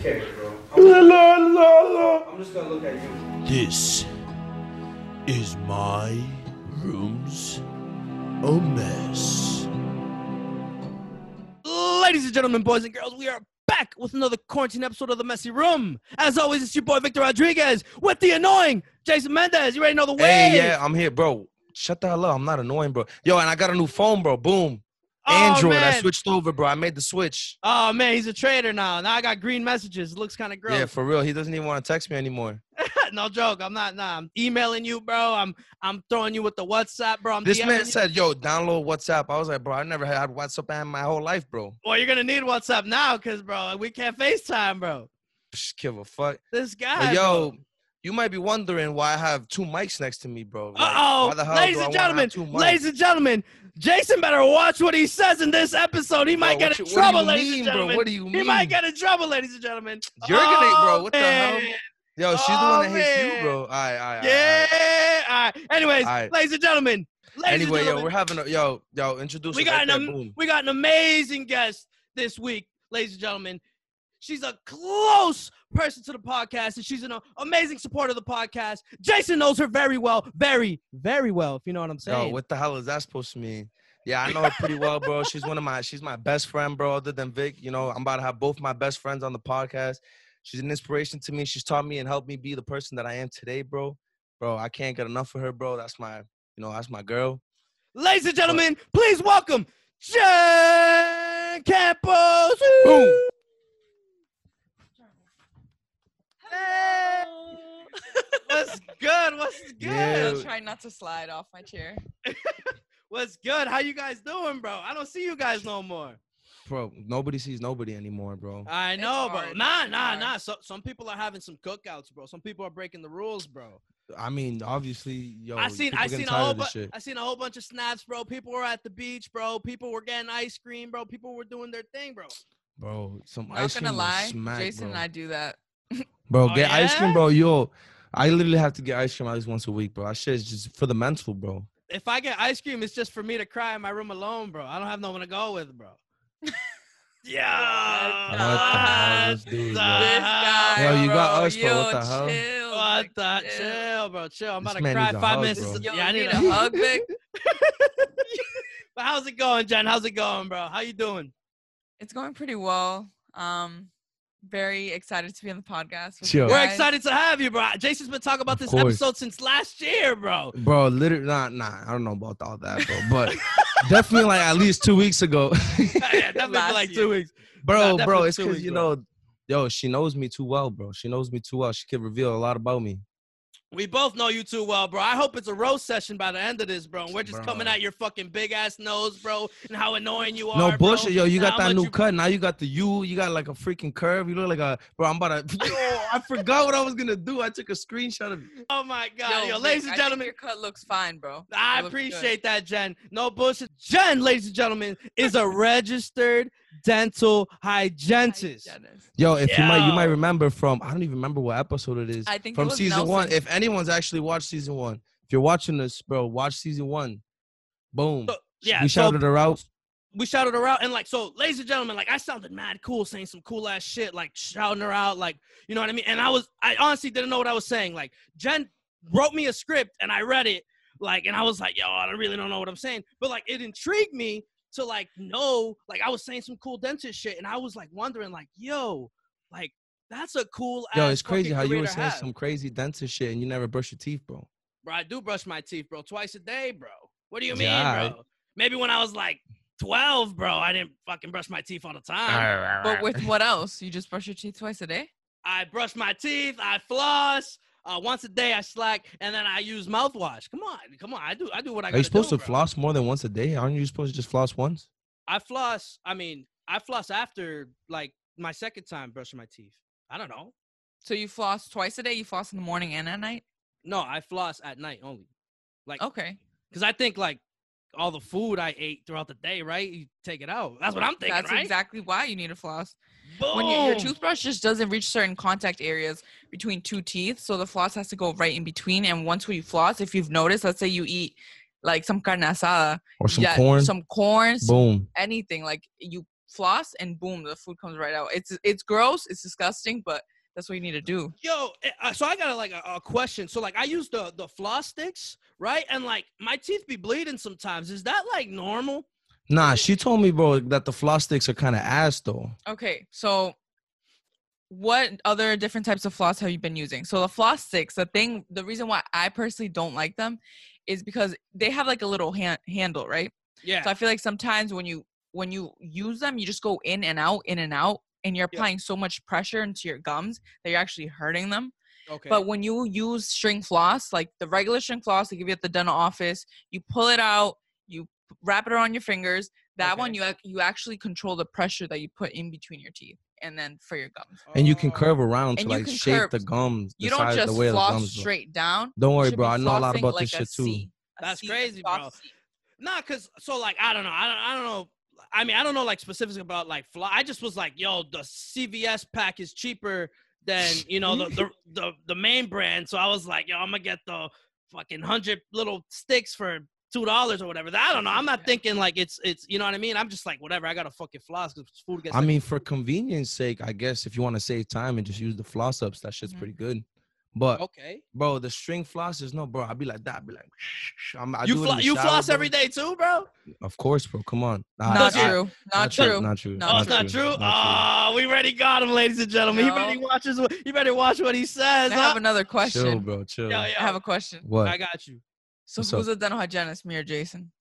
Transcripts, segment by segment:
cares, bro? I'm, I'm just gonna look at you. This is my room's a mess. Ladies and gentlemen, boys and girls, we are back with another quarantine episode of The Messy Room. As always, it's your boy Victor Rodriguez with the annoying Jason Mendez. You ready to know the way? Hey, yeah, I'm here, bro. Shut the hell up. I'm not annoying, bro. Yo, and I got a new phone, bro. Boom. Oh, Android. I switched over, bro. I made the switch. Oh man, he's a traitor now. Now I got green messages. It looks kind of gross. Yeah, for real. He doesn't even want to text me anymore. no joke. I'm not. Nah, I'm emailing you, bro. I'm I'm throwing you with the WhatsApp, bro. I'm This DMing man you. said, yo, download WhatsApp. I was like, bro, I never had WhatsApp in my whole life, bro. Well, you're gonna need WhatsApp now, cause bro, we can't FaceTime, bro. Give a fuck. This guy. But yo, bro. you might be wondering why I have two mics next to me, bro. Like, Uh oh, why the hell ladies and gentlemen, ladies and gentlemen, Jason better watch what he says in this episode. He might Bro, get in you- trouble, ladies mean, and bro? gentlemen. What do you He might get in trouble, ladies and gentlemen. You're gonna, bro. Oh, what the hell? Yo, she's the one that hates oh, man. you, bro. All right, all right. all right, all right. Yeah. All right. Anyways, All right. ladies and gentlemen. Ladies Anyway, and yo, we're having a yo, yo, introduce we got right an there, we got an amazing guest this week, ladies and gentlemen. She's a close person to the podcast, and she's an amazing supporter of the podcast. Jason knows her very well, very, very well. If you know what I'm saying. Yo, what the hell is that supposed to mean? Yeah, I know her pretty well, bro. She's one of my she's my best friend, bro, other than Vic. You know, I'm about to have both my best friends on the podcast. She's an inspiration to me. She's taught me and helped me be the person that I am today, bro. Bro, I can't get enough of her, bro. That's my, you know, that's my girl. Ladies and gentlemen, please welcome Jen Campos. Boom. Hey. What's good? What's good? Yeah. I'll try not to slide off my chair. What's good? How you guys doing, bro? I don't see you guys no more. Bro, nobody sees nobody anymore, bro. I know, bro. Nah, It's nah, hard. nah. So, some people are having some cookouts, bro. Some people are breaking the rules, bro. I mean, obviously, yo, I seen, I seen a whole, bu- I seen a whole bunch of snaps, bro. People were at the beach, bro. People were getting ice cream, bro. People were doing their thing, bro. Bro, some Not ice gonna cream lie, smack, Jason bro. and I do that. Bro, Oh, get ice cream, bro. Yo, I literally have to get ice cream at least once a week, bro. That shit is just for the mental, bro. If I get ice cream, it's just for me to cry in my room alone, bro. I don't have no one to go with, bro. yeah. What the hell is this dude, bro? This guy, Yo, you got us, bro. What yo, the hell? Chill, What Vic, the chill. chill, bro? Chill. I'm This about to cry five hug, minutes. bro. Yo, yeah, I need need a a hug, Vic? but how's it going, Jen? How's it going, bro? How you doing? It's going pretty well. Um, very excited to be on the podcast. with Chill. you We're excited to have you, bro. Jason's been talking about Of this course. episode since last year, bro. Bro, literally, nah, nah. I don't know about all that, bro. But definitely, like at least two weeks ago, yeah, definitely for Last like year. two weeks. bro, Nah, bro. It's because you bro. know, yo, she knows me too well, bro. She knows me too well. She could reveal a lot about me. We both know you too well, bro. I hope it's a roast session by the end of this, bro. And we're just coming at your fucking big ass nose, bro, and how annoying you are. No bro, bullshit, yo. You got how that new you- cut. Now you got the U. You got like a freaking curve. You look like a bro. I'm about to. Yo, I forgot what I was gonna do. I took a screenshot of. Oh my god, yo, Vic, ladies I and think gentlemen. your cut looks fine, bro. I It looks good. appreciate that, Jen. No bullshit. Jen, ladies and gentlemen, is a registered dental hygienist. Hygienist. Yo, if you might, you might remember from. I don't even remember what episode it is. I think it from was season one. If anyone's actually watched season one, if you're watching this, bro, watch season one. Boom. So, yeah, we so- shouted her out. we shouted her out and like so ladies and gentlemen like i sounded mad cool saying some cool ass shit like shouting her out like you know what i mean and i was i honestly didn't know what i was saying like jen wrote me a script and i read it like and i was like yo i really don't know what i'm saying but like it intrigued me to like know like i was saying some cool dentist shit and i was like wondering like yo like that's a cool Yo, it's crazy how you career were saying have. some crazy dentist shit and you never brush your teeth, bro. bro i do brush my teeth bro twice a day bro what do you mean Yeah, bro alright. maybe when i was like 12 bro i didn't fucking brush my teeth all the time But with what else? You just brush your teeth twice a day? I brush my teeth, I floss. Uh, once a day I slack, and then I use mouthwash. Come on, come on. I do, I do what I. Are gotta you supposed do, to bro. floss more than once a day? Aren't you supposed to just floss once? I floss. I mean, I floss after like my second time brushing my teeth. I don't know. So you floss twice a day? You floss in the morning and at night? No, I floss at night only. Like, Okay. because I think like all the food I ate throughout the day, right? You take it out. That's what I'm thinking, That's right? exactly why you need a floss. Boom. When your, your toothbrush just doesn't reach certain contact areas between two teeth, so the floss has to go right in between. And once we floss, if you've noticed, let's say you eat like some carne asada, Or some yeah, corn? some corn, Boom. anything, like you floss and boom, the food comes right out. It's it's gross, it's disgusting, but that's what you need to do. Yo, eh, uh, so I got a, like a, a question. So like I use the the floss sticks, right? And like my teeth be bleeding sometimes. Is that like normal? Nah, she told me, bro, that the floss sticks are kind of ass though. Okay, so what other different types of floss have you been using? So the floss sticks, the thing, the reason why I personally don't like them is because they have like a little hand, handle, right? Yeah. So I feel like sometimes when you when you use them, you just go in and out, in and out, and you're Yeah. applying so much pressure into your gums that you're actually hurting them. okay. But when you use string floss, like the regular string floss they give you at the dental office, you pull it out, you p- wrap it around your fingers. That one you you actually control the pressure that you put in between your teeth and then for your gums. And you can Oh. curve around And you like can shape curve. the gums. The You don't size, just the way of the gums, bro. straight down. Don't worry, bro. I know a lot about like this a shit too. That's C, a crazy, bro. C. Nah, cause so like I don't know, I don't, I don't know. I mean, I don't know like specifics about like fly. I just was like, yo, the CVS pack is cheaper than you know the the the, the main brand. So I was like, yo, I'm gonna get the fucking hundred little sticks for two dollars or whatever. I don't know. I'm not Yeah. thinking like it's it's you know what I mean. I'm just like whatever. I gotta fucking floss because food gets. I like- mean, for convenience sake, I guess if you want to save time and just use the floss ups, that shit's Mhm. pretty good. But okay. bro, the string flosses, no, bro. I'd be like that. I'd be like, I'm, I You do it in flo- the you shower, floss bro. every day too, bro? Of course, bro. Come on. Nah, Not I- I- true. Not true. Not true. No, Oh, it's not true. Oh, we already got him, ladies and gentlemen. He No. better watches. what- He better watch what he says. I have another question. Chill, bro. Chill. Yo, I have a question. What? I got you. So What's who's up? a dental hygienist, me or Jason?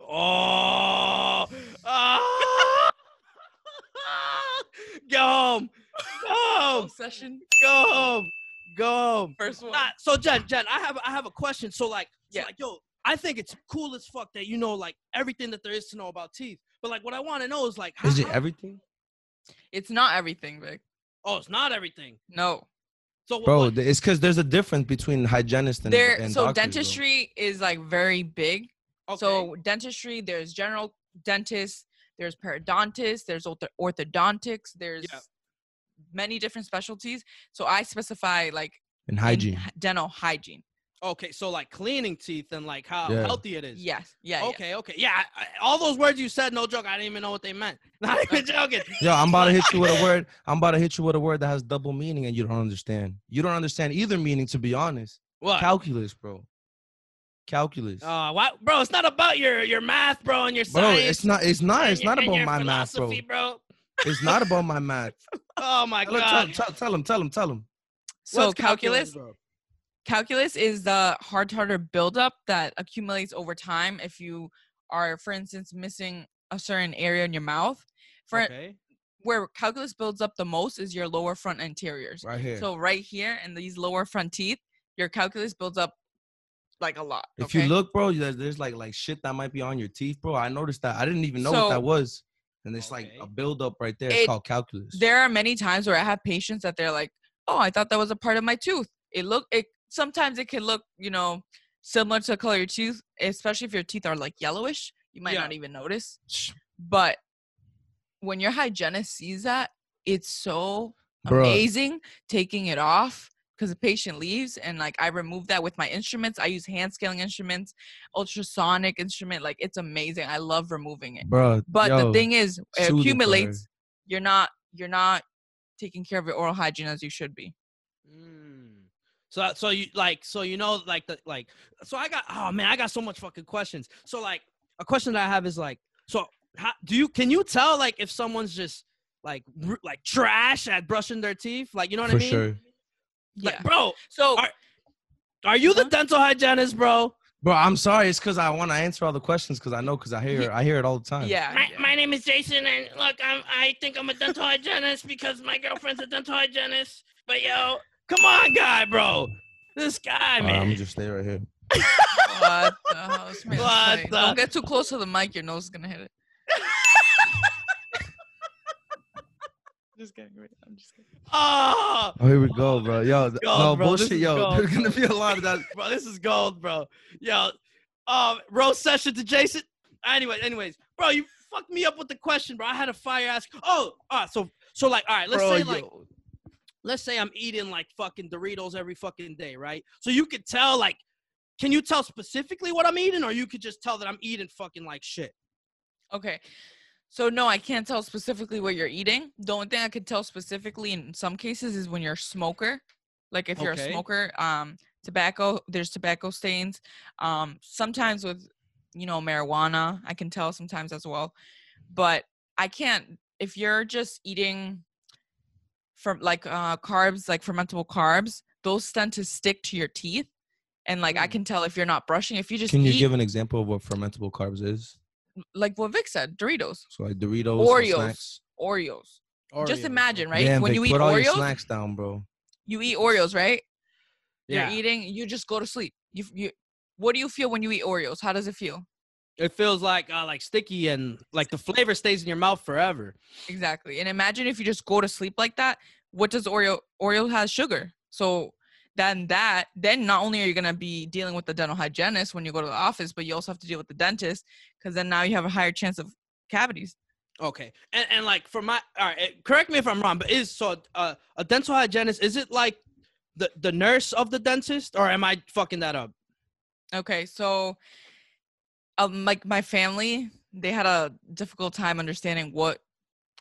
Oh, oh. go home, go home, session. go home, go home. First one. Nah, so Jen, Jen, I have I have a question. So like, so Yeah. like, yo, I think it's cool as fuck that you know like everything that there is to know about teeth. But like, what I want to know is like, how, Is it how- everything, It's not everything, Vic. oh, it's not everything. No. So bro? what, It's because there's a difference between hygienist and, There and so doctors, bro. dentistry is like very big. okay. So dentistry, there's general dentists, there's periodontists, there's orthodontics, there's Yeah. many different specialties. So I specify like in hygiene. hy- dental hygiene. Okay, so like cleaning teeth and like how Yeah. healthy it is. Yes. Yeah. yeah. Okay, okay. Yeah, I, I- all those words you said, no joke. I didn't even know what they meant. Not even joking. Yo, I'm about to hit you with a word. I'm about to hit you with a word that has double meaning, and you don't understand. You don't understand either meaning, to be honest. What? Calculus, bro. Calculus. Uh, what, bro? It's not about your your math, bro, and your science. bro, it's not. It's not. It's your- not about my math, bro. bro. It's not about my math. Oh my Tell him, god. tell, tell, tell him. Tell him. Tell him. So What's calculus, bro? Calculus is the hard harder buildup that accumulates over time if you are, for instance, missing a certain area in your mouth. For Okay. where calculus builds up the most is your lower front anteriors. Right here. So right here in these lower front teeth, your calculus builds up like a lot. if okay? you look, bro, there's, there's like like shit that might be on your teeth, bro. I noticed that. I didn't even know what that was. And it's like a buildup right there. It's It- called calculus. there are many times where I have patients that they're like, "Oh, I thought that was a part of my tooth." It look it sometimes it can look, you know, similar to the color of your tooth, especially if your teeth are like yellowish. You might Yeah. not even notice. But when your hygienist sees that, it's so amazing taking it off because the patient leaves and like I remove that with my instruments. I use hand scaling instruments, ultrasonic instrument. Like it's amazing. I love removing it. Bro, But yo, the thing is, it soothing for her. accumulates. You're not you're not taking care of your oral hygiene as you should be. So uh, so you like so you know like the like so I got oh man I got so much fucking questions. So like a question that I have is like so how do you can you tell like if someone's just like r- like trash at brushing their teeth like you know what for I mean? sure. Like, Yeah. bro, So Are- are you the Huh? dental hygienist, bro? Bro, I'm sorry. It's because I want to answer all the questions because I know because I hear I hear it all the time. yeah, My, yeah. my name is Jason, and look, I'm, I think I'm a dental hygienist because my girlfriend's a dental hygienist. But yo, come on, guy, bro, this guy, All right, man. I'm gonna just stay right here. what the hell? This man's What funny. the- Don't get too close to the mic. Your nose is gonna hit it. just kidding. wait, I'm just kidding. oh, Oh, here we go, bro. Yo, th- gold, no bro. This bullshit. is Yo, gold, there's gonna bro. be a lot of that. bro, this is gold, bro. Yo, um, roast session to Jason. Anyway, anyways, bro, you fucked me up with the question, bro. I had a fire ask. Oh, all right, so so like, all right, let's bro, say like. yo. Let's say I'm eating like fucking Doritos every fucking day, right? So you could tell like can you tell specifically what I'm eating or you could just tell that I'm eating fucking like shit? Okay. So no, I can't tell specifically what you're eating. The only thing I could tell specifically in some cases is when you're a smoker. Like if you're Okay. a smoker, um, tobacco, there's tobacco stains. Um, sometimes with, you know, marijuana, I can tell sometimes as well. But I can't if you're just eating from like uh carbs, like fermentable carbs, those tend to stick to your teeth. And like I Mm. can tell if you're not brushing, if you just Can you eat, give an example of what fermentable carbs is? like what Vic said, Doritos, So like Doritos, and Oreos, snacks. Oreos. Just imagine, right? Damn, when Vic, you eat put all your Oreos, snacks down, bro. you eat Oreos, right? Yeah. You're eating, you just go to sleep. You, you, what do you feel when you eat Oreos? How does it feel? It feels like uh, like sticky and like the flavor stays in your mouth forever. Exactly. And imagine if you just go to sleep like that. What does Oreo? Oreo has sugar. So then that, then not only are you gonna be dealing with the dental hygienist when you go to the office, but you also have to deal with the dentist because then now you have a higher chance of cavities. Okay, and and like for my all right, eh, correct me if I'm wrong, but is so uh, a dental hygienist? Is it like the the nurse of the dentist, or am I fucking that up? Okay, so um like my family, they had a difficult time understanding what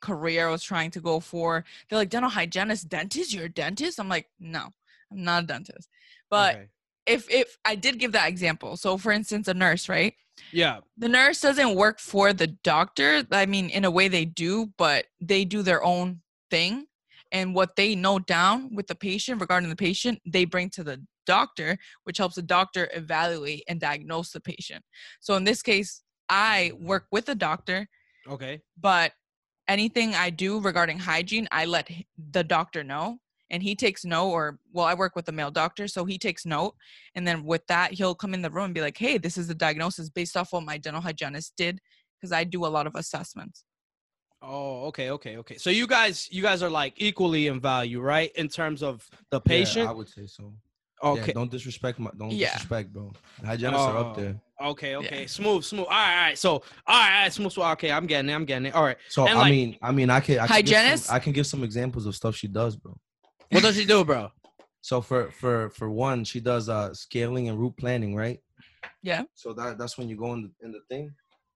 career I was trying to go for. They're like dental hygienist, dentist, you're a dentist? I'm like, no, I'm not a dentist. But Okay. if if I did give that example, so for instance, a nurse, right? yeah, The nurse doesn't work for the doctor. I mean, in a way they do, but they do their own thing. And what they note down with the patient regarding the patient, they bring to the doctor, which helps the doctor evaluate and diagnose the patient. So in this case, I work with a doctor, okay, but anything I do regarding hygiene, I let the doctor know. And he takes note, or well, I work with a male doctor, so he takes note. And then with that, he'll come in the room and be like, hey, this is the diagnosis based off what my dental hygienist did, because I do a lot of assessments. oh, okay, okay, okay. So you guys, you guys are like equally in value, right? In terms of the patient. Yeah, I would say so. Okay, Yeah, don't disrespect my. Don't Yeah. disrespect, bro. The hygienists are Oh. up there. okay, okay. Yeah. Smooth, smooth. All right, all right. So all right, all right, smooth, smooth. Okay, I'm getting it. I'm getting it. All right. So And, I like- mean, I mean, I can. I can give some- I can give some examples of stuff she does, bro. What does she do, bro? So for for for one, she does uh scaling and root planing, right? Yeah. So that that's when you go in the in the thing.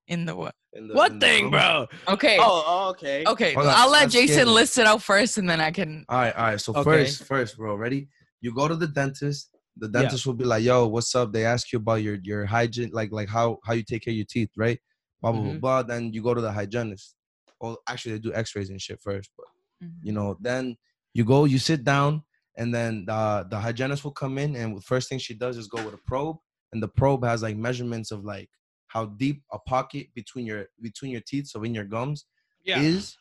In the what? In the, What in thing, room. bro? Okay. Oh, oh, okay. Okay. Hold I'll let that's Jason scary. list it out first and then I can. All right, all right. So Okay. first, first, bro, ready? You go to the dentist. The Yeah. dentist will be like, "Yo, what's up?" They ask you about your your hygiene, like like how how you take care of your teeth, right? Blah blah blah. Mhm. blah. Then you go to the hygienist. Well, actually, they do X-rays and shit first, but Mhm. you know, then you go, you sit down, and then the the hygienist will come in, and the first thing she does is go with a probe, and the probe has like measurements of like how deep a pocket between your between your teeth, so in your gums, Yeah. is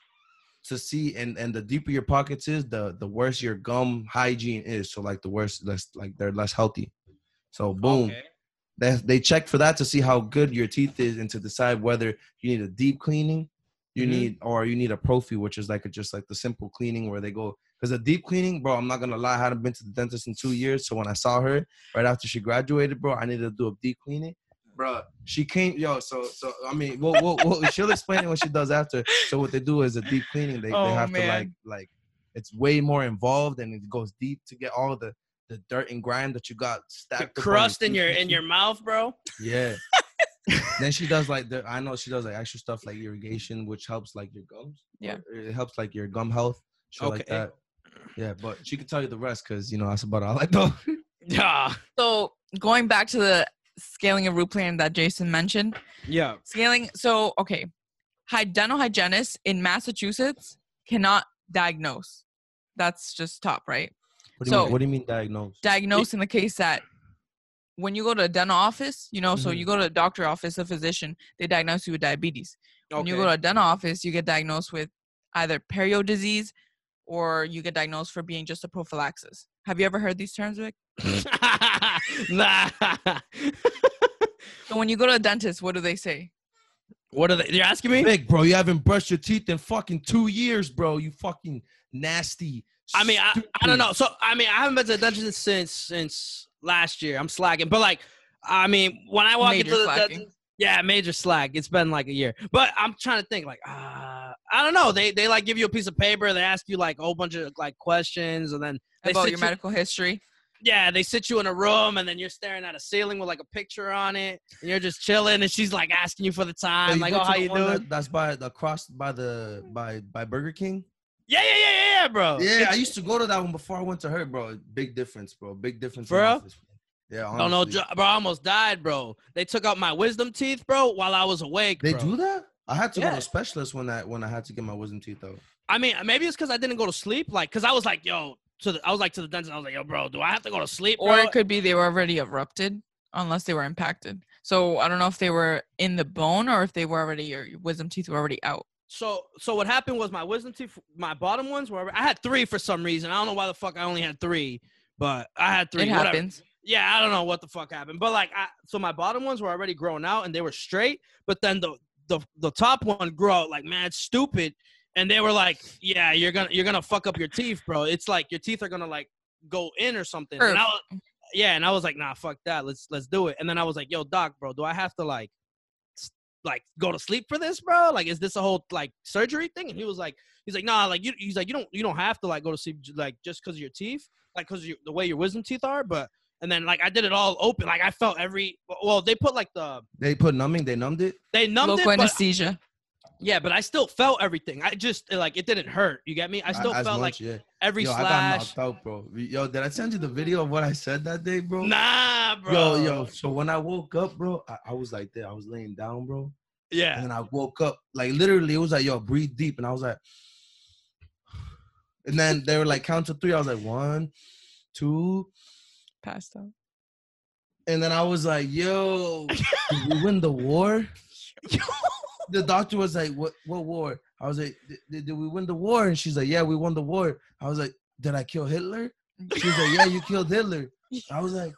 to see and and the deeper your pockets is the the worse your gum hygiene is. So like the worse less like they're less healthy. So boom. Okay. they, they check for that to see how good your teeth is and to decide whether you need a deep cleaning you Mhm. need or you need a prophy which is like a, just like the simple cleaning where they go because a deep cleaning bro i'm not gonna lie i hadn't been to the dentist in two years. So when i saw her right after she graduated bro i needed to do a deep cleaning bro she came yo so so i mean we'll, we'll, we'll, she'll explain it when she does after so what they do is a deep cleaning they, Oh, they have to like like it's way more involved and it goes deep to get all the the dirt and grime that you got The stacked up on crust in your in your mouth, bro. Yeah. then she does like the I know she does like extra stuff like irrigation, which helps like your gums. Yeah. It helps like your gum health. Shit like Okay. that. Yeah, but she can tell you the rest because you know that's about all I know. Yeah. So going back to the scaling a root plan that Jason mentioned, Yeah. scaling. So okay, Hy- dental hygienists in Massachusetts cannot diagnose. That's just top, right? What do you So- mean, what do you mean diagnose? Diagnose in the case that when you go to a dental office, you know, so Mhm. you go to a doctor office, a physician, they diagnose you with diabetes. When you go to a dental office, you get diagnosed with either perio disease or you get diagnosed for being just a prophylaxis. Have you ever heard these terms, Vic? nah. So when you go to a dentist, what do they say? what are they? You're asking me? Big bro, you haven't brushed your teeth in fucking two years, bro. You fucking nasty. I mean, I, I don't know. So I mean, I haven't been to the dentist since since last year. I'm slacking, but like, I mean, when I walk Major into the dentist, yeah, major slack. It's been like a year, but I'm trying to think. Like, uh, I don't know. They they like give you a piece of paper. They ask you like a whole bunch of like questions, and then they About your you- medical history. Yeah, they sit you in a room and then you're staring at a ceiling with like a picture on it. And you're just chilling and she's like asking you for the time, like, oh, how you doing? that- that's by the cross by the by by Burger King. Yeah, yeah, yeah, yeah, yeah, bro. Yeah, I used to go to that one before I went to her, bro. Big difference, bro. Big difference. For in real? office, bro. Yeah, Don't know, honestly. bro. I almost died, bro. They took out my wisdom teeth, bro, while I was awake. They bro. do that? I had to go to a specialist when I when I had to get my wisdom teeth out. I mean, maybe it's because I didn't go to sleep. Like, cause I was like, yo, to the, I was like to the dentist. I was like, yo, bro, do I have to go to sleep, Or it could be they were already erupted unless they were impacted. So I don't know if they were in the bone or if they were already your your wisdom teeth were already out. So, so what happened was my wisdom teeth, my bottom ones were. I had three for some reason. I don't know why the fuck I only had three, but I had three. it whatever. happens. Yeah, I don't know what the fuck happened, but like, I, so my bottom ones were already grown out and they were straight, but then the the the top one grew out like mad stupid, and they were like, yeah, you're gonna you're gonna fuck up your teeth, bro. It's like your teeth are gonna like go in or something. And I was, yeah, and I was like, nah, fuck that. Let's let's do it. And then I was like, yo, doc, bro, do I have to like like go to sleep for this, bro? Like, is this a whole like surgery thing? And he was like, he's like, nah, like you, he's like, you don't you don't have to like go to sleep like just because of your teeth, like because the way your wisdom teeth are, but. And then like I did it all open, like I felt every. Well, they put like the They put numbing, they numbed it. they numbed Local it, but, anesthesia. Yeah, but I still felt everything. I just eh, like it didn't hurt. You get me? I still as felt much, like yeah. every Yo, I got slash. knocked out, bro. Yo, did I send you the video of what I said that day, bro? Nah, bro. Yo, yo. So when I woke up, bro, I, I was like there. I was laying down, bro. And Yeah. then I woke up, like literally, it was like, yo, breathe deep. And I was like, and then they were like, count to three. I was like, one, two. Passed out. And then I was like, yo, did we win the war? The doctor was like, what, what war? I was like, did, did we win the war? And she's like, yeah, we won the war. I was like, did I kill Hitler? She's like, yeah, you killed Hitler. I was like,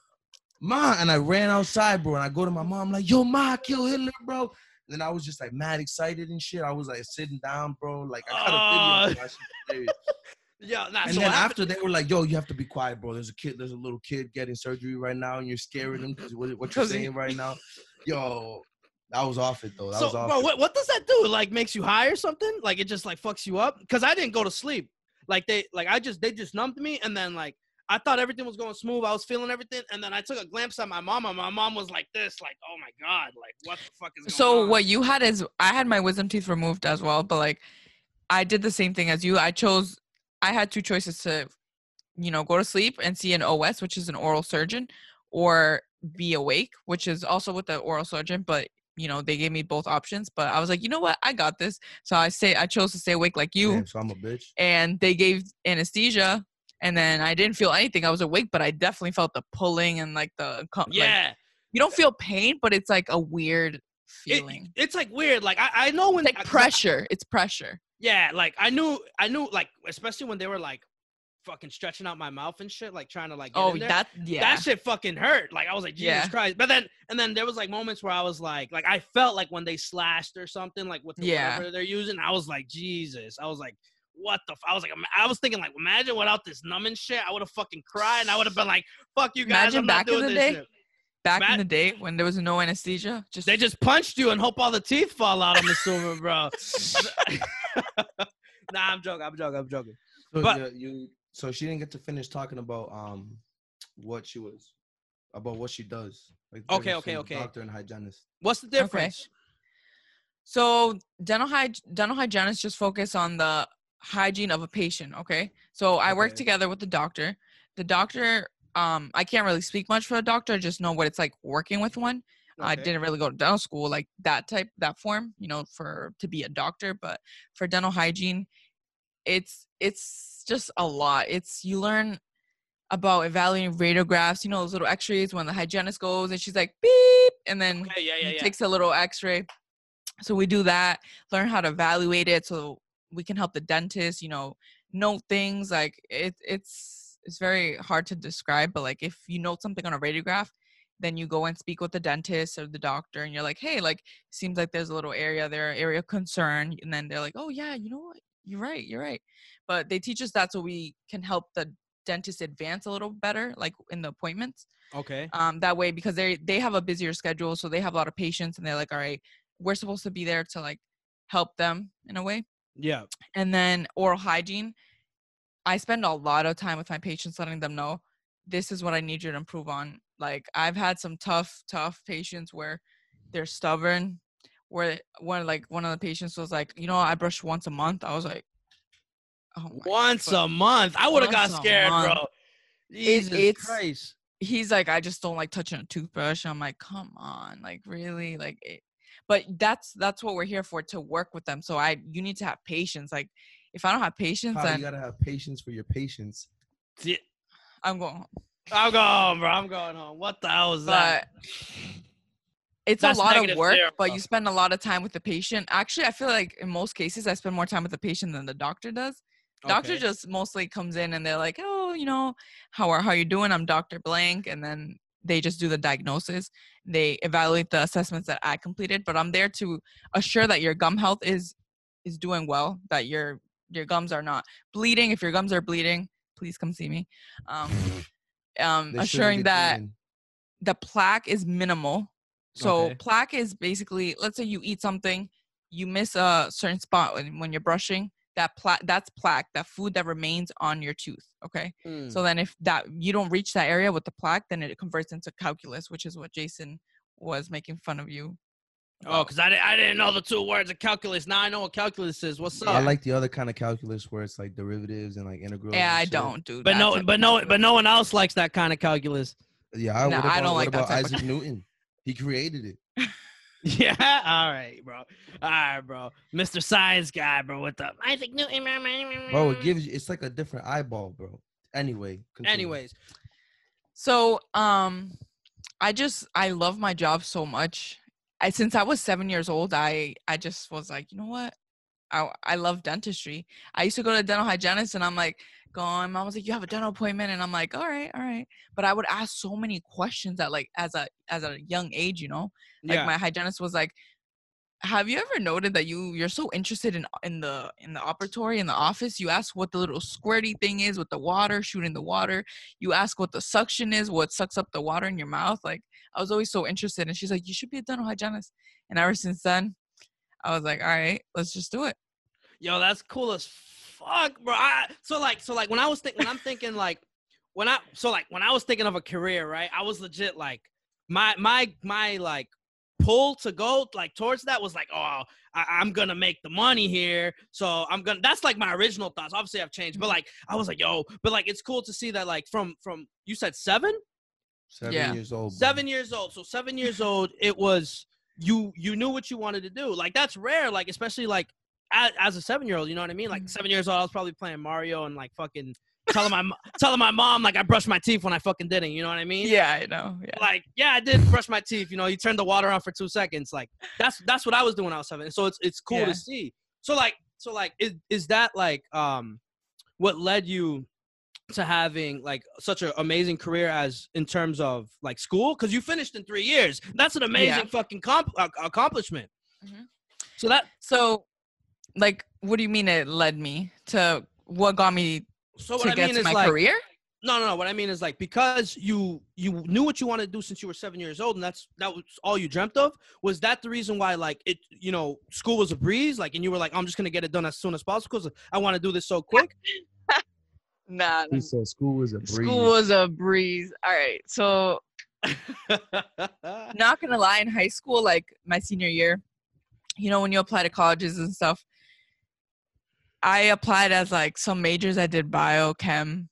Ma, and I ran outside, bro. And I go to my mom, like, yo, Ma, I killed Hitler, bro. And then I was just like mad excited and shit. I was like sitting down, bro. Like I got a video. of that. Yeah, nah, And so then after they were like, yo, you have to be quiet, bro. There's a kid, there's a little kid getting surgery right now, and you're scaring him because what, what you're saying right now. Yo, that was off it though. That so, was off bro, it. what, what does that do? Like, makes you high or something? Like, it just like fucks you up? Because I didn't go to sleep. Like they, like I just, they just numbed me, and then like I thought everything was going smooth. I was feeling everything, and then I took a glimpse at my mom, and my mom was like this, like, oh my god, like what the fuck is going So on? what you had is I had my wisdom teeth removed as well, but like I did the same thing as you. I chose I had two choices to you know go to sleep and see an OS, which is an oral surgeon, or be awake, which is also with the oral surgeon, but you know they gave me both options. But I was like, you know what, I got this. So I say I chose to stay awake like you, Damn, so I'm a bitch. and they gave anesthesia. And then I didn't feel anything. I was awake, but I definitely felt the pulling and like the co- like, Yeah, you don't feel pain, but it's like a weird it, feeling. it's like weird. Like I, I know when It's I- like 'cause I- pressure. It's pressure. Yeah, like I knew, I knew, like especially when they were like fucking stretching out my mouth and shit, like trying to like. Get Oh, in there. that yeah. that shit fucking hurt. Like I was like, Jesus Yeah. Christ. But then and then there was like moments where I was like, like I felt like when they slashed or something, like with the Yeah. whatever they're using, I was like, Jesus. I was like, what the? F-? I was like, I was thinking like, imagine without this numbing shit, I would have fucking cried and I would have been like, fuck you guys. Imagine I'm not back in the day. shit. Back Matt- in the day when there was no anesthesia, just They just punched you and hope all the teeth fall out. I'm assuming, bro. nah, I'm joking. I'm joking. I'm joking. So But- you, you so she didn't get to finish talking about um what she was about what she does. Like Okay, okay, okay. Doctor and hygienist. What's the difference? Okay. So dental hyg- dental hygienists just focus on the hygiene of a patient. Okay. So I work together with the doctor. The doctor, um, I can't really speak much for a doctor. I just know what it's like working with one. Okay. I didn't really go to dental school like that type, that form, you know, for to be a doctor. But for dental hygiene, it's it's just a lot. It's you learn about evaluating radiographs. You know those little X-rays when the hygienist goes and she's like beep, and then Okay, yeah, yeah, yeah. takes a little x-ray so we do that learn how to evaluate it so we can help the dentist you know note things like it, it's it's very hard to describe but like if you note something on a radiograph then you go and speak with the dentist or the doctor and you're like hey like seems like there's a little area there area of concern and then they're like oh yeah you know what you're right you're right but they teach us that so we can help the dentist advance a little better like in the appointments Okay. um, that way because they they have a busier schedule so they have a lot of patients and they're like all right we're supposed to be there to like help them in a way Yeah. and then oral hygiene i spend a lot of time with my patients letting them know this is what I need you to improve on. Like I've had some tough, tough patients where they're stubborn. Where one like one of the patients was like, you know, I brush once a month. I was like, oh Once fuck- a month. I would have got scared, bro. Jesus it's- Christ. he's like, I just don't like touching a toothbrush. I'm like, come on, like really, like. It, but that's that's what we're here for to work with them. So I, you need to have patience. Like, if I don't have patience, How then you gotta have patience for your patients. I'm going. home. I'm going home, bro. I'm going home. What the hell is that? It's That's a lot of work, zero, but you spend a lot of time with the patient. Actually, I feel like in most cases, I spend more time with the patient than the doctor does. Doctor just mostly comes in and they're like, "Oh, you know, how are how you doing? I'm Doctor Blank," and then they just do the diagnosis. They evaluate the assessments that I completed, but I'm there to assure that your gum health is is doing well, that your your gums are not bleeding. If your gums are bleeding, please come see me. Um, um, assuring that bleeding. the plaque is minimal. So Okay. plaque is basically, let's say you eat something, you miss a certain spot when, when you're brushing. That plaque, that's plaque, that food that remains on your tooth. Okay. Mm. So then if that you don't reach that area with the plaque, then it converts into calculus, which is what Jason was making fun of you. Oh, because I, di- I didn't know the two words of calculus. Now I know what calculus is. What's up? I like the other kind of calculus where it's like derivatives and like integrals. yeah, I shit. don't do but no, but no, but no one else likes that kind of calculus. Yeah, I, No, what I don't what like that about type of- Isaac Newton? He created it. Yeah, all right, bro. All right, bro. Mr. Science guy, bro. What the Isaac Newton? Bro, it gives you it's like a different eyeball, bro. Anyway. continue. Anyways, So, um, I just I love my job so much. I since I was seven years old, I I just was like, you know what, I I love dentistry. I used to go to a dental hygienist, and I'm like going. Mom was like, you have a dental appointment, and I'm like, all right, all right. But I would ask so many questions that like as a as a young age, you know. Like yeah. my hygienist was like, "Have you ever noted that you you're so interested in in the in the operatory in the office? You ask what the little squirty thing is with the water shooting the water. You ask what the suction is, what sucks up the water in your mouth. Like I was always so interested, and she's like, "You should be a dental hygienist." And ever since then, I was like, "All right, let's just do it." Yo, that's cool as fuck, bro. I, so like, so like when I was thinking, when I'm thinking like, when I so like when I was thinking of a career, right? I was legit like, my my my like pull to go like towards that was like, oh, I, I'm gonna make the money here, so I'm gonna. That's like my original thoughts. Obviously, I've changed, but like I was like, yo, but like it's cool to see that like from from you said seven, Seven Yeah. years old. bro. seven years old. So seven years old, it was you you knew what you wanted to do. Like that's rare. Like especially like as, as a seven year old, you know what I mean? Like Mhm. seven years old, I was probably playing Mario and like fucking telling my telling my mom like I brushed my teeth when I fucking didn't. You know what I mean? Yeah, I know. Yeah. Like yeah, I did brush my teeth. You know, you turned the water on for two seconds. Like that's that's what I was doing when I was seven. So it's it's cool Yeah. to see. So like so like is is that like um what led you to having like such an amazing career as in terms of like school because you finished in three years that's an amazing Yeah. fucking comp- accomplishment Mhm. so that So, like, what do you mean it led me to what got me so to what i get mean to is my like career? no no no what i mean is like because you you knew what you wanted to do since you were seven years old and that's that was all you dreamt of was that the reason why like it you know school was a breeze like and you were like i'm just gonna get it done as soon as possible because i want to do this so quick Nah, He said school was a breeze. school was a breeze. All right, so not gonna lie, in high school, like my senior year, you know, when you apply to colleges and stuff, I applied as like some majors. I did biochem,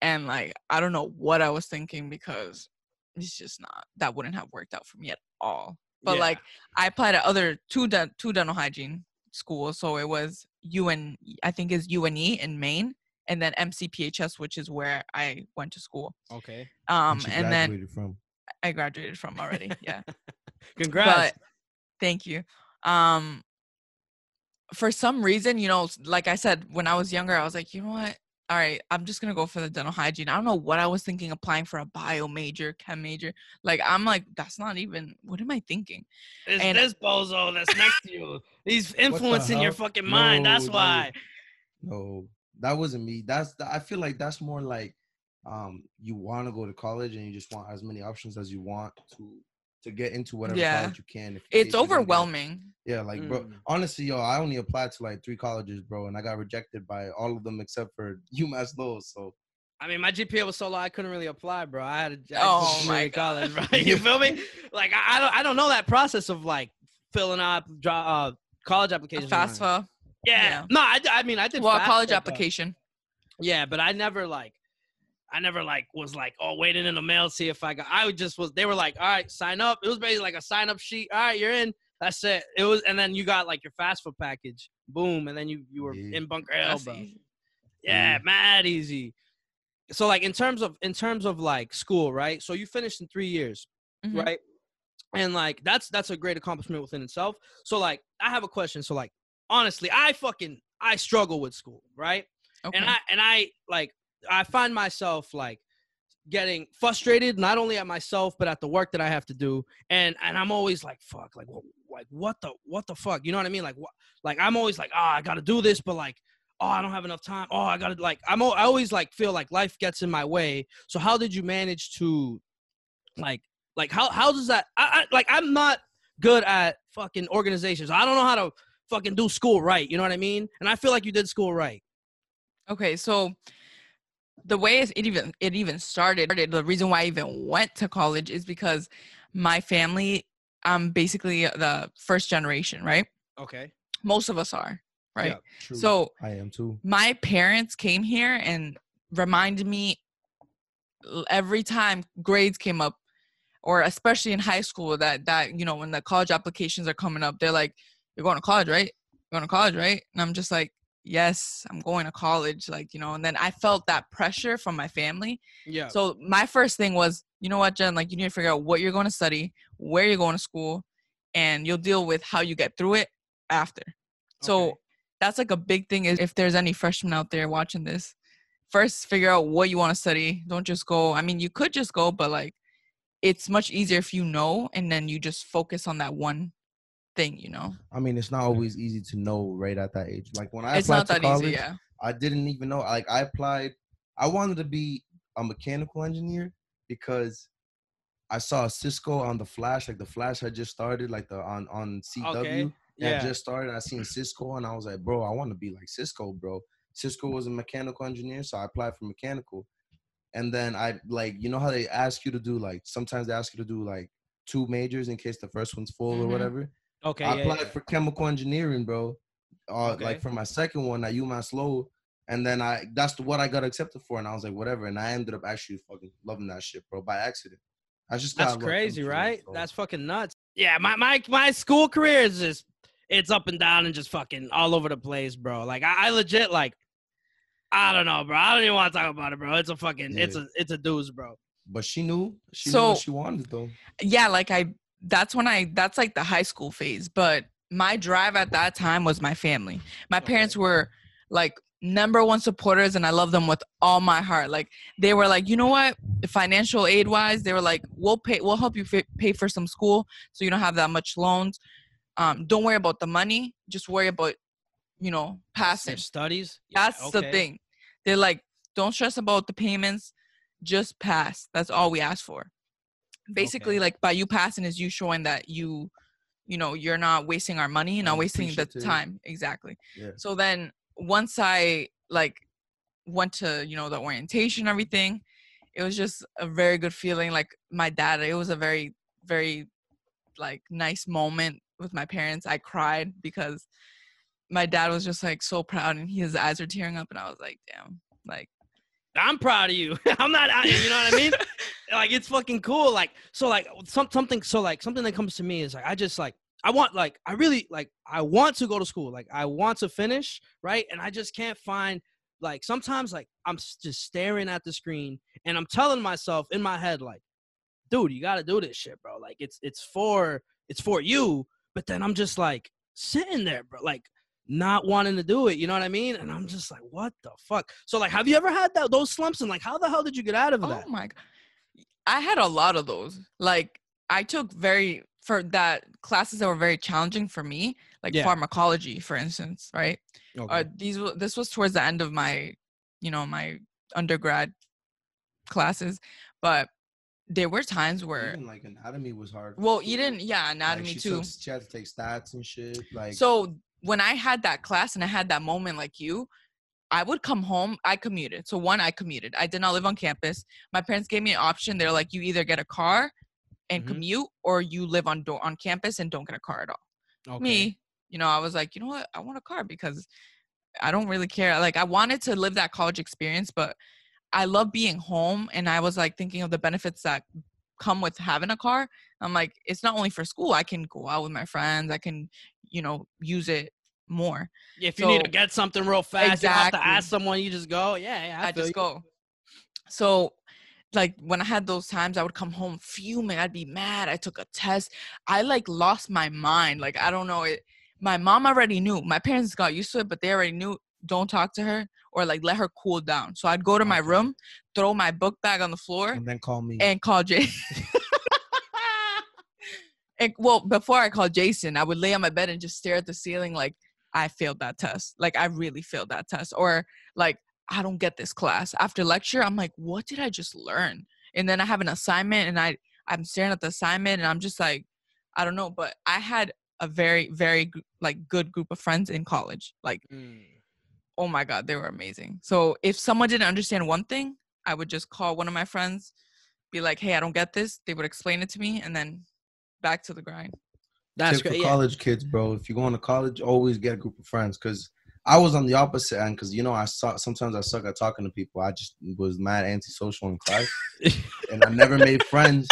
and like I don't know what I was thinking because it's just not that wouldn't have worked out for me at all. But Yeah. like I applied at other two den- two dental hygiene schools, so it was UN, I think is UNE in Maine, and then MCPHS, which is where I went to school. okay Um, she and then from. I graduated from already. Yeah. congrats But thank you. Um for some reason, you know, like I said, when I was younger, I was like, you know what? All right, I'm just gonna go for the dental hygiene. I don't know what I was thinking applying for a bio major, chem major. Like I'm like, that's not even what am I thinking? it's and- this bozo that's next to you he's influencing your fucking mind that's No, why No, that wasn't me. That's I feel like that's more like um you want to go to college and you just want as many options as you want to to get into whatever Yeah. college you can. If It's case you're gonna get- overwhelming. Yeah, like bro. Mm. Honestly, yo, I only applied to like three colleges, bro, and I got rejected by all of them except for UMass Lowell. So I mean, my GPA was so low I couldn't really apply, bro. I had to I Oh, my community college, bro. You feel me? Like I, I don't I don't know that process of like filling out dro- uh, college A applications. and all. FAFSA. Yeah. yeah. No, I mean I did. Well, FAFSA, college but- application. Yeah, but I never like, I never like was like, oh, waiting in the mail see if I got. I just was. They were like, all right, sign up. It was basically like a sign up sheet. All right, you're in. That's it. It was, and then you got like your fast food package. Boom, and then you you were Yeah. in Bunker Hill, That's bro. easy. Yeah, mad easy. So like in terms of in terms of like school, right? So you finished in three years, Mhm. right? And like that's that's a great accomplishment within itself. So like I have a question. So like honestly, I fucking I struggle with school, right? Okay. and I and I like I find myself like getting frustrated not only at myself but at the work that I have to do. And and I'm always like fuck like what like what the what the fuck? You know what I mean? Like what like I'm always like oh I got to do this but like oh I don't have enough time. Oh I got to like I'm I always like feel like life gets in my way. So how did you manage to like like how how does that I, I like I'm not good at fucking organizations. I don't know how to fucking do school right you know what I mean? And I feel like you did school right. Okay, so the way it even it even started, the reason why I even went to college is because my family, I'm basically the first generation, right? okay Most of us are, right? True. So I am too. my parents came here and reminded me every time grades came up or especially in high school that that you know when the college applications are coming up they're like you're going to college right you're going to college right and i'm just like yes i'm going to college like you know and then i felt that pressure from my family. Yeah. So my first thing was you know what jen like you need to figure out what you're going to study where you're going to school and you'll deal with how you get through it after. So Okay. that's like a big thing is if there's any freshmen out there watching this first figure out what you want to study. Don't just go i mean you could just go but like it's much easier if you know and then you just focus on that one thing you know I mean, it's not always easy to know right at that age. Like when I it's applied not to that college, easy yeah I didn't even know. Like I applied, I wanted to be a mechanical engineer because I saw Cisco on the Flash. Like the Flash had just started, like the on on CW. Okay. Yeah. just started. I seen Cisco, and I was like, bro, I want to be like Cisco, bro. Cisco was a mechanical engineer, so I applied for mechanical. And then I like, you know how they ask you to do like sometimes they ask you to do like two majors in case the first one's full or Mhm. whatever. Okay. I yeah, applied yeah. for chemical engineering, bro. Uh, Okay. like for my second one at UMass Lowell, and then I that's what I got accepted for, and I was like, whatever, and I ended up actually fucking loving that shit, bro, by accident. I just That's got crazy, I'm right? so. That's fucking nuts. Yeah, my my my school career is just it's up and down and just fucking all over the place, bro. Like I, I legit like I don't know, bro. I don't even want to talk about it, bro. It's a fucking it's a it's a dooze, bro. But she knew she knew So- what she wanted though. yeah like i that's when i that's like the high school phase but my drive at that time was my family. My parents were like number one supporters and i love them with all my heart. Like they were like you know what? Financial aid wise they were like we'll pay we'll help you fi- pay for some school so you don't have that much loans. Um don't worry about the money. Just worry about you know passing. studies. Yeah, that's the thing. They're like don't stress about the payments. Just pass. That's all we ask for basically Okay. like by you passing is you showing that you you know you're not wasting our money not And wasting the time exactly Yeah. so then once i like went to you know the orientation everything it was just a very good feeling like my dad it was a very very like nice moment with my parents i cried because my dad was just like so proud and his eyes were tearing up and i was like damn like I'm proud of you. I'm not. You know what I mean? like it's fucking cool. Like so, like some something. So like something that comes to me is like I just like I want like I really like I want to go to school. Like I want to finish right, and I just can't find like sometimes like I'm just staring at the screen and I'm telling myself in my head like, dude, you got to do this shit, bro. Like it's it's for it's for you. But then I'm just like sitting there, bro. Like not wanting to do it. You know what I mean? And I'm just like, what the fuck? So like, have you ever had that those slumps? And like, how the hell did you get out of oh that? Oh my god. I had a lot of those. Like I took very for that classes that were very challenging for me, like Yeah. pharmacology, for instance, right? Okay. Uh, these this was towards the end of my, you know, my undergrad classes, but there were times where, Even like anatomy was hard. well, you didn't, yeah, Like, anatomy she too. took- she had to take stats and shit. Like So when I had that class and I had that moment like you, I would come home. I commuted. So one, I commuted. I did not live on campus. My parents gave me an option. They're like, you either get a car and Mhm. commute, or you live on do- on campus and don't get a car at all. Me, you know, I was like, you know what? I want a car because I don't really care. Like I wanted to live that college experience, but I love being home. And I was like thinking of the benefits that come with having a car. I'm like, it's not only for school. I can go out with my friends. I can, you know, use it more. If you need to get something real fast, you have to Exactly. ask someone. You just go. Yeah, yeah. I, I, just you. go. So, like when I had those times, I would come home fuming. I'd be mad. I took a test. I like lost my mind. Like I don't know. It. My mom already knew. My parents got used to it, but they already knew. Don't talk to her or like let her cool down. So I'd go to my room, throw my book bag on the floor, And then call me. and call Jay. and well, before I called Jason, I would lay on my bed and just stare at the ceiling like I failed that test. Like I really failed that test. Or like I don't get this class. After lecture, I'm like, what did I just learn? And then I have an assignment and I I'm staring at the assignment and I'm just like, I don't know. But I had a very, very like good group of friends in college. Like, Mm. oh my God, they were amazing. So if someone didn't understand one thing, I would just call one of my friends, be like, hey, I don't get this. They would explain it to me and then back to the grind. That's Tip for great. Yeah. college kids, bro. If you're going to college, always get a group of friends. Cause I was on the opposite end. Cause you know, I suck. Sometimes I suck at talking to people. I just was mad antisocial in class, and I never made friends.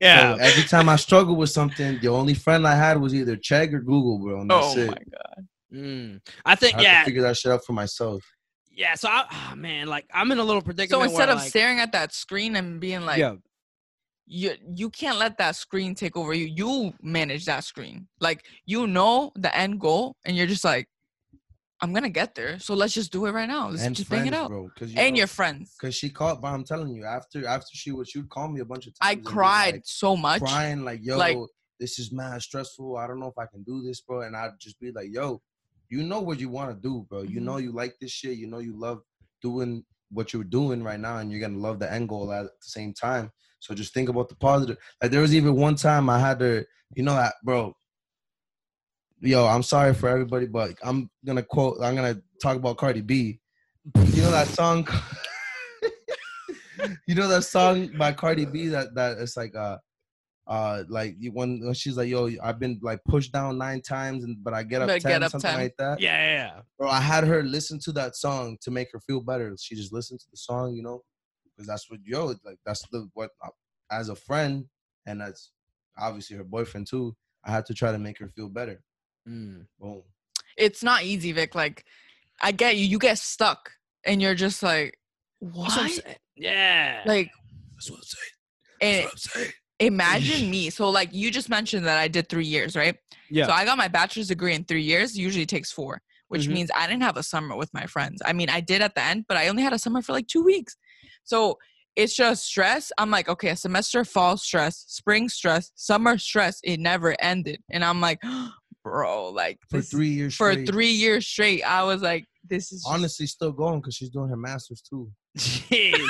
Yeah. So every time I struggled with something, the only friend I had was either Chegg or Google, bro. And that's oh it. my God. Mm. I I think had yeah, to figure that shit out for myself. yeah. So I, oh, man, like I'm in a little predicament. So instead where, of like, staring at that screen and being like, yeah, you you can't let that screen take over you. You manage that screen. Like you know the end goal, and you're just like, I'm gonna get there. So let's just do it right now. Let's and just friends, bang it out. bro. You and know, your friends. Cause she called, but I'm telling you, after after she would, she would call me a bunch of times. I cried like, so much. crying like, yo, Like- this is mad stressful. I don't know if I can do this, bro. And I'd just be like, yo, you know what you want to do, bro. You Mhm. know you like this shit. You know you love doing what you're doing right now, and you're gonna love the end goal at the same time. So just think about the positive. Like there was even one time I had to, you know that, bro. Yo, I'm sorry for everybody, but I'm gonna quote. I'm gonna talk about Cardi B. You know that song. you know that song by Cardi B that that it's like uh uh like you- when, when she's like yo I've been like pushed down nine times and but I get up But 10 get up something 10. like that. yeah, yeah, yeah. Bro, I had her listen to that song to make her feel better. She just listened to the song, you know, because that's what yo like. That's the what uh, as a friend and as obviously her boyfriend too. I had to try to make her feel better. Mm. Boom. It's not easy, Vic. Like I get you. You get stuck, and you're just like, That's what I'm. Yeah. Like, That's what I'm saying. That's what I'm saying. imagine me. So like you just mentioned that I did three years, right? yeah. So I got my bachelor's degree in three years. Usually takes four, which Mhm. means I didn't have a summer with my friends. I mean, I did at the end, but I only had a summer for like two weeks. So it's just stress. I'm like, okay, a semester fall stress, spring stress, summer stress. It never ended, and I'm like, bro, like For this- three years for straight. three years straight. I was like, this is just- Honestly, still going because she's doing her masters too. Jeez.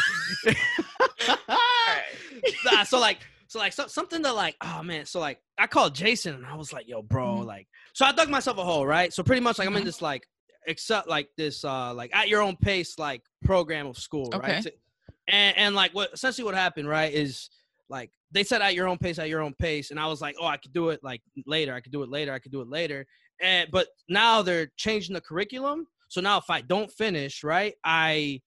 nah, so like so like so, something that like oh man so like i called jason and i was like yo bro Mhm. like so i dug myself a hole right so pretty much like i'm in Mhm. this like except like this uh like at your own pace like program of school Okay. right So- and and like what essentially what happened right is like they said at your own pace at your own pace and i was like oh i could do it like later i could do it later i could do it later. And but now they're changing the curriculum so now if i don't finish right i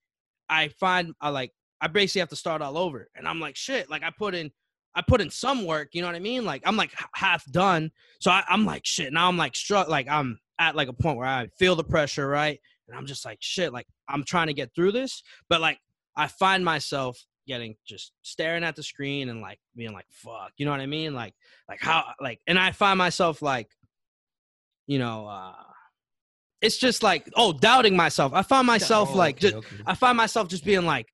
i find i like i basically have to start all over. And i'm like shit like i put in i put in some work you know what i mean? Like i'm like half done. So I, i'm like shit now i'm like struck like i'm at like a point where i feel the pressure right? And i'm just like shit like i'm trying to get through this. But like i find myself getting just staring at the screen and like being like fuck you know what i mean like like how like and i find myself like you know uh it's just like oh doubting myself i find myself Oh, like okay, just okay. I find myself just being like,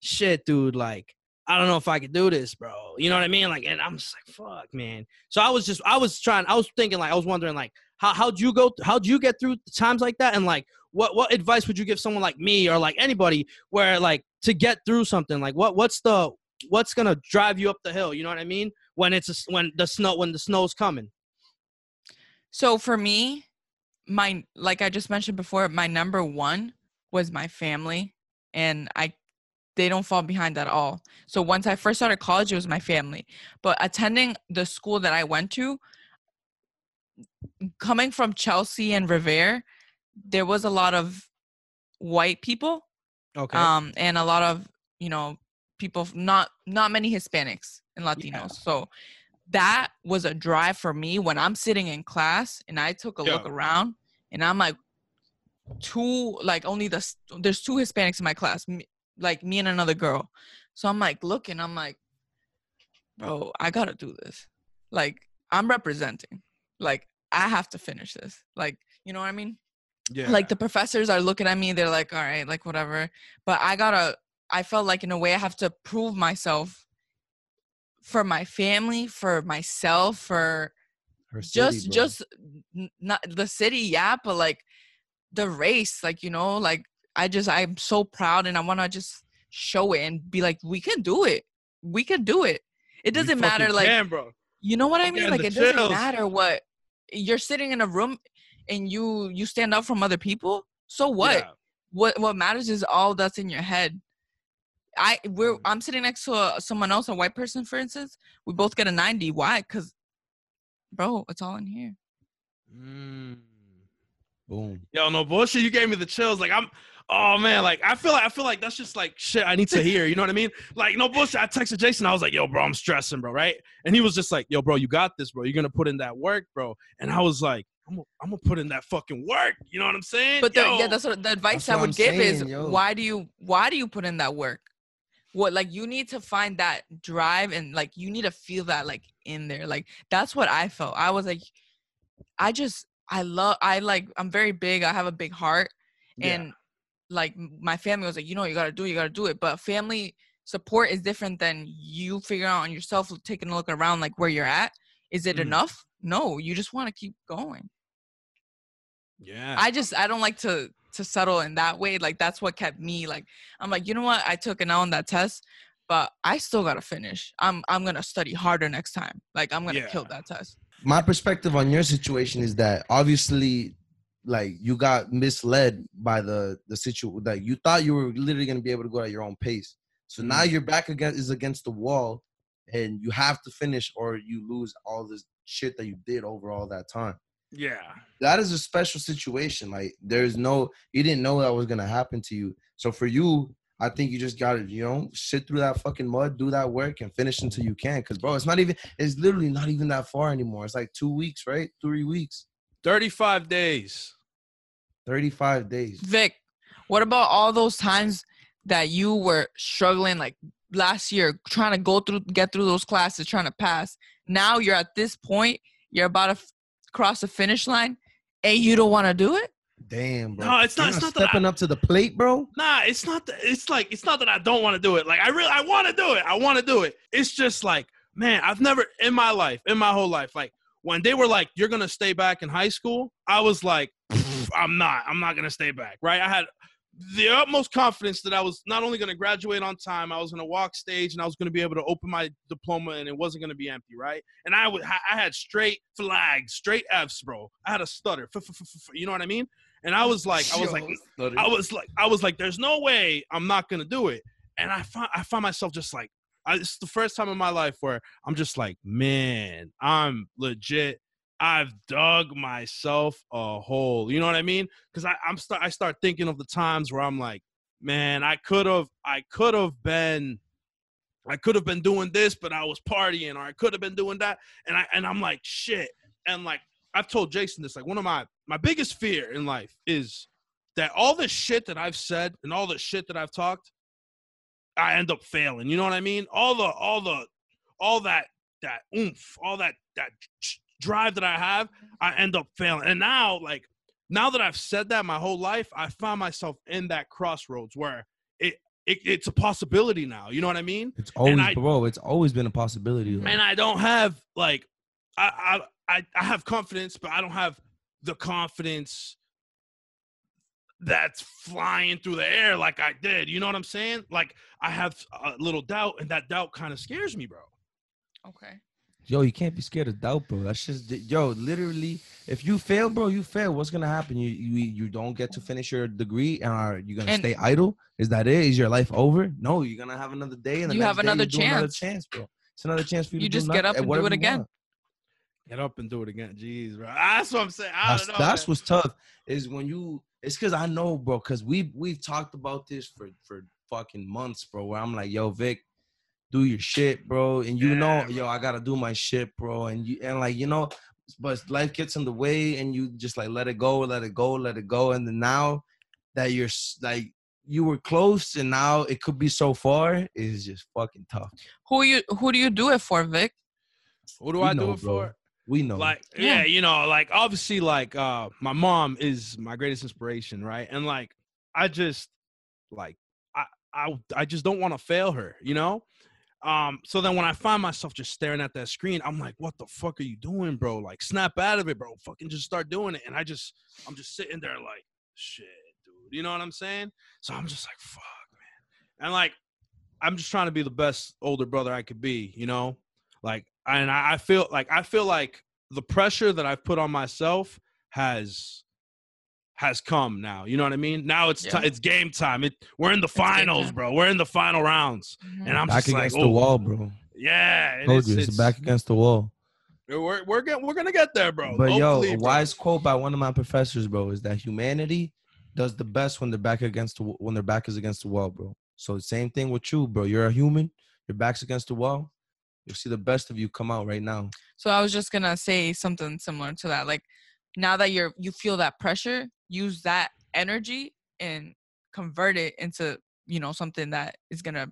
shit, dude, like, I don't know if I could do this, bro. You know what I mean? Like, and I'm just like, fuck, man. So I was just, I was trying, I was thinking, like, I was wondering, like, how how'd you go? How'd you get through times like that? And like, what what advice would you give someone like me or like anybody where like to get through something? Like, what what's the what's gonna drive you up the hill? You know what I mean? When it's a when the snow when the snow's coming. So for me, my like I just mentioned before, my number one was my family, and I they don't fall behind at all. So once I first started college, it was my family. But attending the school that I went to, coming from Chelsea and Revere, there was a lot of white people Okay. um and a lot of you know people not not many hispanics and latinos. Yeah. so that was a drive for me when i'm sitting in class and i took a look around and i'm like two like only the there's two hispanics in my class me, like me and another girl. So i'm like looking i'm like bro i gotta do this. Like i'm representing. Like i have to finish this. Like you know what i mean yeah. like the professors are looking at me they're like all right like whatever but i gotta i felt like in a way i have to prove myself for my family for myself for Her just bro. just not the city yeah but like the race like you know like i just i'm so proud and i want to just show it and be like we can do it we can do it it doesn't matter like can, you know what I mean? Like it doesn't matter what you're sitting in a room and you you stand up from other people. So what? Yeah. What what matters is all that's in your head. I we're Mm. I'm sitting next to a, someone else, a white person, for instance. We both get a 90. Why? Because, bro, it's all in here. Mm. Boom. Yo, no bullshit. You gave me the chills. Like I'm. Oh man, like I feel like I feel like that's just like shit I need to hear. You know what I mean? Like no bullshit. I texted Jason. I was like, "Yo, bro, I'm stressing, bro." Right? And he was just like, "Yo, bro, you got this, bro. You're gonna put in that work, bro." And I was like, "I'm gonna, I'm gonna put in that fucking work." You know what I'm saying? But the, yeah, that's what the advice That's I would I'm give is yo. why do you why do you put in that work? What like you need to find that drive and like you need to feel that like in there. Like that's what I felt. I was like, I just I love I like I'm very big. I have a big heart Yeah. and like my family was like, you know, you gotta do it, you gotta do it. But family support is different than you figuring out on yourself, taking a look around like where you're at. Is it Mhm. enough? No, you just want to keep going. Yeah. I just I don't like to to settle in that way. Like that's what kept me like I'm like, you know what? I took an L on that test, but I still gotta finish. I'm I'm gonna study harder next time. Like I'm gonna kill that test. my perspective on your situation is that obviously like you got misled by the the situation that you thought you were literally going to be able to go at your own pace so now Mm. your back against is against the wall and you have to finish or you lose all this shit that you did over all that time yeah. that is a special situation like there's no you didn't know that was going to happen to you so for you I think you just gotta, you know, sit through that fucking mud, do that work, and finish until you can. Cause bro, it's not even, it's literally not even that far anymore. It's like two weeks, right? Three weeks. 35 days. 35 days. Vic, what about all those times that you were struggling like last year, trying to go through get through those classes, trying to pass? Now you're at this point, you're about to f- cross the finish line, and you don't want to do it? Damn, bro. No, it's not- You're it's not that I- stepping up to the plate, bro. Nah, it's not that. It's like it's not that I don't want to do it. Like I really, I want to do it. I want to do it. It's just like, man, I've never in my life, in my whole life, like when they were like, "You're gonna stay back in high school," I was like, "I'm not. I'm not gonna stay back." Right? I had the utmost confidence that I was not only gonna graduate on time, I was gonna walk stage, and I was gonna be able to open my diploma, and it wasn't gonna be empty. Right? And I would, I had straight flags, straight Fs, bro. I had a stutter. You know what I mean? And I was like, I was like, I was like, I was like, there's no way I'm not gonna do it. And I find I find myself just like, I, it's the first time in my life where I'm just like, man, I'm legit. I've dug myself a hole. You know what I mean? Because I I'm start I start thinking of the times where I'm like, man, I could have I could have been. I could have been doing this, but I was partying, or I could have been doing that, and I and I'm like shit, and like I've told Jason this, like one of my my biggest fear in life is that all the shit that I've said and all the shit that I've talked, I end up failing. You know what I mean? All the all the all that that oomph, all that that drive that I have, I end up failing. And now, like now that I've said that my whole life, I find myself in that crossroads where it, it it's a possibility now. You know what I mean? It's always, I- bro. It's always been a possibility. though. and I don't have like I, I I I have confidence, but I don't have the confidence that's flying through the air like I did. You know what I'm saying? Like I have a little doubt, and that doubt kind of scares me, bro. Okay. Yo, you can't be scared of doubt, bro. That's just yo, literally. If you fail, bro, you fail. What's gonna happen? You you you don't get to finish your degree, and are you gonna And- stay idle? Is that it? Is your life over? No, you're gonna have another day, and the You have another you do another chance. chance, bro. It's another chance for you. You to do just get nothing- up and do it again. want. Get up and do it again. Jeez, bro. That's what I'm saying. I That's, don't know. that's what's tough is when you. It's because I know, bro. Because we we've talked about this for for fucking months, bro. Where I'm like, yo, Vic, do your shit, bro. And you know, yo, I gotta do my shit, bro. And you and like you know, but life gets in the way, and you just like let it go, let it go, let it go. And then now that you're like you were close, and now it could be so far, is just fucking tough. Who you who do you do it for, Vic? What do We I do know, it bro. for? We know. Like, Yeah. yeah, you know, like obviously, like uh my mom is my greatest inspiration, right? And like I just like I I I just don't want to fail her, you know? Um, so then when I find myself just staring at that screen, I'm like, what the fuck are you doing, bro? Like snap out of it, bro. Fucking just start doing it. And I just I'm just sitting there like, shit, dude. You know what I'm saying? So I'm just like, fuck, man. And like I'm just trying to be the best older brother I could be, you know? Like and I, feel like I feel like the pressure that I've put on myself has has come now. You know what I mean? Now it's Yeah. ti it's game time. It we're in the finals, bro. We're in the final rounds, mm-hmm. and I'm back just like, against oh, the wall, bro. Yeah, and Told it's, you, it's, it's back against the wall. We're we're get, we're gonna get there, bro. But yo, a bro. wise quote by one of my professors, bro, is that humanity does the best when they're back against the, when their back is against the wall, bro. So same thing with you, bro. You're a human. Your back's against the wall. You'll see the best of you come out right now. So I was just gonna say something similar to that. Like now that you're you feel that pressure, use that energy and convert it into you know something that is gonna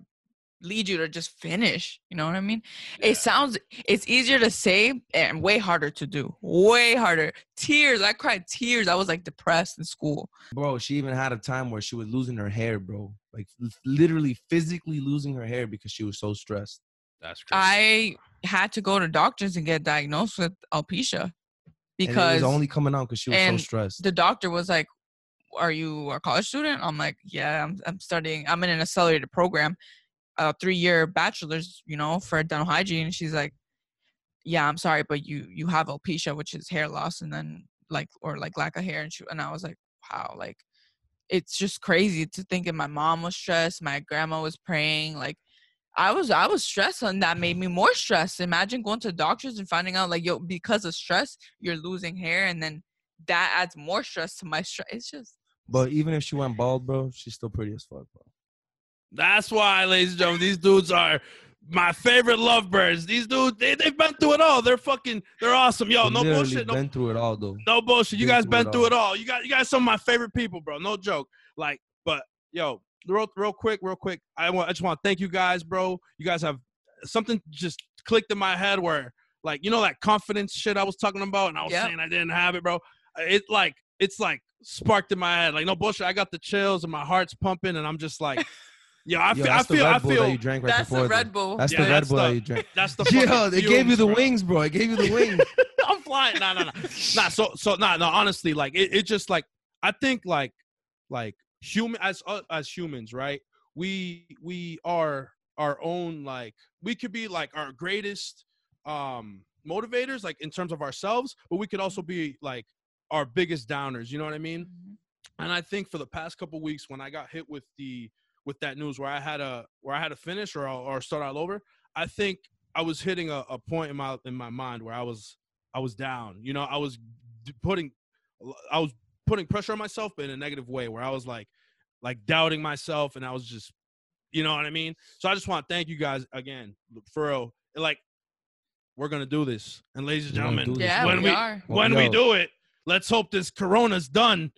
lead you to just finish. You know what I mean? Yeah. It sounds it's easier to say and way harder to do. Way harder. Tears. I cried tears. I was like depressed in school. Bro, she even had a time where she was losing her hair, bro. Like literally physically losing her hair because she was so stressed. That's crazy. I had to go to doctors and get diagnosed with alopecia And because it was only coming out because she was so stressed. the doctor was like, "Are you a college student?" I'm like, "Yeah, I'm, I'm studying. I'm in an accelerated program, a three-year bachelor's, you know, for dental hygiene." She's like, "Yeah, I'm sorry, but you you have alopecia, which is hair loss, and then like or like lack of hair." And she and I was like, "Wow, like." It's just crazy to think that my mom was stressed, my grandma was praying, like I was I was stressed and that made me more stressed. Imagine going to doctors and finding out like yo because of stress you're losing hair and then that adds more stress to my stress. It's just but even if she went bald, bro, she's still pretty as fuck, bro. That's why, ladies and gentlemen, these dudes are my favorite lovebirds. These dudes, they, they've been through it all. They're fucking, they're awesome. Yo, no literally bullshit. No, Been through it all, though. no bullshit. You been guys through been it through it all. You got, you guys some of my favorite people, bro. No joke. Like, but yo, real, real quick, real quick. I want, I just want to thank you guys, bro. You guys have something just clicked in my head where, like, you know, that confidence shit I was talking about, and I was Yep. saying I didn't have it, bro. It like, it's like sparked in my head. Like, no bullshit. I got the chills and my heart's pumping, and I'm just like. Yo, I Yo, feel, I that's the feel, Red I Bull that you drank right that's before. the. Red Bull. That's Yeah, the Red that's Bull the- that you drank. That's the. Yo, fucking they gave you the bro. wings, bro. It gave you the wings. I'm flying. No, no, no. Nah, so so nah, no, honestly, like it, it just like I think like like human as uh, as humans, right? We we are our own like we could be like our greatest um motivators, like in terms of ourselves, but we could also be like our biggest downers, you know what I mean? Mhm. And I think for the past couple weeks when I got hit with the with that news where I had a where I had to finish or or start all over, I think I was hitting a, a point in my in my mind where I was I was down. You know, I was putting I was putting pressure on myself but in a negative way where I was like like doubting myself and I was just you know what I mean? So I just want to thank you guys again for real. Like we're going to do this. And ladies and gentlemen, Yeah, when we we- are. Well, when we yo, do it, let's hope this corona's done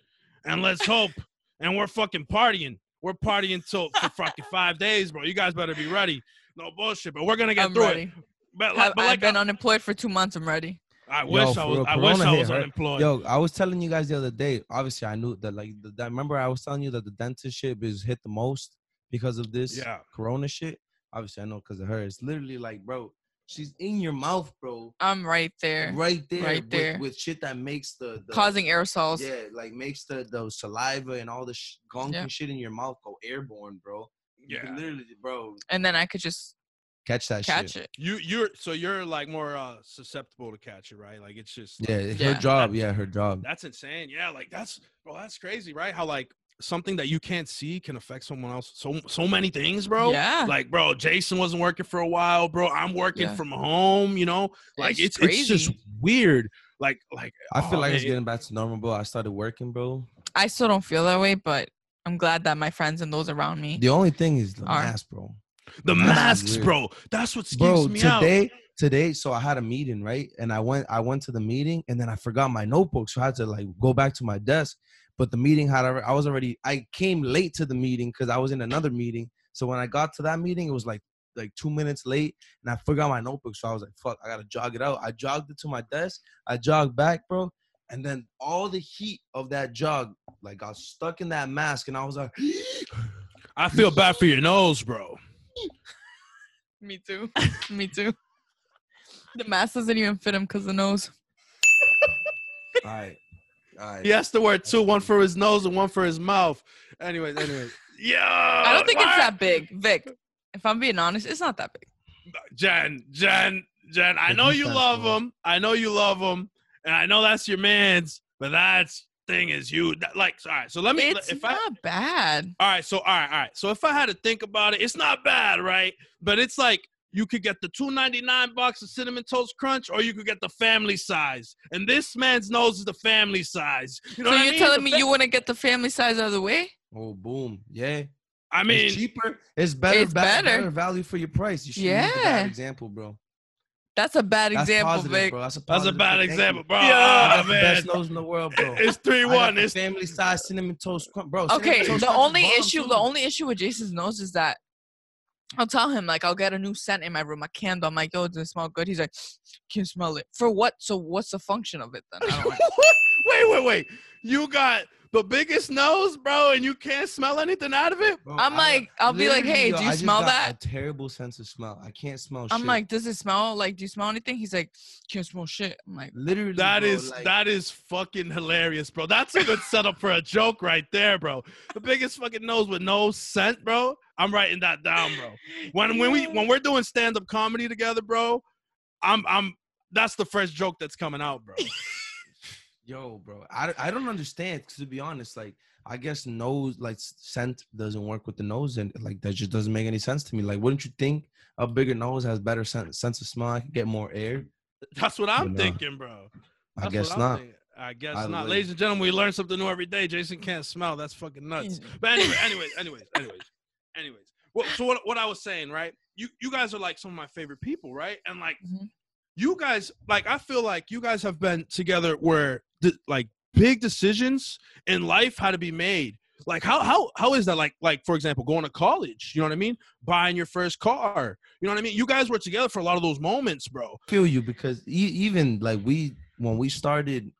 and let's hope and we're fucking partying. We're partying till for fucking five days, bro. You guys better be ready. No bullshit, but we're gonna get I'm through ready. it. But Have- like, I've been I, unemployed for two months. I'm ready. I wish I was. real, I wish Corona I was right? unemployed. Yo, I was telling you guys the other day. Obviously, I knew that like the, that, remember I was telling you that the dentist shit is hit the most because of this Yeah. Corona shit. Obviously, I know because of her. It's literally like, bro, she's in your mouth, bro, I'm right there, right there, Right with- there. with, shit that makes the, the causing aerosols. yeah, like makes the the saliva and all the sh- gunk Yeah. and shit in your mouth go airborne, bro. Yeah. literally, bro. And then I could just catch that catch shit. it. You you're so you're like more uh susceptible to catch it, right? Like it's just Yeah, like, Yeah. her job. Yeah, her job. that's insane. Yeah, like that's well, that's crazy, right? How like something that you can't see can affect someone else so so many things, bro. Yeah. Like, bro, Jason wasn't working for a while, bro. I'm working Yeah. from home, you know? Like It's it's it's, just weird. Like like I feel oh, like it's getting back to normal, bro. I started working, bro. I still don't feel that way, but I'm glad that my friends and those around me. The only thing is the Are- mask, bro. The That's masks, weird. bro. That's what Bro, me out. today, today, so I had a meeting, right? And I went, I went to the meeting, and then I forgot my notebook, so I had to like go back to my desk. But the meeting had, I was already, I came late to the meeting because I was in another meeting. So when I got to that meeting, it was like like two minutes late, and I forgot my notebook. So I was like, "Fuck, I gotta jog it out." I jogged it to my desk. I jogged back, bro, and then all the heat of that jog like got stuck in that mask, and I was like, I feel bad for your nose, bro. Me too. me too. The mask doesn't even fit him because the nose. "All right, all right." He has to wear two, one for his nose and one for his mouth. Anyways, anyways. Yeah. I don't think it's that big, Vic. If I'm being honest, it's not that big. Jen, Jen, Jen, I know you love him. I know you love him. And I know that's your man's, but that's thing is you that, like all right. So let me It's if I not bad. all right, so all right, all right. So if I had to think about it, it's not bad, right? But it's like you could get the 299 box of cinnamon toast crunch or you could get the family size. And this man's nose is the family size. you know so what you're mean? telling The me fa- you want to get the family size out of the way? Oh, boom, yeah. I mean, it's cheaper. It's better. It's better. better value for your price. You should use the Yeah. example, bro. That's a bad That's example, positive, Vic. bro. That's a, that's a bad thing. Example, you. bro. I Yeah, got the man. best nose in the world, bro. It's three one. It's family size cinnamon toast crunch, bro. Okay, toast the only issue, too. the only issue with Jason's nose is that I'll tell him like I'll get a new scent in my room, a candle. I'm like, yo, does it smell good? He's like, can you smell it? For what? So what's the function of it then? I wait, wait, wait. You got the biggest nose, bro, and you can't smell anything out of it? Bro, I'm like, I'll be like, hey, yo, do you I just smell got that? A terrible sense of smell. I can't smell shit. I'm shit. like, does it smell like? Do you smell anything? He's like, can't smell shit. I'm like, literally. That bro, is like, that is fucking hilarious, bro. That's a good setup for a joke right there, bro. The biggest fucking nose with no scent, bro. I'm writing that down, bro. When when we when we're doing stand up comedy together, bro, I'm I'm that's the first joke that's coming out, bro. Yo, bro, I, I don't understand. Cause to be honest, like I guess nose like scent doesn't work with the nose, and like that just doesn't make any sense to me. Like, wouldn't you think a bigger nose has better sense sense of smell? I could get more air. That's what I'm know, uh, thinking, bro. I That's guess I'm not. thinking. I guess I not. would. Ladies and gentlemen, we learn something new every day. Jason can't smell. That's fucking nuts. But anyway, anyways, anyways, anyways, anyways. Well, so what, what I was saying, right? You you guys are like some of my favorite people, right? And like Mhm. you guys, like I feel like you guys have been together where the, like big decisions in life had to be made. Like how how how is that? Like like for example, going to college. You know what I mean? Buying your first car. You know what I mean? You guys were together for a lot of those moments, bro. feel you because e- even like we when we started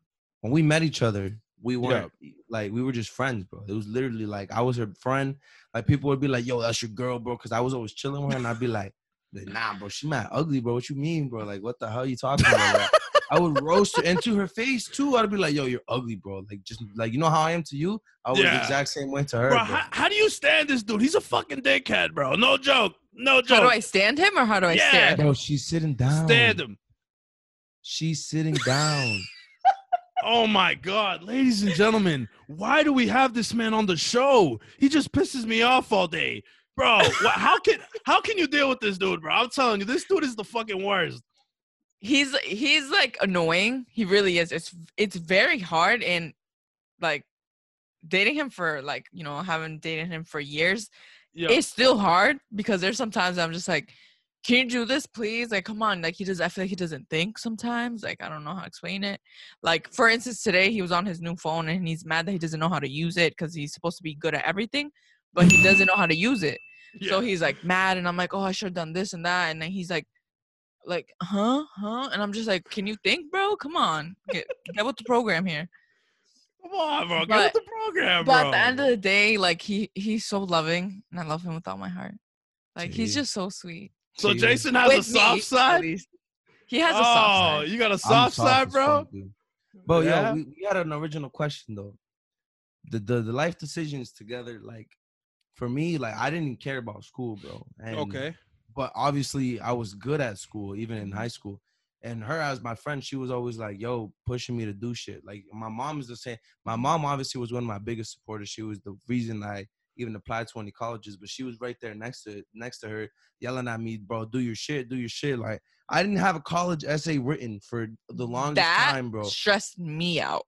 when we met each other we weren't like we were just friends bro it was literally like i was her friend like people would be like yo that's your girl bro because i was always chilling with her and i'd be like nah bro she mad ugly bro what you mean bro like what the hell you talking about Like, i would roast her into her face too i'd be like yo you're ugly bro like just like you know how i am to you i was the exact same way to her Bro, bro. how, how do you stand this dude? He's a fucking dickhead, bro. No joke. No joke. how do I stand him or how do I Yeah. stand? bro she's sitting down stand him? she's sitting down Oh my God, ladies and gentlemen, why do we have this man on the show? He just pisses me off all day, bro. how can how can you deal with this dude, bro? I'm telling you, this dude is the fucking worst. He's he's like annoying. He really is. It's it's very hard and like dating him for like you know having dated him for years. Yeah, It's still hard because there's sometimes I'm just like, can you do this, please? Like, come on. Like he does. I feel like he doesn't think sometimes. Like I don't know how to explain it. Like for instance, today he was on his new phone and he's mad that he doesn't know how to use it because he's supposed to be good at everything, but he doesn't know how to use it. So he's like mad, and I'm like, oh, I should have done this and that, and then he's like, like, huh, huh, and I'm just like, can you think, bro? Come on, get get with the program here. Come on, bro. Get but- with the program, bro. But bro. at the end of the day, like he he's so loving, and I love him with all my heart. Like he's just so sweet. So She Jason has a With me, soft at side. He has a oh, soft side. Oh, you got a I'm soft side, bro. fuck. But Yeah? yo, we, we had an original question though. The, the the life decisions together, like for me, like I didn't care about school, bro. And Okay. but obviously I was good at school, even in mm-hmm. high school. And her as my friend, she was always like, "Yo, pushing me to do shit." Like my mom is the same. My mom obviously was one of my biggest supporters. She was the reason I even applied to any colleges, but she was right there next to next to her, yelling at me, "Bro, do your shit, do your shit." Like I didn't have a college essay written for the longest that time, bro. stressed me out.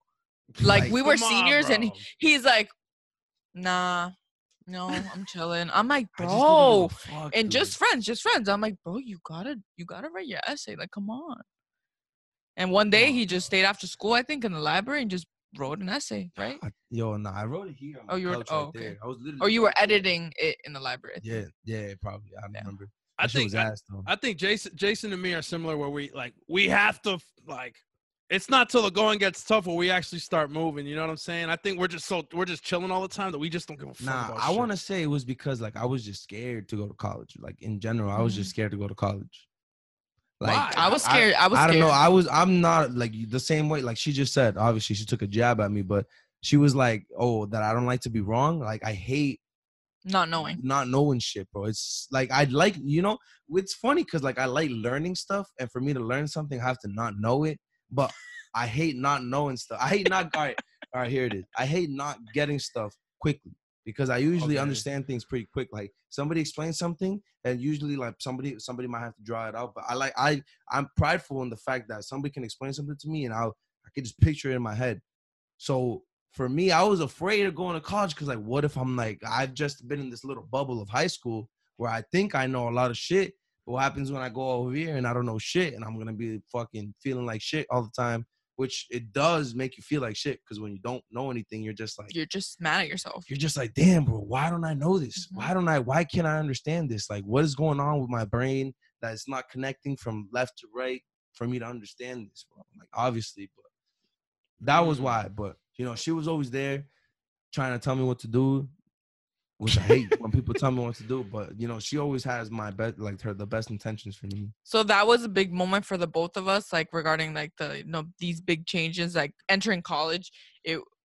Like, we were Come on, seniors, and he- he's like, "Nah, no, I'm chilling." I'm like, I just "Bro," fuck, and dude. just friends, just friends. I'm like, "Bro, you gotta, you gotta write your essay. Like, come on." And one day he just stayed after school, I think, in the library and just wrote an essay, right? I- yo, nah, I wrote it here. On Oh, you wrote- couch oh, right okay. there. I was literally Or you were going through it. editing it in the library. Yeah, yeah, probably. I Yeah. remember. I That think was I. I think Jason Jason and me are similar where we like we have to like it's not till the going gets tough where we actually start moving. You know what I'm saying? I think we're just so we're just chilling all the time that we just don't give a fuck Nah, about I want to say it was because like I was just scared to go to college. Like in general, I was just mm. scared to go to college. Like Why? I was scared. I, was I don't know. I was. I'm not like the same way. Like she just said. Obviously, she took a jab at me, but she was like, "Oh, that I don't like to be wrong. Like I hate not knowing. not knowing shit, bro. It's like I'd like, you know, it's funny because like I like learning stuff, and for me to learn something, I have to not know it. But I hate not knowing stuff. I hate not. all right, all right, here it is. I hate not getting stuff quickly because I usually Okay. understand things pretty quick. Like somebody explains something, and usually like somebody somebody might have to draw it out. But I like I I'm prideful in the fact that somebody can explain something to me, and I'll I can just picture it in my head. So for me, I was afraid of going to college because like, what if I'm like, I've just been in this little bubble of high school where I think I know a lot of shit. But what happens when I go over here and I don't know shit, and I'm gonna be fucking feeling like shit all the time, which it does make you feel like shit because when you don't know anything, you're just like, You're just mad at yourself. you're just like, damn, bro, why don't I know this? Mhm. Why don't I? Why can't I understand this? Like, what is going on with my brain that it's not connecting from left to right for me to understand this, bro? Like, obviously, but that was Mm. why. But you know, she was always there, trying to tell me what to do, which I hate when people tell me what to do. But you know, she always has my best, like her the best intentions for me. So that was a big moment for the both of us, like regarding like the you know these big changes, like entering college. It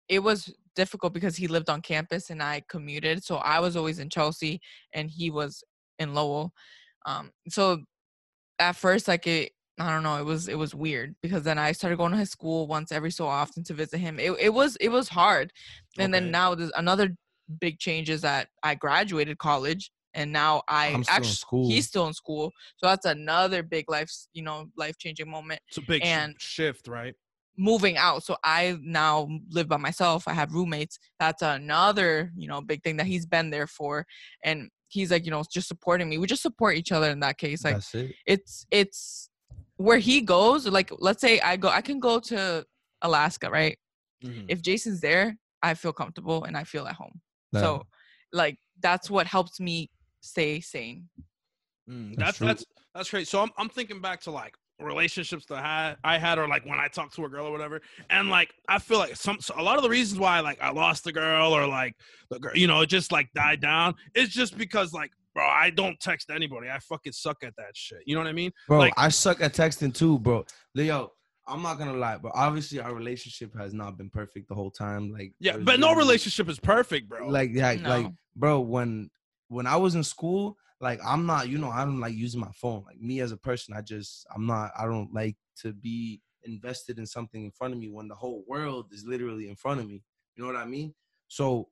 it was difficult because he lived on campus and I commuted, so I was always in Chelsea and he was in Lowell. Um, so at first, like it, I don't know, it was it was weird because then I started going to his school once every so often to visit him. It it was it was hard, and Okay. then now there's another big changes that I graduated college and now I I'm actually he's still in school, so that's another big life you know life changing moment. It's a big and- shift, right? Moving out, so I now live by myself. I have roommates. That's another you know big thing that he's been there for, and he's like you know just supporting me. We just support each other in that case. Like it. it's it's where he goes like let's say i go i can go to alaska right Mhm. if jason's there i feel comfortable and i feel at home Yeah. so like that's what helps me stay sane Mm, That's that's that's that's great. So I'm I'm thinking back to like relationships that I had, I had or like when I talked to a girl or whatever, and like I feel like some so a lot of the reasons why like I lost the girl or like the girl, you know, it just like died down. It's just because like bro, I don't text anybody. I fucking suck at that shit. You know what I mean? Bro, Like- I suck at texting too, bro. Leo, I'm not gonna lie, but obviously our relationship has not been perfect the whole time. Like, Yeah, but no relationship is perfect, bro. Like, yeah, like, bro, when when I was in school, like, I'm not, you know, I don't like using my phone. Like me as a person, I just, I'm not, I don't like to be invested in something in front of me when the whole world is literally in front of me. You know what I mean? So,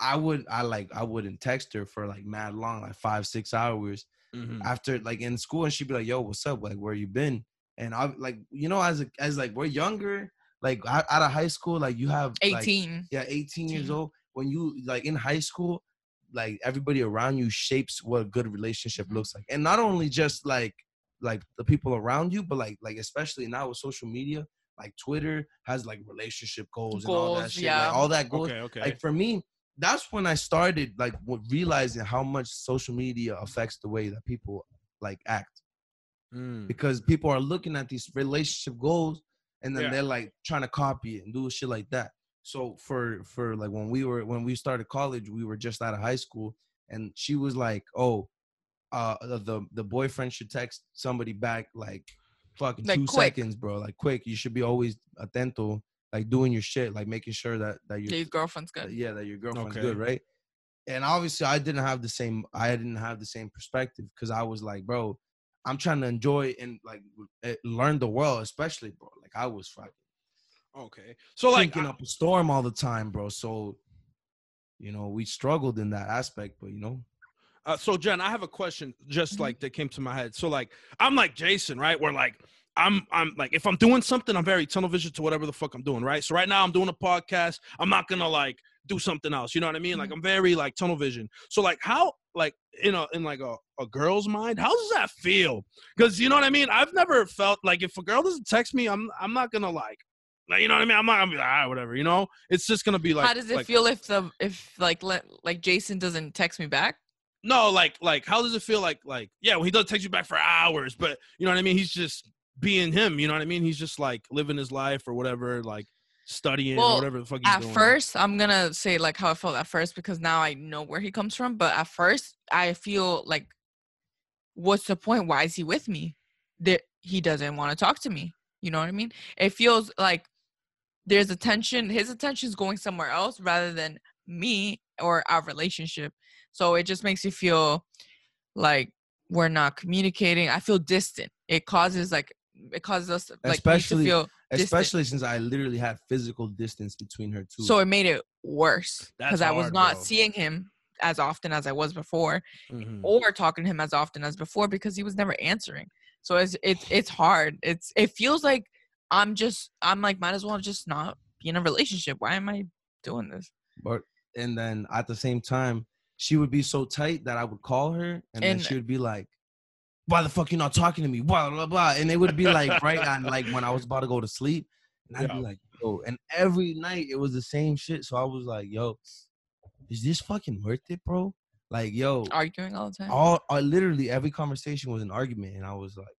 I would, I like, I wouldn't text her for like mad long, like five, six hours Mhm. after like in school and she'd be like yo what's up like where you been and i like you know as a, as like we're younger like out out of high school like you have like, 18 yeah 18 years old when you like in high school like everybody around you shapes what a good relationship Mhm. looks like and not only just like like the people around you but like like especially now with social media like twitter has like relationship goals, and all that Goals, shit yeah. like all that goes Okay, okay. like for me that's when i started like realizing how much social media affects the way that people like act Mm. because people are looking at these relationship goals and then Yeah. they're like trying to copy it and do shit like that so for for like when we were when we started college we were just out of high school and she was like oh uh the the, the boyfriend should text somebody back like fucking Like, two quick. seconds bro like quick you should be always atento like doing your shit like making sure that that you're his girlfriend's good yeah, that your girlfriend's Okay. good, right? and obviously I didn't have the same I didn't have the same perspective because I was like, bro, I'm trying to enjoy and like eh, learn the world, especially, bro. Like I was fucking Okay. So like thinking up a storm all the time, bro. So, you know, we struggled in that aspect, but you know, Uh, so Jen, I have a question just Mhm. like that came to my head. So like I'm like Jason, right? Where like I'm I'm like if I'm doing something, I'm very tunnel vision to whatever the fuck I'm doing, right? So right now I'm doing a podcast. I'm not gonna like do something else. You know what I mean? Like I'm very like tunnel vision. So like how like in a in like a, a girl's mind, how does that feel? Because you know what I mean? I've never felt like if a girl doesn't text me, I'm I'm not gonna like like you know what I mean? I'm not gonna be like, ah, whatever, you know? It's just gonna be like How does it like, feel if the if like let, like Jason doesn't text me back? No, like like how does it feel like like yeah, well he doesn't text you back for hours, but you know what I mean? He's just being him, you know what I mean? He's just like living his life or whatever, like studying or Well, whatever the fuck he's At first, I'm gonna say like how I felt at first because now I know where he comes from. But at first, I feel like, what's the point? Why is he with me? That he doesn't want to talk to me. You know what I mean? It feels like there's attention. His attention is going somewhere else rather than me or our relationship. So it just makes you feel like we're not communicating. I feel distant. It causes like it causes us like Especially- to feel especially since I literally had physical distance between her two. So it made it worse because I was not bro. seeing him as often as I was before, Mhm. or talking to him as often as before because he was never answering. So it's it's it's hard. It's it feels like I'm just I'm like might as well just not be in a relationship. Why am I doing this? but and then at the same time, she would be so tight that I would call her, and, then And- she would be like, "Why the fuck you not talking to me?" Blah blah blah, and it would be like right on like when I was about to go to sleep, and I'd be like, "Yo," and every night it was the same shit. So I was like, "Yo, is this fucking worth it, bro?" Like, yo, Arguing all the time. all I literally every conversation was an argument, and I was like,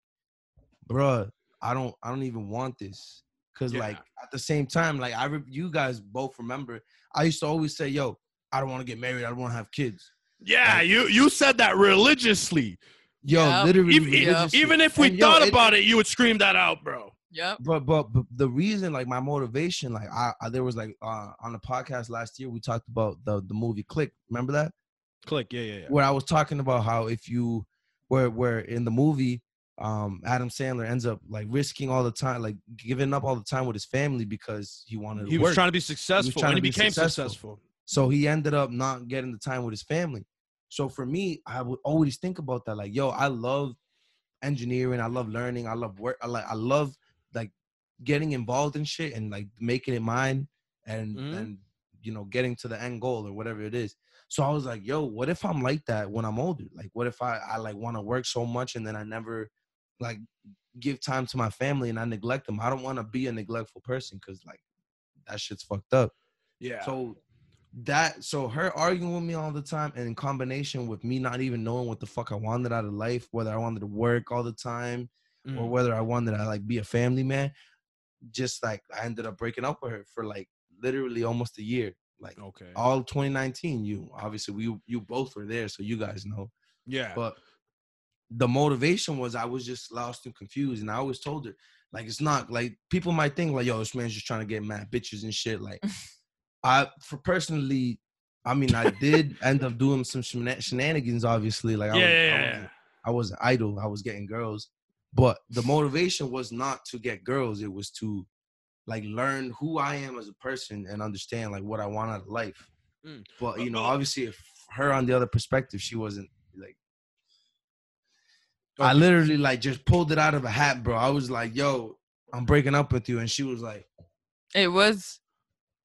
"Bruh, I don't, I don't even want this." Cause Yeah. like at the same time, like I, re- you guys both remember, I used to always say, "Yo, I don't want to get married. I don't want to have kids." Yeah, Like- you you said that religiously. Yo, Yep. literally, Even, religiously. even if we And, thought it- about it, you would scream that out, bro. Yeah. but, but but the reason, like my motivation, like I, I there was like uh, on the podcast last year, we talked about the the movie Click. Remember that? Click, yeah, yeah, yeah. where I was talking about how if you where where in the movie um Adam Sandler ends up like risking all the time like giving up all the time with his family because he wanted to He was work. trying to be successful trying and he be became successful. successful. so he ended up not getting the time with his family so for me I would always think about that like yo I love engineering I love learning I love work I like I love like getting involved in shit and like making it mine and Mhm. and you know getting to the end goal or whatever it is so I was like, yo, what if I'm like that when I'm older? Like, what if I, I like want to work so much and then I never like give time to my family and I neglect them? I don't want to be a neglectful person because like that shit's fucked up. Yeah. So that so her arguing with me all the time and in combination with me not even knowing what the fuck I wanted out of life, whether I wanted to work all the time or Mm. whether I wanted to like be a family man, just like I ended up breaking up with her for like literally almost a year. Like okay. all 2019 you obviously we you both were there so you guys know Yeah. but the motivation was i was just lost and confused and i always told her like it's not like people might think like yo this man's just trying to get mad bitches and shit like i for personally i mean i did end up doing some shena- shenanigans obviously like yeah, I, was, yeah, I, wasn't, yeah. I wasn't idle i was getting girls but the motivation was not to get girls it was to like learn who I am as a person and understand like what I want out of life. Mm. But you know, obviously, if her on the other perspective, she wasn't like. I literally like just pulled it out of a hat, bro. I was like, "Yo, I'm breaking up with you," and she was like, It was.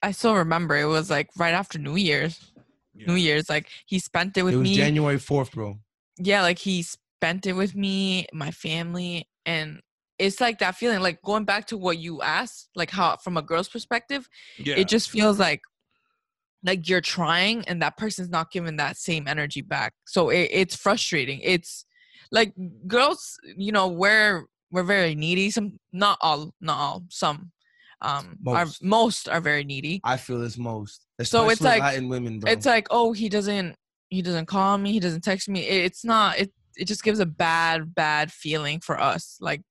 I still remember. It was like right after New Year's. New Year's, like he spent it with me. "It was me. January 4th, bro." yeah, like he spent it with me, my family, and it's like that feeling. Like going back to what you asked, like how from a girl's perspective, Yeah. it just feels like like you're trying and that person's not giving that same energy back. So it, it's frustrating. It's like girls, you know, we're we're very needy. Some, not all, not all, some. Um, are Most. most are very needy. I feel it's most. So it's especially like- Latin women, bro. it's like oh he doesn't he doesn't call me he doesn't text me It- it's not it it just gives a bad bad feeling for us like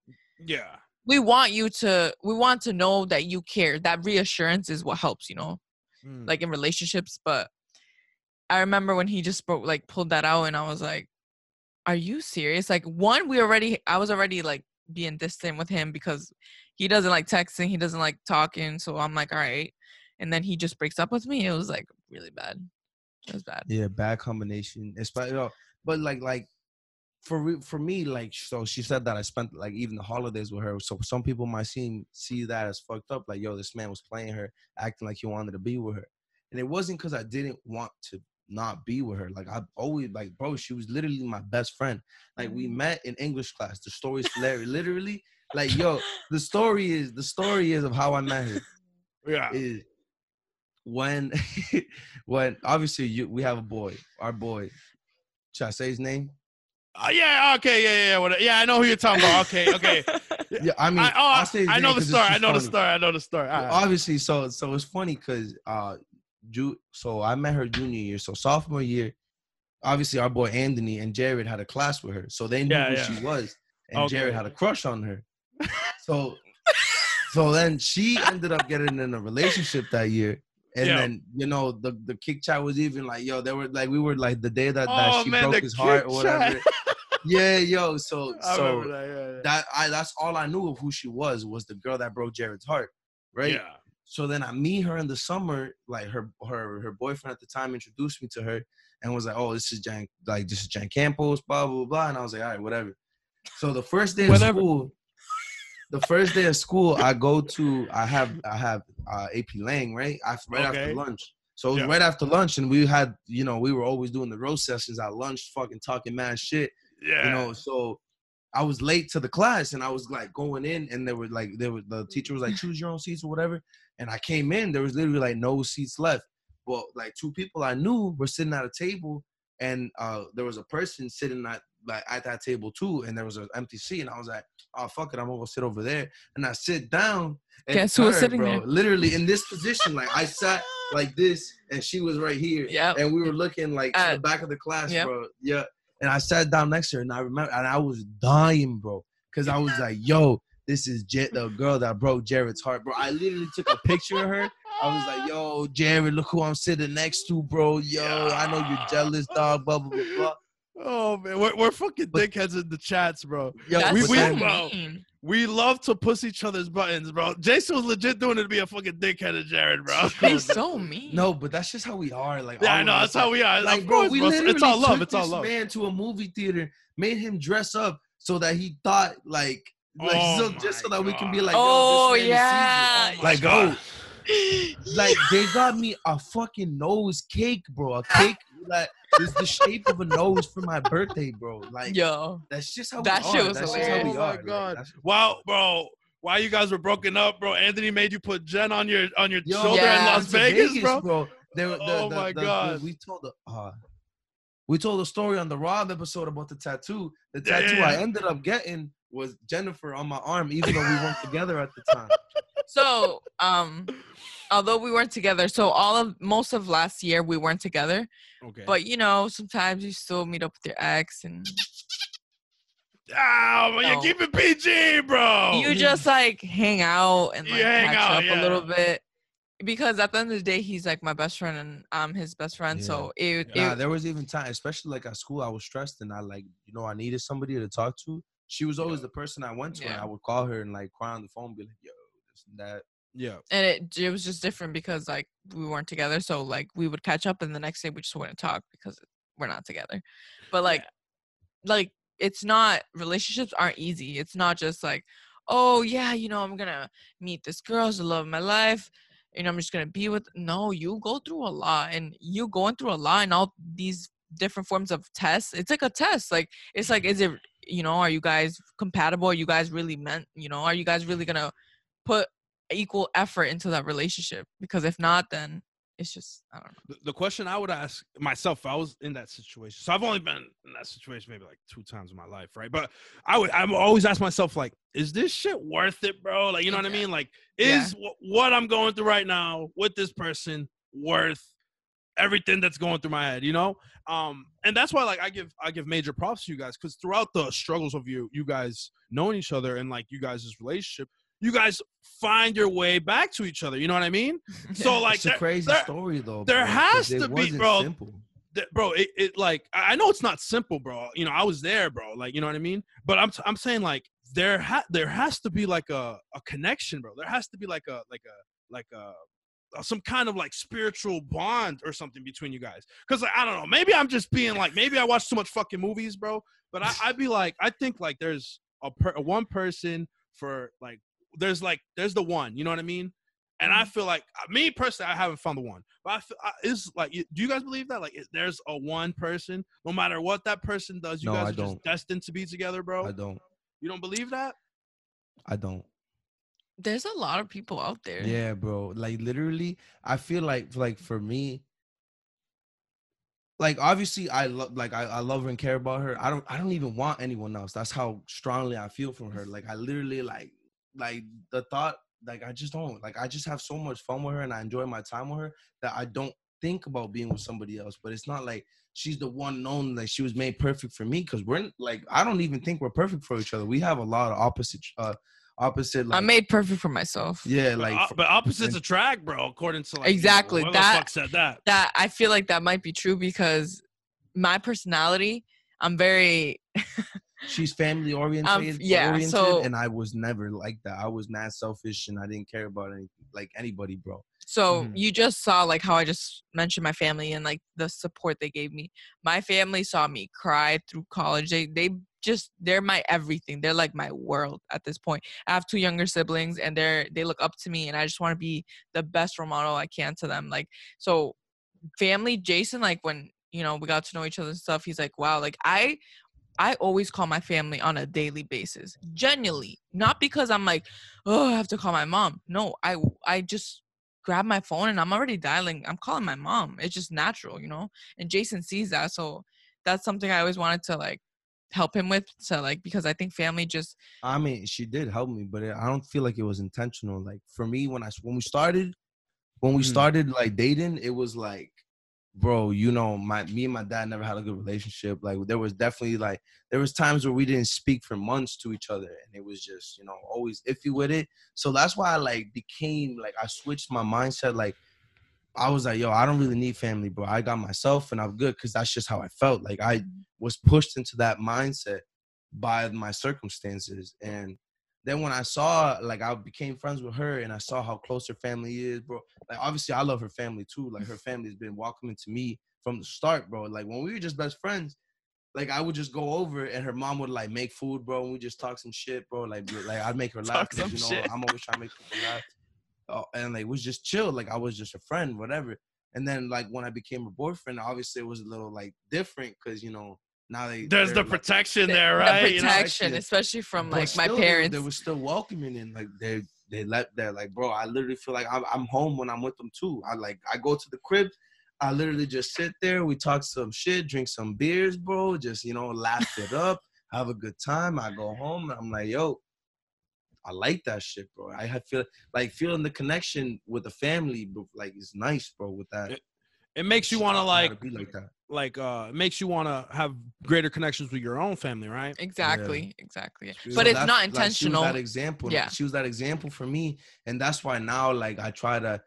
yeah. we want you to we want to know that you care that reassurance is what helps you know Mm. like in relationships but I remember when he just broke like pulled that out, and I was like, "Are you serious?" Like one, we already I was already like being distant with him because he doesn't like texting, he doesn't like talking. So I'm like, all right. And then he just breaks up with me. It was like really bad. It was bad. Yeah, bad combination. Especially, but like like for re- for me, like so she said that I spent like even the holidays with her. So some people might see see that as fucked up. Like, yo, this man was playing her, acting like he wanted to be with her, and it wasn't because I didn't want to not be with her. Like I always like, bro, she was literally my best friend. Like we mm. met in English class. The story's hilarious. literally, like yo, the story is the story is of how I met her Yeah. is when when obviously you we have a boy, our boy. Should I say his name? Uh, yeah. Okay. Yeah. Yeah. What, yeah. I know who you're talking about. Okay. Okay. Yeah, I mean, I, oh, his I know the story. I know the story. I know the story. Well, right. obviously, so so it's funny because uh, Ju- so I met her junior year. So sophomore year, obviously our boy Anthony and Jared had a class with her, so they knew Yeah, who yeah. she was, and Okay. Jared had a crush on her. So, so then she ended up getting in a relationship that year. And Yeah. then you know the the kick chat was even like yo they were like we were like the day that, that Oh, she man, broke his heart or whatever. yeah, yo. So I so that. Yeah. yeah. that I that's all I knew of who she was was the girl that broke Jared's heart, right? Yeah. So then I meet her in the summer, like her her her boyfriend at the time introduced me to her and was like, "Oh, this is Jan, like this is Jan Campos, blah blah blah," and I was like, "All right, whatever." So the first day of Whatever. school, the first day of school, I go to I have I have uh, AP Lang right after, right Okay. after lunch. So it was Yeah. right after lunch, and we had you know we were always doing the roast sessions at lunch, fucking talking mad shit Yeah. you know so i was late to the class and i was like going in and there were like there was the teacher was like choose your own seats or whatever and i came in there was literally like no seats left but like two people i knew were sitting at a table and uh there was a person sitting at like at that table too and there was an empty seat and i was like oh fuck it i'm gonna sit over there and i sit down and Guess who was sitting bro, there? literally in this position like i sat like this and she was right here Yep. and we were looking like to the uh, back of the class, Yep. bro. Yeah. And I sat down next to her, and I remember, and I was dying, bro, because I was like, "Yo, this is J- the girl that broke Jared's heart, bro." I literally took a picture of her. I was like, "Yo, Jared, look who I'm sitting next to, bro. Yo, I know you're jealous, dog. Blah blah blah." blah. Oh man, we're, we're fucking dickheads in the chats, bro. Yo, That's we- we- bro. We love to push each other's buttons, bro. Jason was legit doing it to be a fucking dickhead at Jared, bro. He's so mean. no, but that's just how we are. Like, yeah, I know. That's how we are. Like, of bro, course, we bro. literally It's all love. took It's all this love. man to a movie theater, made him dress up so that he thought like, like Oh so, just so my that we can be like, yo, Oh, this oh yeah. Oh like, God. oh, like they got me a fucking nose cake, bro. A cake that is the shape of a nose for my birthday, bro. Like, Yo. that's just how That we shit are. was that's just how we Oh are. my Like, God. that's- Wow, bro. While you guys were broken up, bro, Anthony made you put Jen on your on your Yo, shoulder Yeah. in Las went to Vegas, bro. They were, the, Oh the- my the- the- God. we told the uh, we told a story on the Rob episode about the tattoo. The Yeah, yeah, tattoo I ended up getting was Jennifer on my arm, even though we weren't together at the time. So, um, although we weren't together, so all of most of last year we weren't together. Okay. But you know, sometimes you still meet up with your ex, and oh, but you No. keep it PG, bro. you just like hang out and like hang catch out, up a little bit. Because at the end of the day, he's like my best friend, and I'm his best friend. So it, Nah, it there was even time, especially like at school, I was stressed and I like, you know, I needed somebody to talk to. She was always the person I went to, and Yeah. I would call her and like cry on the phone, be like, "Yo, this and that." Yeah. and it it was just different because like we weren't together. So like we would catch up, and the next day we just wouldn't talk because we're not together. But like, like it's not relationships aren't easy. It's not just like, oh yeah, you know, I'm gonna meet this girl, the love of my life. You know I'm just gonna be with. No, you go through a lot, and you going through a lot, and all these different forms of tests. It's like a test. Like it's like, is it you know, are you guys compatible? Are you guys really meant? You know, are you guys really gonna put equal effort into that relationship? Because if not, then it's just I don't know. The, question I would ask myself, if I was in that situation. So I've only been in that situation maybe like two times in my life, right? But I would, I'm always ask myself, like, is this shit worth it, bro? Like, you know what I mean? Like, Yeah. is wh- what I'm going through right now with this person worth everything that's going through my head? You know? Um, and that's why, like, I give I give major props to you guys because throughout the struggles of you, you guys knowing each other and like you guys' relationship, you guys find your way back to each other. You know what I mean? So like, it's a crazy there- story though. there bro, 'cause has to be, wasn't bro. Simple. th- bro, it, it like I I know it's not simple, bro. You know, I was there, bro. Like, you know what I mean? But I'm I'm saying like there ha- there has to be like a a connection, bro. There has to be like a like a like a some kind of like spiritual bond or something between you guys. Cause like, I don't know, maybe I'm just being like, maybe I watch too much fucking movies, bro. But I, I'd be like, I think like there's a, per, a one person for like, there's like, there's the one, you know what I mean? And I feel like uh, me personally, I haven't found the one, but I feel I, is like, do you guys believe that? Like, there's a one person, no matter what that person does, you No, guys I are just don't. destined to be together, bro. I don't. You don't believe that? I don't. There's a lot of people out there. Yeah, bro. Like literally, I feel like like for me, like obviously I love like I, I love her and care about her. I don't I don't even want anyone else. That's how strongly I feel from her. Like I literally like like the thought like I just don't like I just have so much fun with her and I enjoy my time with her that I don't think about being with somebody else. But it's not like she's the one known like she was made perfect for me because we're like I don't even think we're perfect for each other. We have a lot of opposite uh opposite like I'm made perfect for myself. yeah like o- fr- but opposites and- attract, bro. According to like you know, Exactly, whoever that- the fuck said that. That I feel like that might be true because my personality, I'm very she's family oriented, yeah, oriented so- and I was never like that. I was not selfish and I didn't care about any like anybody, bro. So Mhm. you just saw like how I just mentioned my family and like the support they gave me. My family saw me cry through college. They they just they're my everything. They're like my world at this point. I have two younger siblings and they're they look up to me and I just want to be the best role model I can to them. Like so family Jason like when you know we got to know each other and stuff he's like wow like I I always call my family on a daily basis. Genuinely. Not because I'm like, oh, I have to call my mom. No, I I just grab my phone and I'm already dialing. I'm calling my mom. It's just natural, you know? And Jason sees that. So that's something I always wanted to like help him with. So like because I think family just I mean, she did help me, but I don't feel like it was intentional. Like for me, when I when we started, when we Mhm. started like dating, it was like, bro, you know, my me and my dad never had a good relationship. Like there was definitely like there was times where we didn't speak for months to each other, and it was just you know always iffy with it. So that's why I like became like I switched my mindset. Like I was like, yo, I don't really need family, bro. I got myself, and I'm good because that's just how I felt. Like I mm-hmm. was pushed into that mindset by my circumstances and then when I saw like I became friends with her and I saw how close her family is, bro. Like obviously I love her family too. Like her family's been welcoming to me from the start, bro. Like when we were just best friends, like I would just go over and her mom would like make food, bro, and we just talk some shit, bro. Like like I'd make her laugh Talk 'cause, some you know shit. I'm always trying to make people laugh. Oh, and like it was just chill. Like I was just a friend, whatever. And then like when I became her boyfriend, obviously it was a little like different because you know now they There's the they're, like, protection the, there, the right? You know, protection, especially from but like my still, they were- parents. They were still welcoming and like they they let they're like, bro, I literally feel like I'm, I'm home when I'm with them too. I like I go to the crib, I literally just sit there, we talk some shit, drink some beers, bro, just you know, laugh it up, have a good time. I go home and I'm like, yo, I like that shit, bro. I have feel like feeling the connection with the family, bro, like it's nice, bro. With that, it makes you want to like, be like that. Like, uh, makes you want to have greater connections with your own family, right? exactly, exactly. So But it's that's- not like, intentional. she was that example. Yeah. She was that example for me. And that's why now, like, I try to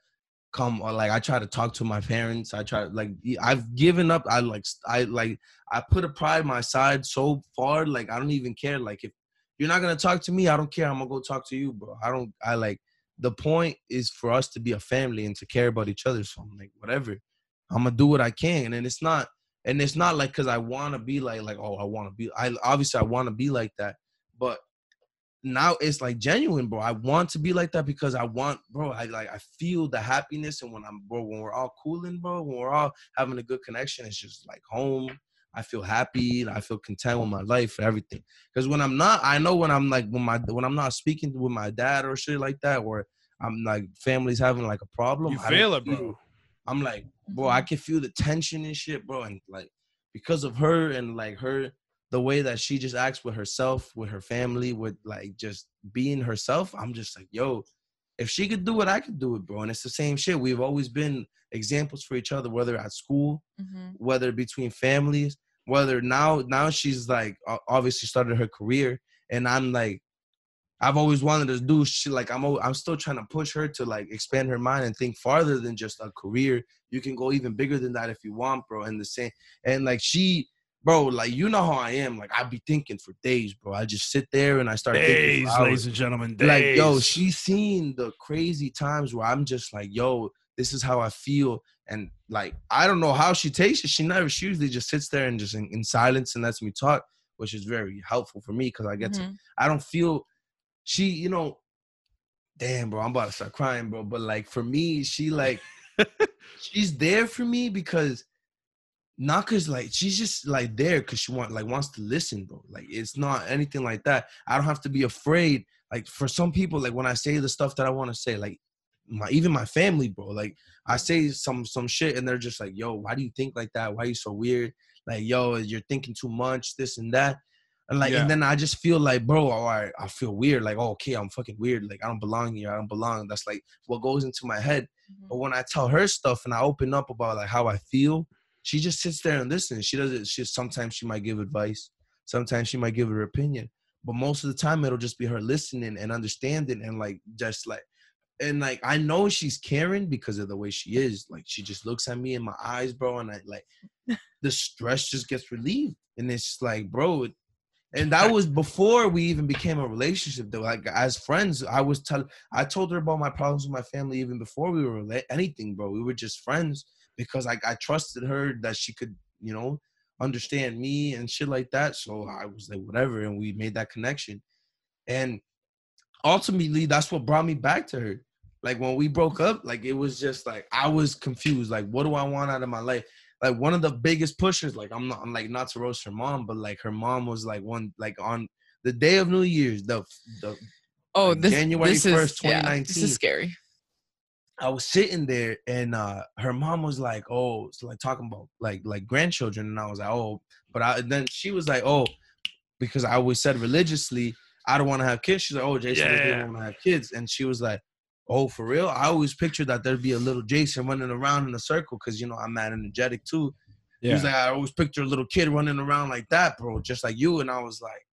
come or like I try to talk to my parents. I try like I've given up. I like I like I put a pride in my side so far, like I don't even care. Like if you're not gonna talk to me, I don't care. I'm gonna go talk to you, bro. I don't I like the point is for us to be a family and to care about each other. So I'm like, whatever. I'm gonna do what I can. And it's not and it's not like because I want to be like like oh I want to be I obviously I want to be like that, but now it's like genuine, bro. I want to be like that because I want, bro. I like I feel the happiness, and when I'm, bro, when we're all cooling, bro, when we're all having a good connection, it's just like home. I feel happy. and I feel content with my life and everything. Because when I'm not, I know when I'm like when my when I'm not speaking with my dad or shit like that, or I'm like family's having like a problem. You I feel it, bro. I'm like, bro, I can feel the tension and shit, bro. And like because of her and like her the way that she just acts with herself, with her family, with like just being herself, I'm just like, yo, if she could do it, I could do it, bro. And it's the same shit. We've always been examples for each other, whether at school, Mhm. whether between families, whether now now she's like obviously started her career, and I'm like I've always wanted to do shit like I'm al- I'm still trying to push her to like expand her mind and think farther than just a career. You can go even bigger than that if you want, bro. And the same and like she, bro, like you know how I am. Like I be thinking for days, bro. I just sit there and I start Days, for ladies and gentlemen. Days. like yo she's seen the crazy times where i'm just like yo this is how i feel and like i don't know how she takes it she never she usually just sits there and just in, in silence and lets me talk which is very helpful for me because i get to Mhm. i don't feel she you know damn bro i'm about to start crying bro but like for me she like she's there for me because not cause like she's just like there because she want like wants to listen, bro. Like it's not anything like that. I don't have to be afraid. Like for some people, like when I say the stuff that I want to say, like my even my family, bro. Like I say some some shit and they're just like, yo, why do you think like that? Why are you so weird? Like, yo, you're thinking too much, this and that. And like, Yeah. and then I just feel like, bro, oh, all right, I feel weird. Like, oh, okay, I'm fucking weird. Like, I don't belong here. I don't belong. That's like what goes into my head. Mm-hmm. But when I tell her stuff and I open up about like how I feel, she just sits there and listens. She doesn't. She sometimes she might give advice. Sometimes she might give her opinion. But most of the time, it'll just be her listening and understanding and like just like and like I know she's caring because of the way she is. Like she just looks at me in my eyes, bro, and I like the stress just gets relieved. And it's like, bro, and that was before we even became a relationship though. Like as friends, I was telling I told her about my problems with my family even before we were rela- anything, bro. We were just friends because like I trusted her that she could, you know, understand me and shit like that. So I was like, whatever, and we made that connection. And ultimately, that's what brought me back to her. Like when we broke up, like it was just like I was confused. Like, what do I want out of my life? Like one of the biggest pushers. Like I'm not, I'm like not to roast her mom, but like her mom was like one, like on the day of New Year's, the the Oh, like this January this 1st, is, yeah, this 2019. is scary. I was sitting there and uh her mom was like, "Oh, it's like talking about like like grandchildren," and I was like, "Oh," but I then she was like, "Oh," because I always said religiously, I don't want to have kids. She's like, "Oh, Jason Yeah. doesn't want to have kids," and she was like, "Oh, for real?" I always pictured that there'd be a little Jason running around in a circle because you know I'm mad energetic too. He was like, I always picture a little kid running around like that, bro, just like you. And I was like,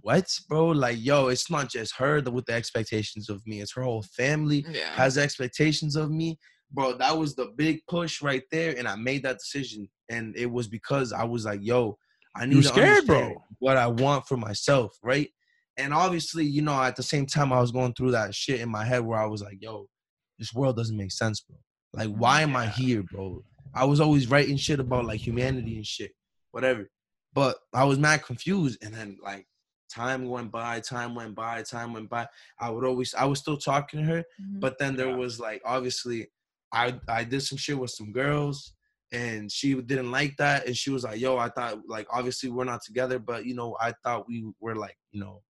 what, bro? Like, yo, it's not just her with the expectations of me. It's her whole family Yeah. has expectations of me. Bro, that was the big push right there. And I made that decision. And it was because I was like, yo, I need You to scared, bro. understand what I want for myself, right? And obviously, you know, at the same time, I was going through that shit in my head where I was like, yo, this world doesn't make sense, bro. Like, why am I here, bro? I was always writing shit about like humanity and shit, whatever. But I was mad confused. And then like time went by, time went by, time went by. I would always I was still talking to her, Mhm. but then there Yeah. was like obviously I I did some shit with some girls and she didn't like that and she was like, yo, I thought like obviously we're not together, but you know, I thought we were like, you know,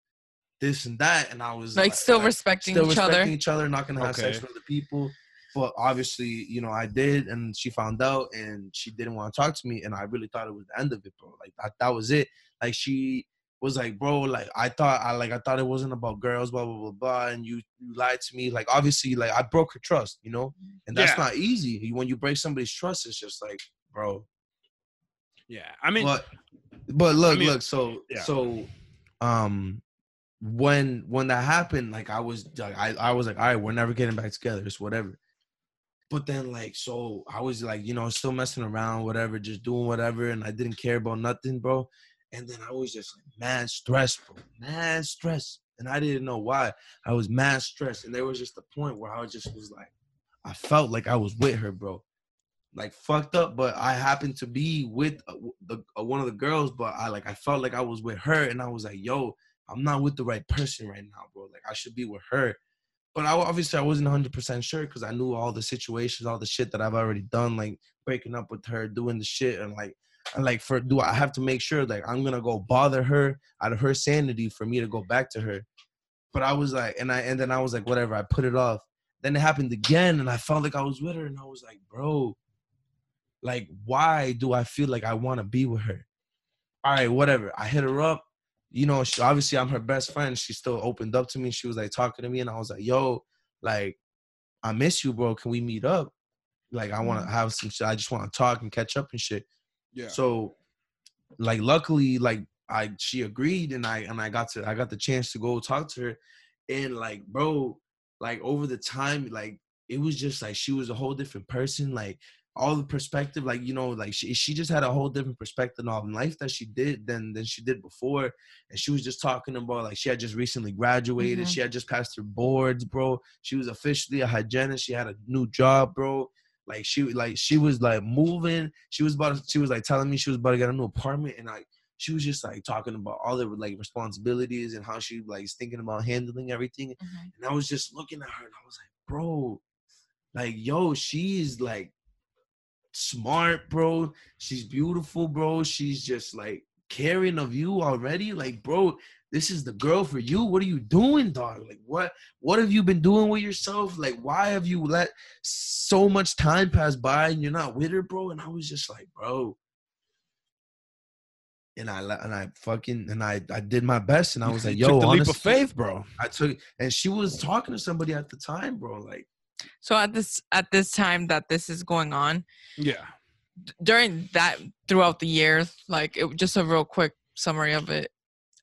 this and that. And I was like still like, respecting still each respecting other. each other, not gonna have sex with other people. But obviously, you know, I did, and she found out, and she didn't want to talk to me, and I really thought it was the end of it, bro. Like that, that was it. Like she was like, bro, like I thought, I like I thought it wasn't about girls, blah blah blah blah, and you you lied to me. Like obviously, like I broke her trust, you know, and that's Yeah. not easy. When you break somebody's trust, it's just like, bro, Yeah. I mean, but but look, mean, look. So yeah. so, um, when when that happened, like I was like I I was like, all right, we're never getting back together. It's whatever. But then like so I was like, you know, still messing around, whatever, just doing whatever, and I didn't care about nothing, bro. And then I was just like mad stressed, bro, mad stress, and I didn't know why. I was mad stressed, and there was just a point where I just was like, I felt like I was with her, bro like fucked up, but I happened to be with uh, w- the uh, one of the girls, but I like I felt like I was with her, and I was like, yo, I'm not with the right person right now, bro. Like I should be with her, but I obviously I wasn't 100 percent sure because I knew all the situations, all the shit that I've already done, like breaking up with her, doing the shit, and like. And like for do I have to make sure like I'm gonna go bother her out of her sanity for me to go back to her, but I was like, and I and then I was like, whatever, I put it off. Then it happened again, and I felt like I was with her, and I was like, bro, like why do i feel like i want to be with her all right whatever i hit her up you know she, obviously i'm her best friend. She still opened up to me. She was like talking to me and i was like yo like i miss you bro. Can we meet up? Like i want to mm. have some shit. I just want to talk and catch up and shit. Yeah. so like luckily like I she agreed and I and I got to I got the chance to go talk to her. And like bro like over the time like it was just like she was a whole different person. Like all the perspective like you know like she, she just had a whole different perspective on life that she did than than she did before. And she was just talking about like she had just recently graduated. Mhm. she had just passed her boards bro. She was officially a hygienist. She had a new job bro. Like she like she was like moving. She was about to, she was like telling me she was about to get a new apartment. And like she was just like talking about all the like responsibilities and how she like is thinking about handling everything. Mhm. and I was just looking at her and I was like, bro, like, yo, she's like smart, bro. She's beautiful, bro. She's just like caring of you already. Like, bro, this is the girl for you. What are you doing, dog? Like, what what have you been doing with yourself? Like, why have you let so much time pass by and you're not with her, bro? And I was just like, bro. And I and I fucking and I I did my best and I was like, yo, took the leap of faith, bro. I took, and she was talking to somebody at the time, bro. Like, So at this at this time that this is going on, Yeah. during that throughout the years, like it, was just a real quick summary of it.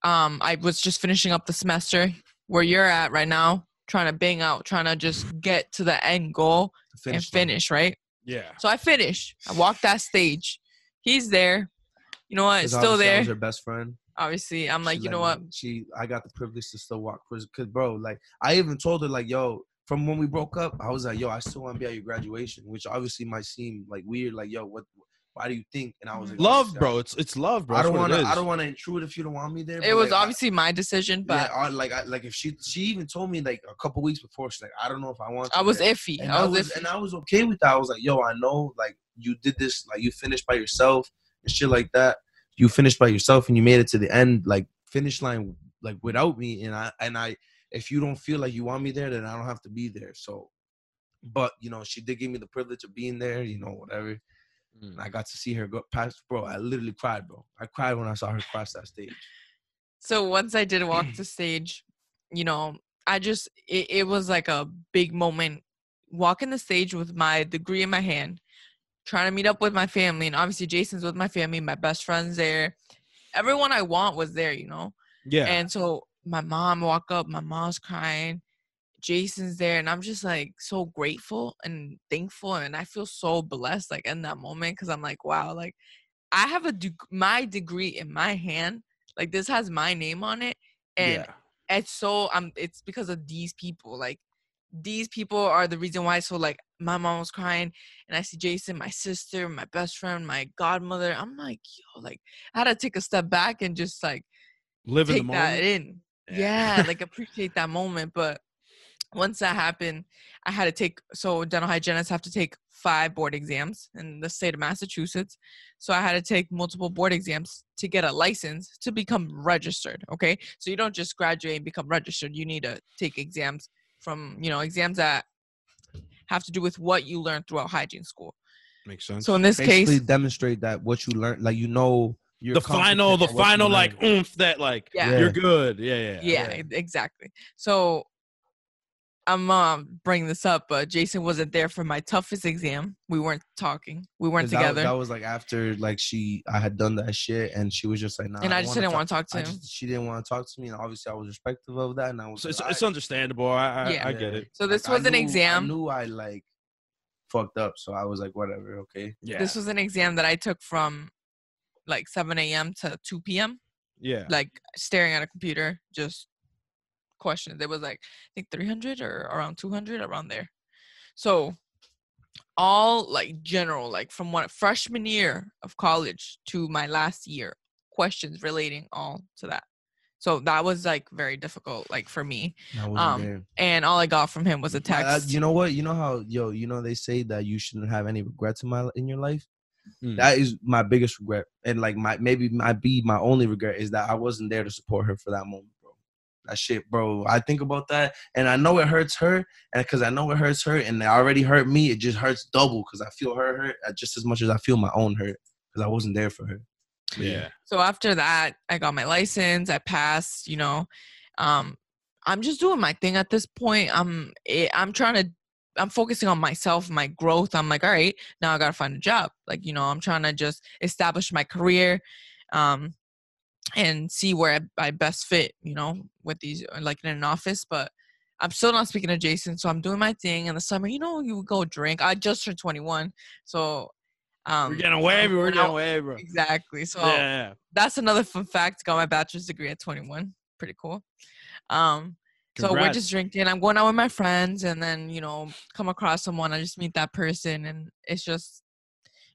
Um, I was just finishing up the semester where you're at right now, trying to bang out, trying to just get to the end goal to and finish. line. right? Yeah. So I finished. I walked that stage. He's there. You know what? It's still there. was her best friend. Obviously, I'm like, She you let know what? She, I got the privilege to still walk, because bro, like, I even told her, like, yo, from when we broke up, I was like, yo, I still want to be at your graduation, which obviously might seem like weird, like, yo, what, why do you think? And I was like, mm-hmm. Love, "Honestly, bro. It's it's love, bro. I don't want to. I don't want to intrude if you don't want me there. It was like, I- obviously my decision, but yeah, I, like, I, like if she, she even told me like a couple weeks before, she's like, I don't know if I want. I was there. iffy. and I was, was, iffy. and I was okay with that. I was like, yo, I know, like you did this, like you finished by yourself and shit like that. You finished by yourself and you made it to the end, like finish line, like without me. And I and I, if you don't feel like you want me there, then I don't have to be there. So, but you know, she did give me the privilege of being there. You know, whatever. Mm. And I got to see her go past, bro. I literally cried, bro. I cried when I saw her cross that stage. so once I did walk the stage, you know, I just it, it was like a big moment walking the stage with my degree in my hand, trying to meet up with my family, and obviously Jason's with my family, my best friends there. Everyone I want was there, you know. Yeah. And so my mom walk up, my mom's crying, Jason's there, and I'm just like so grateful and thankful, and I feel so blessed like in that moment because I'm like, wow, like I have a deg- my degree in my hand, like this has my name on it, and yeah. it's so um it's because of these people like these people are the reason why so like my mom was crying and i see jason my sister my best friend my godmother i'm like yo like i had to take a step back and just like Live in the take that moment. in yeah. Like appreciate that moment but once that happened i had to take so dental hygienists have to take five board exams in the state of massachusetts. So i had to take multiple board exams to get a license to become registered okay? So you don't just graduate and become registered. You need to take exams from you know exams that have to do with what you learned throughout hygiene school. Makes sense. so in this Basically, case demonstrate that what you learned, like you know, you're the final, the competent at what you final, learned. like oomph that, like Yeah. you're good. Yeah, yeah, yeah, e- exactly so i'm um bringing this up but jason wasn't there for my toughest exam we weren't talking we weren't together That, was like after like she I had done that shit and she was just like, nah. and i don't just didn't want to talk to I him just, she didn't want to talk to me, and obviously I was respectful of that, and I was. So it's, like, it's "Aight." understandable. I I, Yeah. I get it. so this Like, I was an knew- exam I knew I like fucked up, so I was like, whatever, okay. Yeah. this was an exam that i took from like 7 a.m to 2 p.m yeah. like staring at a computer just questions it was like i think 300 or around 200 around there so all like general like from what freshman year of college to my last year questions relating all to that so that was like very difficult like for me I wasn't Um, there. and all i got from him was a But, uh, text you know what? You know how yo, you know they say that you shouldn't have any regrets in my in your life. Mm. That is my biggest regret, and like my maybe might be my only regret is that I wasn't there to support her for that moment, bro. That shit, bro. I think about that, and I know it hurts her, and because I know it hurts her, and it already hurt me, it just hurts double because I feel her hurt uh, just as much as I feel my own hurt because I wasn't there for her. yeah. So after that, I got my license. I passed. You know, um, I'm just doing my thing at this point. I'm eh, I'm trying to. I'm focusing on myself, my growth. I'm like, all right, now I gotta find a job. Like, you know, I'm trying to just establish my career. Um, and see where I, I best fit, you know, with these uh, like in an office. But I'm still not speaking to Jason, so I'm doing my thing in the summer. You know, you go drink. I just turned 21, so um, We're getting wavy. We're getting away, bro. exactly. So Yeah. that's another fun fact. Got my bachelor's degree at 21. Pretty cool. Um, so we're just drinking. I'm going out with my friends, and then you know, come across someone. I just meet that person, and it's just,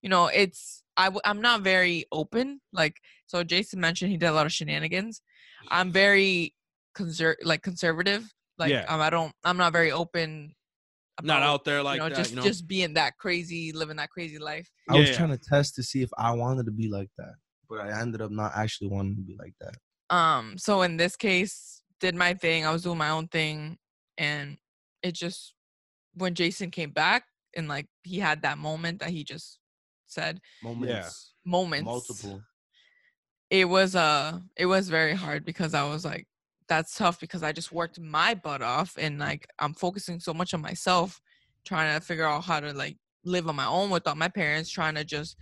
you know, it's I w- I'm not very open. Like so, Jason mentioned he did a lot of shenanigans. I'm very conser like conservative. Like Yeah. um, I don't. I'm not very open. Not out there like you know, that. just you know? just being that crazy, living that crazy life. I was Yeah. trying to test to see if I wanted to be like that, but I ended up not actually wanting to be like that. um so in this case did my thing i was doing my own thing and it just when jason came back and like he had that moment that he just said Moments, moments. Multiple. it was uh it was very hard because i was like that's tough because i just worked my butt off and like i'm focusing so much on myself trying to figure out how to like live on my own without my parents trying to just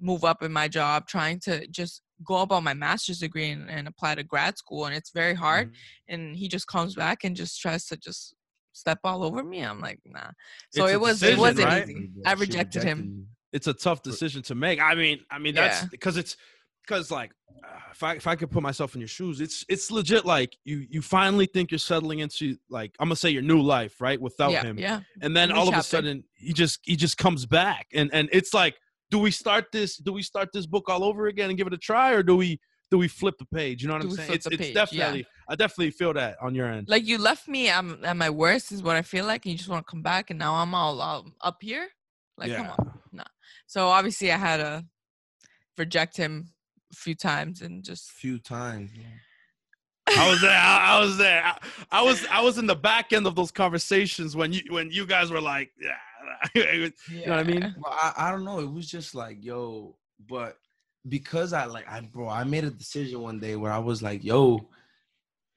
move up in my job trying to just go about my master's degree and, and apply to grad school and it's very hard Mm-hmm. and he just comes back and just tries to just step all over me i'm like nah so It's it was decision, it wasn't right? easy She i rejected him you. it's a tough decision to make. I mean, I mean that's Yeah. because it's because like uh, if I if I could put myself in your shoes, it's it's legit like you you finally think you're settling into like I'm gonna say your new life, right? Without yeah him, yeah and then New all of a sudden he just he just comes back, and and it's like, do we start this? Do we start this book all over again and give it a try, or do we do we flip the page? You know what Do I'm saying? It's it's page, yeah. definitely I definitely feel that on your end. like you left me I'm at my worst is what I feel like and you just want to come back and now I'm all um, up here like come Yeah. on so obviously I had to reject him a few times and just a few times. I was there. I, I was there. I, I was I was in the back end of those conversations when you when you guys were like, yeah. you know what I mean? Well, I, I don't know. It was just like, yo, but because I like I bro, I made a decision one day where I was like, yo,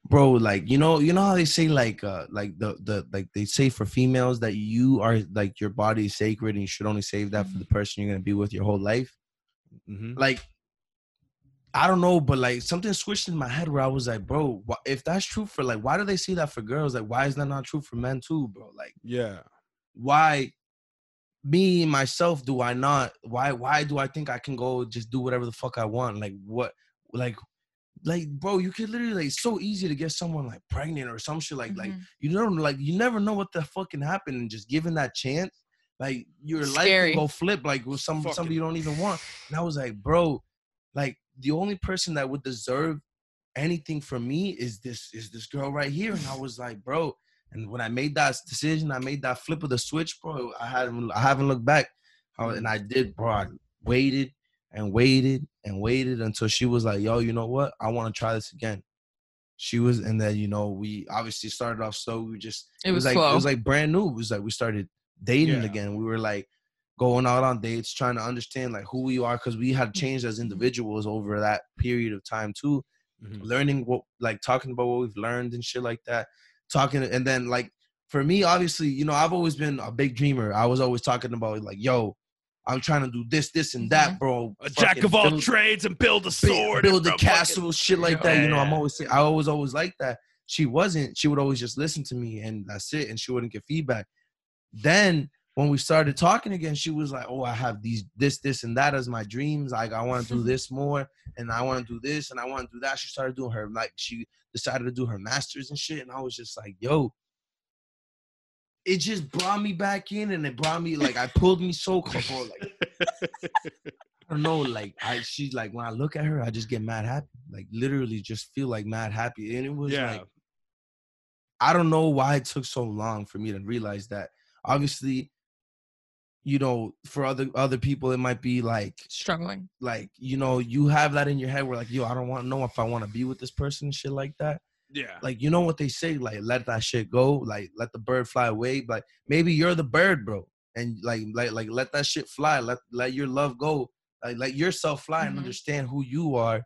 bro, like you know, you know how they say like uh like the the like they say for females that you are like your body is sacred and you should only save that for the person you're gonna be with your whole life. Mm-hmm. Like I don't know, but like something switched in my head where I was like, bro, if that's true for like, why do they say that for girls? Like, why is that not true for men too, bro? Like, Yeah. Why me myself do I not why why do I think I can go just do whatever the fuck I want like what like like bro you could literally like it's so easy to get someone like pregnant or some shit like like Mhm. you don't like you never know what the fucking happen and just given that chance like your life Scary. can go flip like with some Fucking- somebody you don't even want and I was like bro like the only person that would deserve anything from me is this is this girl right here and I was like bro and when I made that decision, I made that flip of the switch, bro. I haven't, I haven't looked back. How- And I did, bro. I waited and waited and waited until she was like, "Yo, you know what? I want to try this again." She was, and then you know, we obviously started off slow. We just, It was like, slow. it was like brand new. It was like we started dating Yeah. again. We were like going out on dates, trying to understand like who we are, because we had changed Mm-hmm. as individuals over that period of time too Mhm. learning what like talking about what we've learned and shit like that talking and then like for me obviously you know i've always been a big dreamer. I was always talking about like yo i'm trying to do this this and that mm-hmm. bro. A jack of all build- trades and build a build- sword. build and a bro, fucking- castle shit like that you know i'm always i always always like that. She wasn't. She would always just listen to me and that's it and she wouldn't get feedback. Then when we started talking again she was like oh i have these this this and that as my dreams like i want to do this more and i want to do this and i want to do that she started doing her like she decided to do her masters and shit and i was just like yo it just brought me back in and it brought me like i pulled me so close like I don't know, like I she's like when I look at her, I just get mad happy. Like literally just feel like mad happy. And it was Yeah. like I don't know why it took so long for me to realize that. Obviously, you know, for other other people it might be like struggling like, you know, you have that in your head where like, yo, I don't want to know if I want to be with this person shit like that. Yeah. Like, you know what they say, like let that shit go, like let the bird fly away. Like maybe you're the bird, bro. And like like like let that shit fly. Let let your love go. Like let yourself fly and Mhm. understand who you are.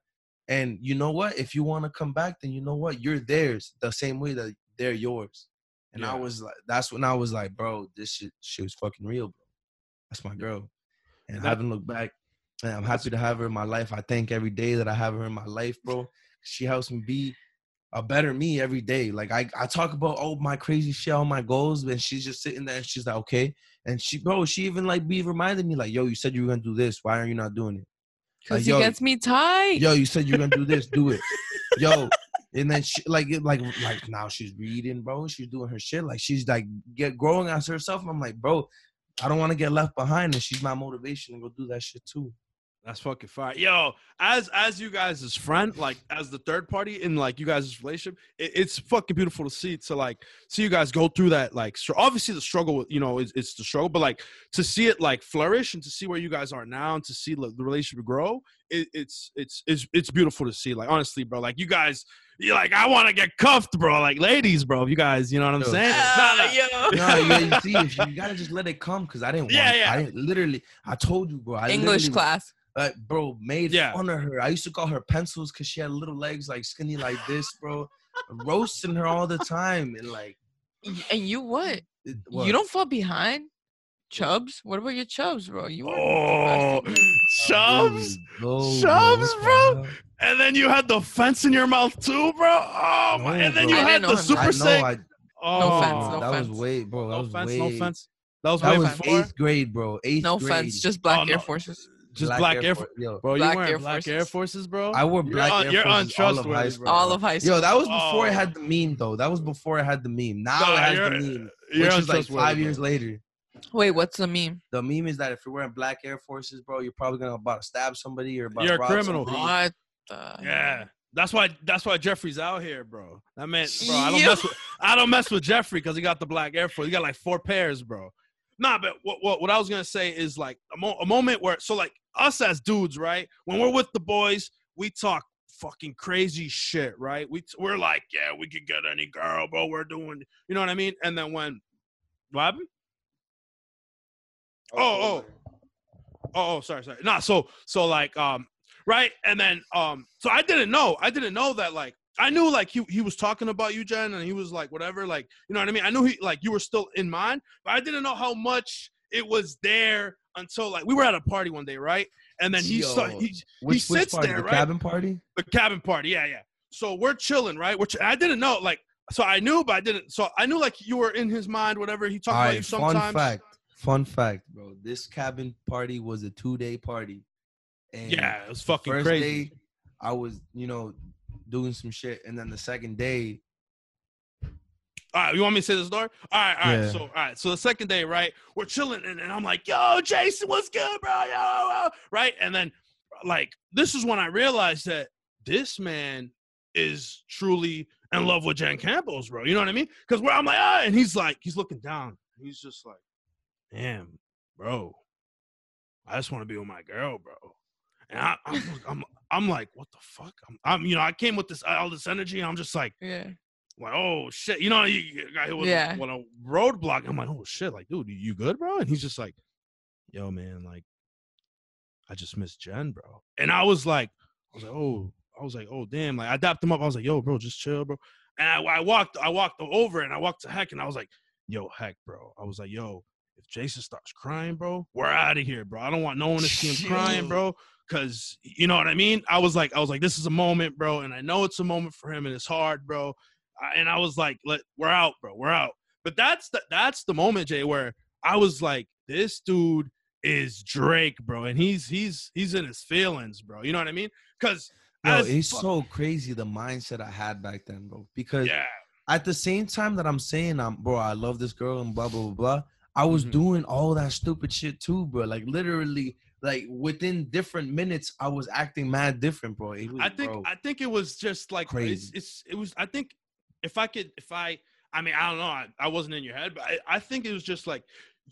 And you know what? If you want to come back, then you know what? You're theirs the same way that they're yours. And I was like, that's when I was like, bro, this shit, shit was fucking real, bro. That's my girl. And And I haven't looked back. And I'm happy to have her in my life. I thank every day that I have her in my life, bro. She helps me be a better me every day. Like I, I talk about oh my crazy shit, all my goals, and she's just sitting there and she's like, okay. And she, bro, she even like be reminding me like, yo, you said you were gonna do this. Why are you not doing it? Because Like, he yo, gets me tight. Yo, you said you were gonna do this. Do it. Yo, and then she like it like like now she's reading, bro. She's doing her shit. Like she's like get growing as herself. I'm like, bro, I don't want to get left behind, and she's my motivation to go do that shit too. That's fucking fire. Yo, as as you guys' as friend, like as the third party in like you guys' relationship, it, it's fucking beautiful to see to like see you guys go through that. Like, str- obviously the struggle, you know, is it's the struggle, but like to see it like flourish and to see where you guys are now and to see like, the relationship grow, it, it's it's it's it's beautiful to see. Like honestly, bro, like you guys, you like I want to get cuffed, bro. Like ladies, bro. You guys, you know what I'm Yo. saying? Uh, nah, nah. yo. No, yeah, you see, you, you gotta just let it come, cause I didn't. Yeah, want, yeah. I didn't literally. I told you, bro. I English class. like, bro, made Yeah. fun of her. I used to call her pencils because she had little legs, like skinny like this, bro. Roasting her all the time, and like, And you what? it, You don't fall behind? Chubs? What about your chubs, bro? You are Oh, chubs. Go, Chubs, bro. And then you had the fence in your mouth too, bro. Oh my! And then bro. you had the super I know. sick. Oh, offense, bro, no that offense. was way, bro. That no was offense, way. no offense. That was That was before. eighth grade, bro. Eighth No grade. offense, just black Oh, Air. Forces. Just Black black, Air Air Force- Force. yo. Bro, you Black wearing Air black Air Forces. Forces, bro? I wore You're black Air you're Forces all of high school. bro. All of high school. Yo, that was before Oh. it had the meme, though. That was before it had the meme. Now No, it has the meme, You're which is like five bro. years later. Wait, what's the meme? The meme is that if you're wearing black Air Forces, bro, you're probably gonna about to stab somebody or about You're a to rob criminal. somebody. What the? Yeah. That's why. That's why Jeffrey's out here, bro. That man, bro. I don't Yo. mess with. I don't mess with Jeffrey because he got the black Air Force. He got like four pairs, bro. Nah, but what what, what I was gonna say is like a, mo- a moment where so like us as dudes, right? When we're with the boys, we talk fucking crazy shit, right? We we're like, yeah, we could get any girl, bro. We're doing, you know what I mean? And then when what happened? Oh, oh, oh, oh, sorry, sorry. Nah, so so like um right, and then um so I didn't know, I didn't know that like I knew like he he was talking about you, Jen, and he was like whatever, like you know what I mean. I knew he like you were still in mind, but I didn't know how much it was there until like we were at a party one day, right? And then he Yo. saw he, Which, which sits party? there, the right? cabin party? the cabin party, yeah, yeah. So we're chilling, right? Which I didn't know, like so I knew, but I didn't. So I knew like you were in his mind, whatever. He talked All about you sometimes. fun fact. Fun fact, bro. This cabin party was a two day party. And Yeah, it was fucking first crazy. day, I was, you know, doing some shit, and then the second day, All right, you want me to say the story? All right, all right. Yeah. So, all right. So the second day, right, we're chilling, and, and I'm like, "Yo, Jason, what's good, bro? Yo, yo." right." And then, like, this is when I realized that this man is truly in love with Jan Campbell's, bro. You know what I mean? Because where I'm like, ah, and he's like, he's looking down. He's just like, "Damn, bro, I just want to be with my girl, bro." And I, I'm, I'm, I'm like, "What the fuck?" I'm, I'm, you know, I came with this all this energy. I'm just like Yeah. like, oh shit, you know, you got hit with, Yeah. with a roadblock. I'm like, oh shit, like, dude, you, you good, bro? And he's just like, yo, man, like, I just miss Jen, bro. And I was like, I was like, oh, I was like, oh damn, like I dapped him up. I was like, yo, bro, just chill, bro. And I, I walked, I walked over and I walked to Heck and I was like, yo, Heck, bro. I was like, yo, if Jason starts crying, bro, we're out of here, bro. I don't want no one to see him crying, bro. Cause you know what I mean? I was like, I was like, this is a moment, bro, and I know it's a moment for him, and it's hard, bro. I- And I was like, let, we're out, bro, we're out. But that's the that's the moment, Jay, where I was like, this dude is Drake, bro, and he's he's he's in his feelings, bro. You know what I mean? Cause yo, as it's fuck- so crazy the mindset I had back then, bro. Because yeah, at the same time that I'm saying I'm bro, I love this girl and blah blah blah blah. I was Mhm. doing all that stupid shit too, bro. Like literally, like within different minutes, I was acting mad different, bro. Was, I think bro, I think it was just like it's, it's it was I think if I could if I I mean I don't know I, I wasn't in your head but I, I think it was just like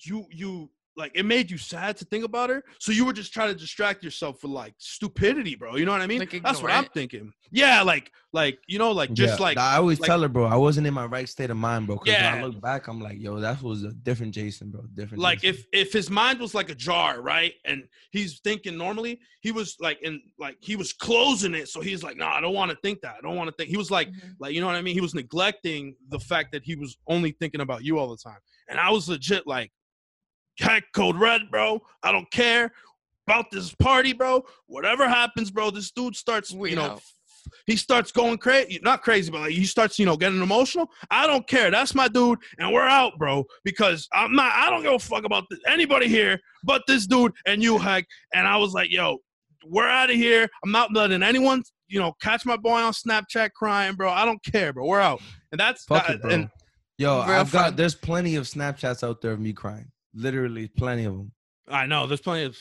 you you like it made you sad to think about her so you were just trying to distract yourself with like stupidity bro you know what I mean Like, that's what ignore I'm thinking yeah like like you know like just Yeah, like I always like- tell her, bro, I wasn't in my right state of mind, bro. Because when Yeah. I look back, I'm like, yo, that was a different Jason, bro. Different. like Jason. if if his mind was like a jar right and he's thinking normally he was like in like he was closing it so he's like no i don't want to think that i don't want to think he was like Mhm. like you know what i mean he was neglecting the fact that he was only thinking about you all the time and i was legit like heck code red bro i don't care about this party, bro. Whatever happens, bro, this dude starts, you know, know. he starts going crazy. Not crazy, but like he starts, you know, getting emotional. I don't care. That's my dude, and we're out, bro. Because I'm not. I don't give a fuck about this, anybody here but this dude and you, Heck. And I was like, yo, we're out of here. I'm not letting anyone, you know, catch my boy on Snapchat crying, bro. I don't care, bro. We're out. And that's Fuck that, it, bro. And Yo, I've got there's plenty of Snapchats out there of me crying. Literally, plenty of them. I know there's plenty of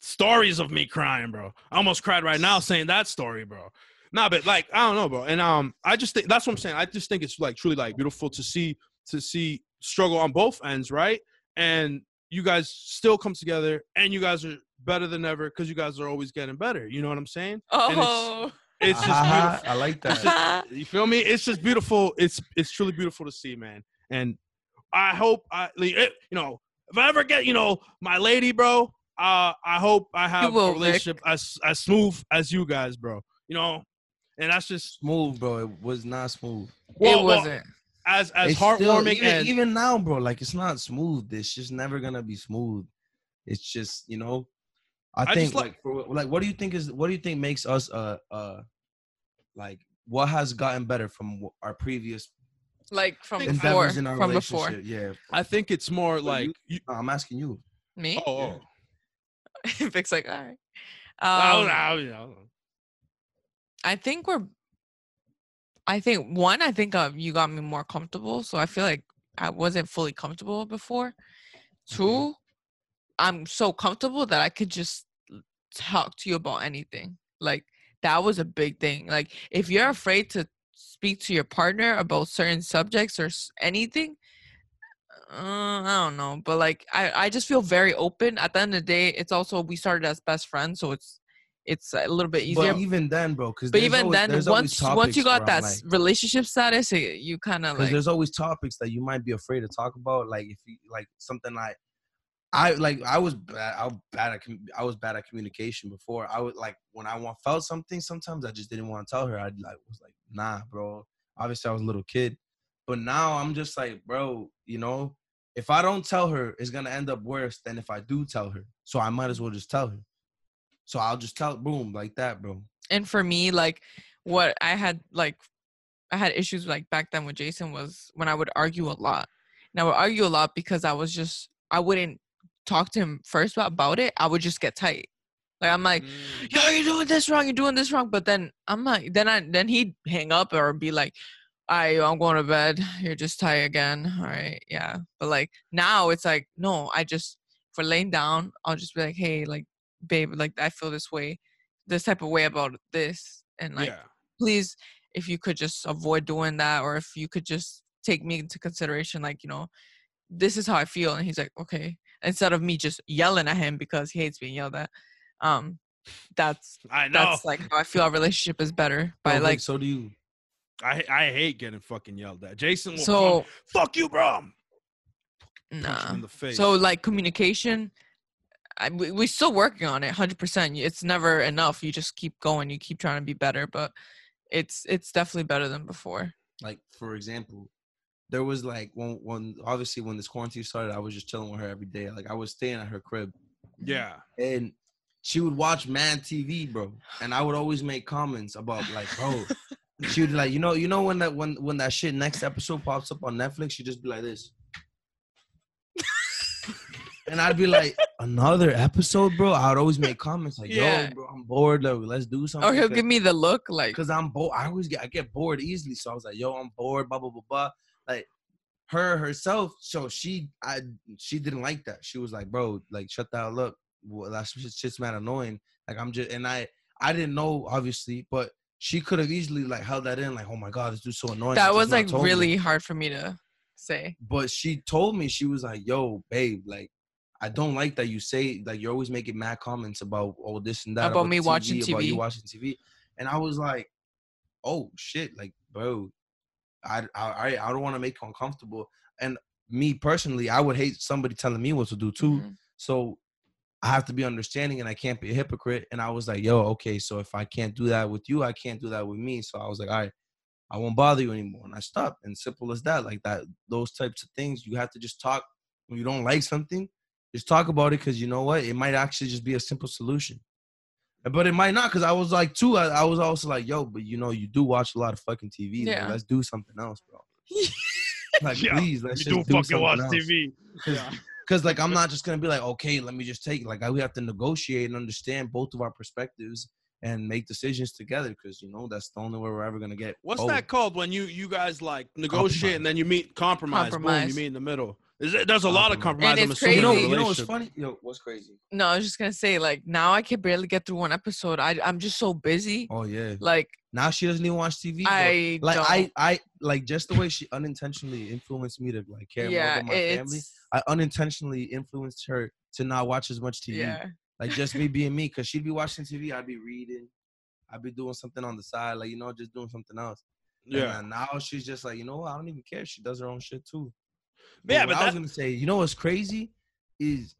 stories of me crying, bro. I almost cried right now saying that story, bro. Nah, but like I don't know, bro. And um, I just think that's what I'm saying. I just think it's like truly like beautiful to see to see struggle on both ends, right? And you guys still come together, and you guys are better than ever because you guys are always getting better. You know what I'm saying? Oh, It's just Haha, beautiful. I like It's that. just- you feel me? It's just beautiful. It's it's truly beautiful to see, man. And I hope I, it, you know, if I ever get, you know, my lady, bro, uh, I hope I have will, a Vic. relationship as as smooth as you guys, bro. You know, and that's just smooth, bro. It was not smooth. well, it wasn't. as as It's still- heartwarming even, and even now, bro. Like it's not smooth. It's just never gonna be smooth. It's just you know. I, I think like- like for, like what do you think is what do you think makes us uh uh like what has gotten better from our previous Like from think before. in our From before. Yeah, I think it's more So like you- you, No, I'm asking you. Me? oh, oh. Vic's like, all right. Oh, Um, no, you know. I think we're. I think one. I think uh, you got me more comfortable, so I feel like I wasn't fully comfortable before. Two, I'm so comfortable that I could just talk to you about anything. Like that was a big thing. Like if you're afraid to speak to your partner about certain subjects or anything, uh, I don't know. But like I, I just feel very open. At the end of the day, it's also we started as best friends, so it's it's a little bit easier. But even then, bro, because But even then, once once you got that s relationship status, you kind of like there's always topics that you might be afraid to talk about. Like if you like something like I like I was bad. I was bad at I was bad at communication before. I would like when I want felt something. Sometimes I just didn't want to tell her. I like was like nah, bro. Obviously, I was a little kid, but now I'm just like, bro. You know, if I don't tell her, it's gonna end up worse than if I do tell her. So I might as well just tell her. So I'll just tell, boom, like that, bro. and for me, like what I had like I had issues like back then with Jason was when I would argue a lot. And I would argue a lot because I was just I wouldn't talk to him first about- it. I would just get tight. Like I'm like, Mm. yo, you're doing this wrong, you're doing this wrong. But then I'm like, then I then he'd hang up or be like, I I'm going to bed. You're just tired again. All right, yeah. But like now it's like, no, I just for laying down, I'll just be like, hey, like, babe, like I feel this way, this type of way about this, and like, yeah. please, if you could just avoid doing that, or if you could just take me into consideration, like, you know, this is how I feel, and he's like, okay, instead of me just yelling at him because he hates being yelled at. Um, that's I know. that's like how I feel our relationship is better by Bro, Vic, like so do you. I I hate getting fucking yelled at. Jason will so come, fuck you, bro. Punch nah. in the face. So like communication, I, we, we're still working on it, hundred percent. It's never enough. You just keep going. You keep trying to be better, but it's it's definitely better than before. like for example there was like when when obviously when this quarantine started i was just chilling with her every day like i was staying at her crib yeah. and she would watch man tv bro and i would always make comments about like bro she would like you know you know when that when when that shit next episode pops up on netflix she'd just be like this and i'd be like another episode bro i would always make comments like Yeah. yo bro i'm bored like, let's do something Or he'll give me the look like because I'm bored. I always get I get bored easily. So I was like, yo, I'm bored, blah blah blah blah. Like her herself, so she I she didn't like that. She was like, bro, like shut that up. Well, that's just shit's mad annoying. Like I'm just and I I didn't know obviously, but she could have easily like held that in, like, oh my god, this dude's so annoying. that was like told me. really hard for me to say. But she told me she was like, yo, babe, like. I don't like that you say like you're always making mad comments about all this and that About me the watching about you TV. watching TV, and I was like, oh shit, like bro, I I I don't want to make you uncomfortable. And me personally, I would hate somebody telling me what to do too. Mhm. So I have to be understanding, and I can't be a hypocrite. And I was like, yo, okay, so if I can't do that with you, I can't do that with me. So I was like, all right, I won't bother you anymore, and I stopped. And simple as that, like that, those types of things. You have to just talk when you don't like something. Just talk about it because you know what? It might actually just be a simple solution. But it might not because I was like, too, I, I was also like, yo, but you know, you do watch a lot of fucking TV. like, Yeah. let's do something else, bro. like, Yeah, please, let's You do just do fucking watch else. TV. Because like I'm not just gonna be like, okay, let me just take. Like I, we have to negotiate and understand both of our perspectives and make decisions together. Because you know that's the only way we're ever gonna get. What's forward. that called when you you guys like negotiate Compromise. and then you meet compromise? Boom, you meet in the middle. Is it, there's a lot of Compromise. compromise. And it's assuming, You know, in a crazy. you know what's funny? Yo, what's crazy? No, I was just gonna say like now I can barely get through one episode. I I'm just so busy. Oh yeah. Like Now she doesn't even watch TV. I like don't. I I like just the way she unintentionally influenced me to like care more about my family. I unintentionally influenced her to not watch as much TV. yeah. Like just me being me, cause she'd be watching TV, I'd be reading, I'd be doing something on the side, like you know, just doing something else. Yeah, then now she's just like, you know what? I don't even care. She does her own shit too. Yeah, what but I was gonna say, you know what's crazy is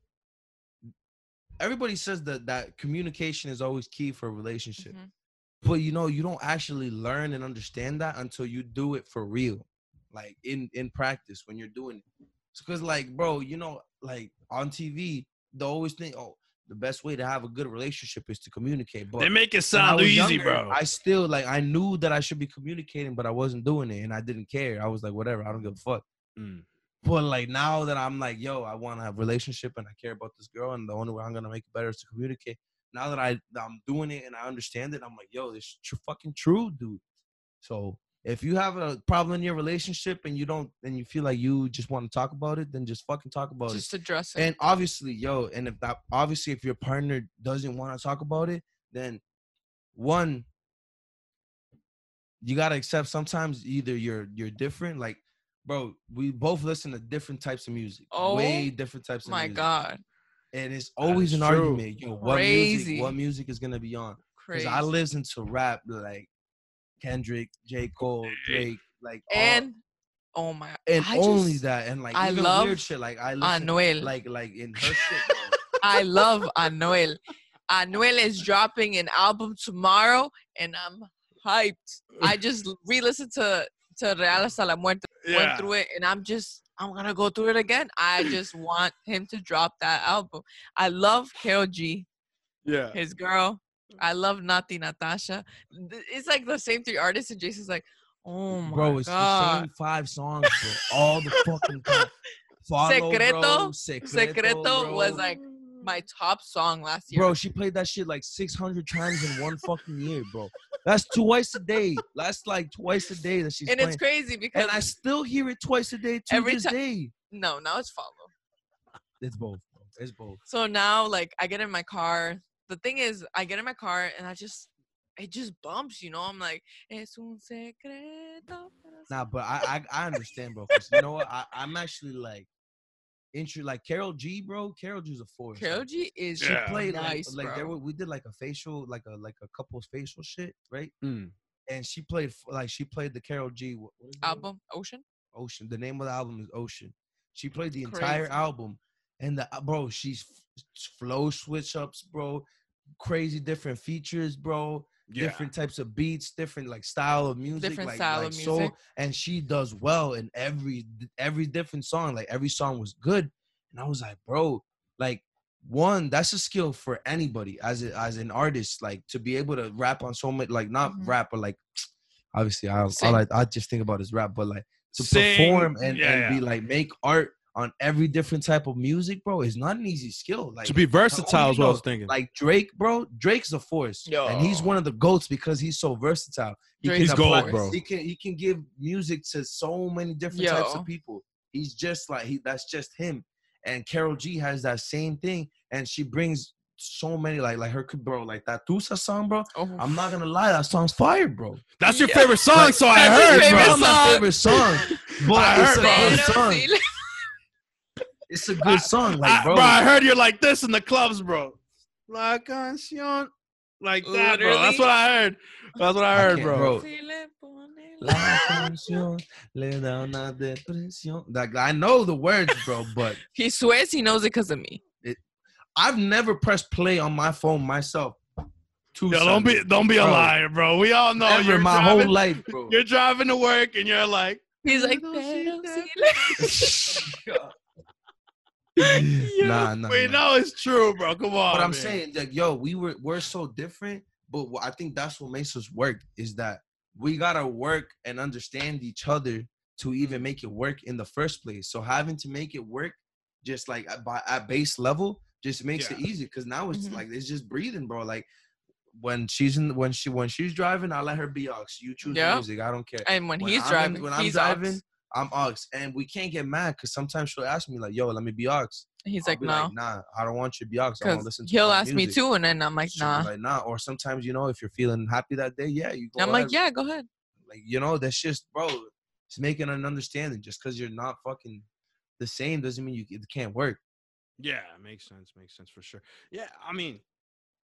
everybody says that that communication is always key for a relationship. Mhm. But you know, you don't actually learn and understand that until you do it for real, like in in practice when you're doing it. Because like, bro, you know, like on TV, they always think, oh, the best way to have a good relationship is to communicate. But they make it sound easy, younger, bro. I still like I knew that I should be communicating, but I wasn't doing it, and I didn't care. I was like, whatever, I don't give a fuck. Mm. But like now that I'm like, yo, I want to have a relationship and I care about this girl, and the only way I'm gonna make it better is to communicate. Now that I I'm doing it and I understand it, I'm like, yo, this is tr- fucking true, dude. So if you have a problem in your relationship and you don't, and you feel like you just want to talk about it, then just fucking talk about it. Just address it. And obviously, yo, and if that obviously if your partner doesn't want to talk about it, then one you gotta accept sometimes either you're you're different, like bro, we both listen to different types of music. Oh, way different types of music. Oh My music. God, And it's always an true. argument. Yo, what Crazy. music what music is gonna be on? Because. I listen to rap like Kendrick, J. Cole, eh. Drake, like all- and oh my, and I only just- that and like I even love weird shit like I listen Anuel. like like in her shit. I love Anuel. Anuel is dropping an album tomorrow, and I'm hyped. I just re-listened to to Real hasta la muerte, went through it, and I'm just I'm gonna go through it again. I just want him to drop that album. I love Karol G, yeah. his girl. I love Natti Natasha. It's like the same three artists, and Jason's like, oh my bro, it's the same five songs, bro. All the fucking time. Follow, Secreto- bro. Secreto, Secreto was like my top song last year. Bro, she played that shit like 600 times in one fucking year, bro. That's twice a day. That's like twice a day that she's and playing. it's crazy because and I still hear it twice a day to Every this day. no, now it's follow. It's both, bro. It's both. So now, like, I get in my car. The thing is, I get in my car and I just, it just bumps, you know. I'm like, es un secreto. Nah, but I I, I understand, bro. you know what? I, I'm actually like, intro like Karol G, bro. Karol G's a force. Karol G is she Yeah. played nice, like like there were, we did like a facial like a like a couple's facial shit right Mm. and she played f- like she played the Karol G what, what is the name? album Ocean. Ocean the name of the album is Ocean she played the entire album and the uh, bro she's flow switch ups bro crazy different features bro Yeah. different types of beats different like style of music Different like, style like of soul, music. and she does well in every every different song like every song was good and I was like bro like one that's a skill for anybody as a, as an artist like to be able to rap on so much like not Mhm. rap but like obviously I Sing. all I, I just think about is rap but like to Sing, perform and, yeah, and be like make art on every different type of music bro is not an easy skill like to be versatile oh, is what I was thinking. like Drake, bro. Drake's a force, and he's one of the goats because he's so versatile. He Drake's can a apply- goat, bro. He can he can give music to so many different types of people. He's just like he. That's just him. And Karol G has that same thing, and she brings so many like like her bro like that Tusa song, bro. Oh, I'm not gonna lie, that song's fire, bro. That's your Yeah. favorite song, Like, so I heard, favorite bro. It's my favorite song, but I it's heard, a bro. good song. Sí le- It's a good song, like I, bro. bro, I heard you're like this in the clubs, bro. La canción, like that, bro. That's what I heard. That's what I I heard, can't, bro. bro. Sí le pone La canción le da una depresión. Like I know the words, bro, but He swears he knows it because of me. I've never pressed play on my phone myself. Two Yo, don't be don't be a liar, bro. We all know Never you're my driving, whole life, bro. You're driving to work and you're like, He's like, Pero pero sí sí nah, nah. We nah. know it's true, bro. Come on. But I'm man. saying, like, yo, we were we're so different. But I think that's what makes us work is that we gotta work and understand each other to even make it work in the first place. So having to make it work just like at, by, at base level just makes it easy because now it's Mhm. like it's just breathing, bro. Like when she's in when she when she's driving, I let her be aux. You choose Yeah. music. I don't care. And when, he's I'm in- driving, when I'm he's driving, aux. I'm aux, and we can't get mad because sometimes she'll ask me like, "Yo, let me be aux." He's I'll like, be no, nah, I don't want you to be aux. I want to listen to he'll my ask me too, and then I'm like, She'll be nah. like nah. Or sometimes you know, if you're feeling happy that day, yeah, you go. I'm like, yeah, go ahead. like you know, that's just bro. It's making an understanding. Just because you're not fucking the same doesn't mean you it can't work. Yeah, makes sense. Makes sense for sure. Yeah, I mean,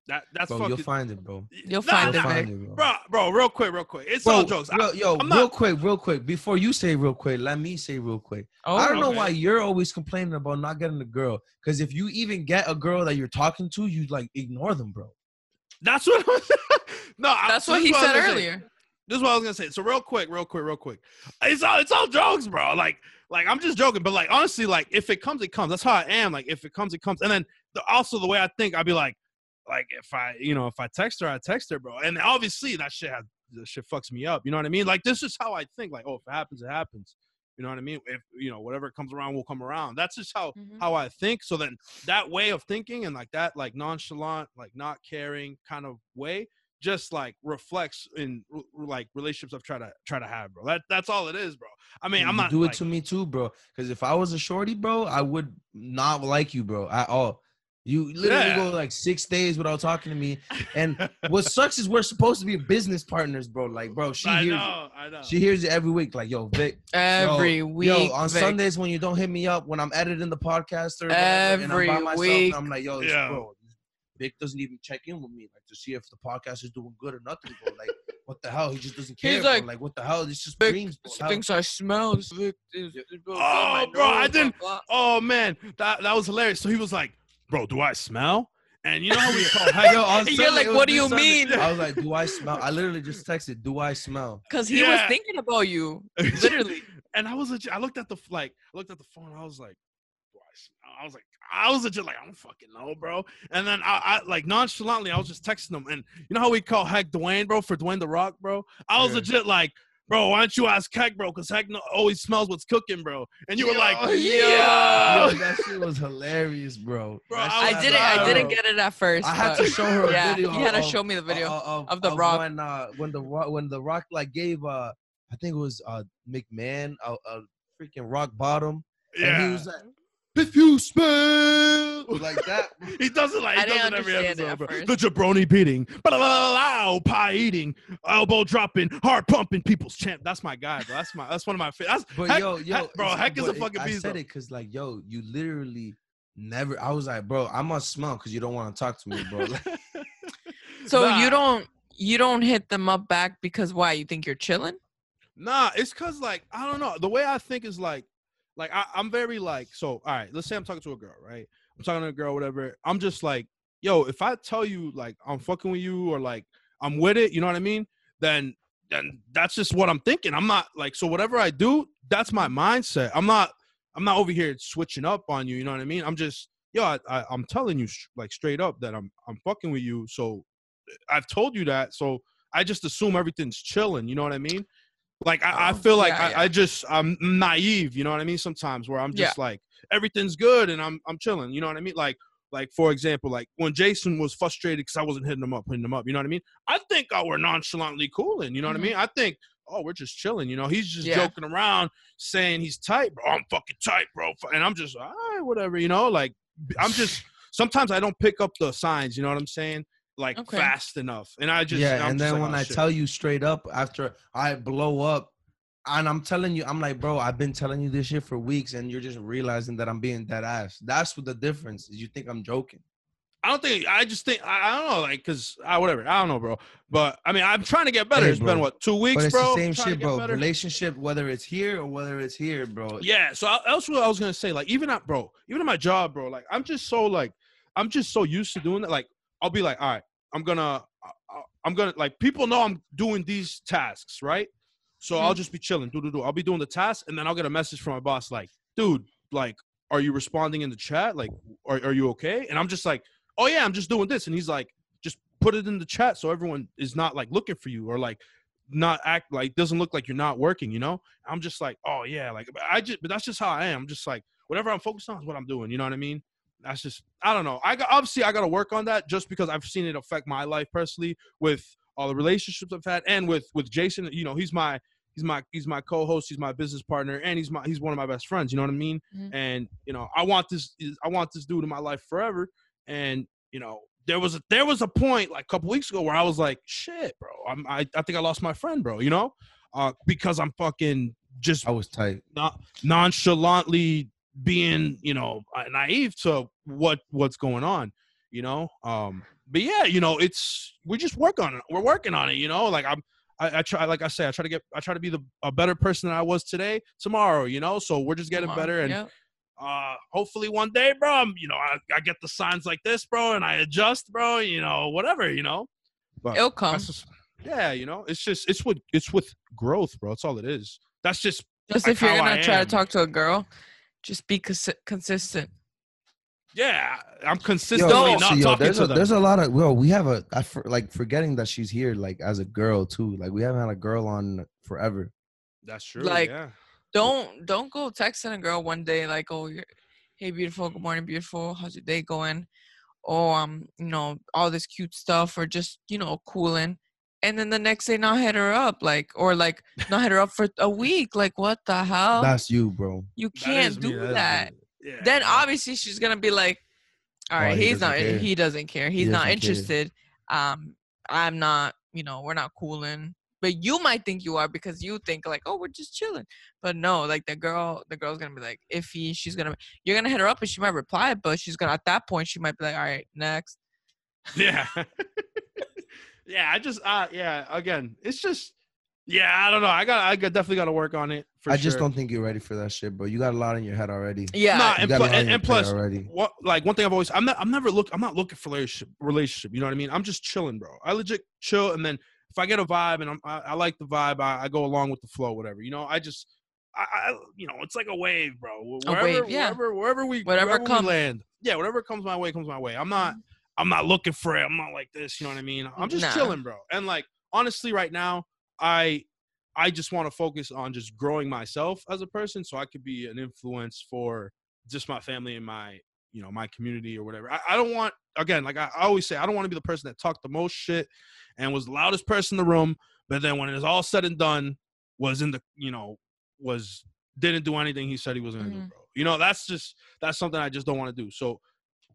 that that's Bro, fucking. you'll find it, bro. You'll Nah, find You'll it, nah, find it, bro. bro. Bro, real quick, real quick. It's Bro, all jokes. I- yo, I'm real not- quick, real quick. Before you say real quick, let me say real quick. Oh, I don't know why you're always complaining about not getting a girl. Because if you even get a girl that you're talking to, you like ignore them, bro. That's what. no, I- That's what he is I was said gonna say. earlier. This is what I was gonna say. So real quick, real quick, real quick. It's all it's all jokes, bro. Like like I'm just joking, but like honestly, like if it comes, it comes. That's how I am. Like if it comes, it comes. And then the, also the way I think, I'd be like, like if I you know if I text her, I text her, bro. And obviously that shit has that shit fucks me up. You know what I mean? Like this is how I think. Like oh, if it happens, it happens. You know what I mean? If you know whatever comes around will come around. That's just how Mhm. how I think. So then that way of thinking and like that like nonchalant, like not caring kind of way just like reflects in r- r- like relationships I've tried to try to have, bro. That that's all it is, bro. I mean, I'm not do it like, to me too, bro. Because if I was a shorty, bro, I would not like you, bro, at all. You literally Yeah. go like six days without talking to me. And what sucks is we're supposed to be business partners, bro. Like, bro, she I hears know, I know. it. She hears it every week. Like, yo, Vic, Every week. Yo, on Vic. Sundays when you don't hit me up, when I'm editing the podcast or whatever, and I'm by Every myself, week. I'm like, yo, this, Yeah. bro, Vic doesn't even check in with me, like to see if the podcast is doing good or nothing, bro. Like, what the hell? He just doesn't care. He's like, like, what the hell? This just Vic dreams, bro. How- thinks I smell. This Vic is- Yeah. Oh, bro, I didn't- oh man, that that was hilarious. So he was like, "Bro, do I smell?" And you know how we call heck, Yo, on You're like, what do this you Sunday. mean? I was like, do I smell? I literally just texted, do I smell? Cause he was thinking about you, literally. and I was legit, I looked at the like I looked at the phone. I was like, "Do I smell?" I was like, I was legit like, I don't fucking know, bro. And then I, I like nonchalantly, I was just texting him. And you know how we call Heck Dwayne, bro, for Dwayne the Rock, bro. I was Yeah. legit like, bro, why don't you ask Heck, bro? Because Heck always smells what's cooking, bro. And you were like, Yo, yeah. Yo, that shit was hilarious, bro. Bro, I I didn't. I didn't get it at first. I had to show her a yeah, video. you had to show me the video. uh, of The Rock. when uh, when the rock when the rock like gave uh I think it was uh McMahon a, a freaking rock bottom and yeah. he was like if you smell like that He does it like I he does didn't it every understand it episode, at bro. first. The jabroni beating, blah, pie eating, elbow dropping, heart pumping, people's champ. That's my guy, bro. That's my that's one of my favorite. but Heck- yo yo Heck- bro, Heck is a but it- fucking I said though. it because like yo you literally never I was like bro I must smell because you don't want to talk to me bro Like, So Nah. you don't you don't hit them up back because why? You think you're chilling? Nah, it's cause like I don't know. The way I think is like, like I, I'm very like so. All right, let's say I'm talking to a girl, right? I'm talking to a girl, whatever. I'm just like, yo, if I tell you like I'm fucking with you or like I'm with it, you know what I mean? Then then that's just what I'm thinking. I'm not like so whatever I do, that's my mindset. I'm not I'm not over here switching up on you. You know what I mean? I'm just yo, I, I I'm telling you like straight up that I'm I'm fucking with you. So eh, I've told you that. So I just assume everything's chilling. You know what I mean? Like I, I Oh, feel like yeah, I, yeah. I just I'm naive. You know what I mean? Sometimes where I'm just like everything's good and I'm I'm chilling. You know what I mean? Like like for example, like when Jason was frustrated because I wasn't hitting him up, hitting him up. You know what I mean? I think oh, we're nonchalantly cooling. You know what I mean? I think oh, we're just chilling. You know, he's just Mm-hmm. Yeah. joking around saying he's tight, bro. I'm fucking tight, bro. And I'm just all right, whatever. You know, like I'm just sometimes I don't pick up the signs. You know what I'm saying? Like Okay. fast enough, and I just yeah I'm and just then like, when oh, I shit. tell you straight up after I blow up and I'm telling you, I'm like, bro, I've been telling you this shit for weeks, and you're just realizing that I'm being dead ass. That's what the difference is. You think I'm joking? I don't think I just think I, I don't know, like, cause I whatever. I don't know, bro. But I mean, I'm trying to get better. Hey, it's bro. been what two weeks, But it's bro. the same shit, bro. better. Relationship, whether it's here or whether it's here, bro. Yeah. So I, that's what I was gonna say. Like, even at bro, even at my job, bro. Like, I'm just so like, I'm just so used to doing that. Like, I'll be like, all right, I'm gonna, I'm gonna like, people know I'm doing these tasks, right? So I'll mm-hmm. just be chilling, do do do. I'll be doing the task, and then I'll get a message from my boss, like, dude, like, are you responding in the chat? Like, are are you okay?" And I'm just like, "Oh yeah, I'm just doing this." And he's like, "Just put it in the chat so everyone is not like looking for you or like not act like doesn't look like you're not working." You know? I'm just like, "Oh yeah," like I just but that's just how I am. I'm just like whatever I'm focused on is what I'm doing. You know what I mean? That's just I don't know. I got obviously I got to work on that just because I've seen it affect my life personally with all the relationships I've had and with with Jason. You know, he's my he's my he's my co-host he's my business partner and he's my he's one of my best friends you know what i mean Mhm. and you know i want this i want this dude in my life forever and you know there was a there was a point like a couple weeks ago where i was like shit bro I'm, i i think i lost my friend bro you know uh because i'm fucking just I was tight. not nonchalantly being you know uh, naive to what what's going on you know? Um but yeah you know it's we just work on it. We're working on it you know? Like i'm I, I try like i say i try to get i try to be the a better person than i was today tomorrow you know? So we're just getting on, better and uh hopefully one day bro I'm, you know I, I get the signs like this bro and i adjust bro you know whatever you know? But it'll come. just, yeah you know it's just it's with it's with growth bro. That's all it is. That's just Just like if you're I gonna try am. to talk to a girl, just be consi- consistent. Yeah, I'm consistently Yo, not yo, talking there's to a, them. there's a lot of well, we have a I for, like forgetting that she's here like as a girl too. Like we haven't had a girl on forever. That's true. like, yeah. Don't don't go texting a girl one day like, oh, you're, hey, beautiful, good morning, beautiful, how's your day going? Oh, um, you know, all this cute stuff, or just you know, cooling. And then the next day, not hit her up, like, or like, not hit her up for a week. Like, what the hell? That's you, bro. you can't is me, do is that. Yeah. then obviously she's gonna be like, all right Oh, he he's doesn't care. he doesn't care, he's He not doesn't care. interested. Um, I'm not, you know, we're not cooling. But you might think you are because you think like, oh, we're just chilling. But no, like the girl, the girl's gonna be like iffy. She's gonna, you're gonna hit her up and she might reply, but she's gonna at that point she might be like, all right, next. yeah. yeah, I just uh yeah, again, it's just yeah, I don't know. I got I got, definitely got to work on it for I just sure. don't think you're ready for that shit, bro. You got a lot in your head already. Yeah, Nah, and, got a plu- lot on and, and plus already. what like one thing I've always I'm not I'm never look I'm not looking for relationship relationship, you know what I mean? I'm just chilling, bro. I legit chill and then if I get a vibe and I'm, I, I like the vibe, I, I go along with the flow, whatever. You know, I just I, I you know, it's like a wave, bro. A Wherever, wave, yeah. wherever, wherever we, Whatever wherever comes. we land, yeah, whatever comes my way, comes my way. I'm not, I'm not looking for it. I'm not like this. You know what I mean? I'm just Nah. chilling, bro. And like, honestly, right now, I, I just want to focus on just growing myself as a person, so I could be an influence for just my family and my, you know, my community or whatever. I, I don't want, again, like I, I always say, I don't want to be the person that talked the most shit and was the loudest person in the room, but then when it's all said and done, was in the, you know, was didn't do anything he said he was gonna do, Mhm. bro. You know, that's just that's something I just don't want to do. So,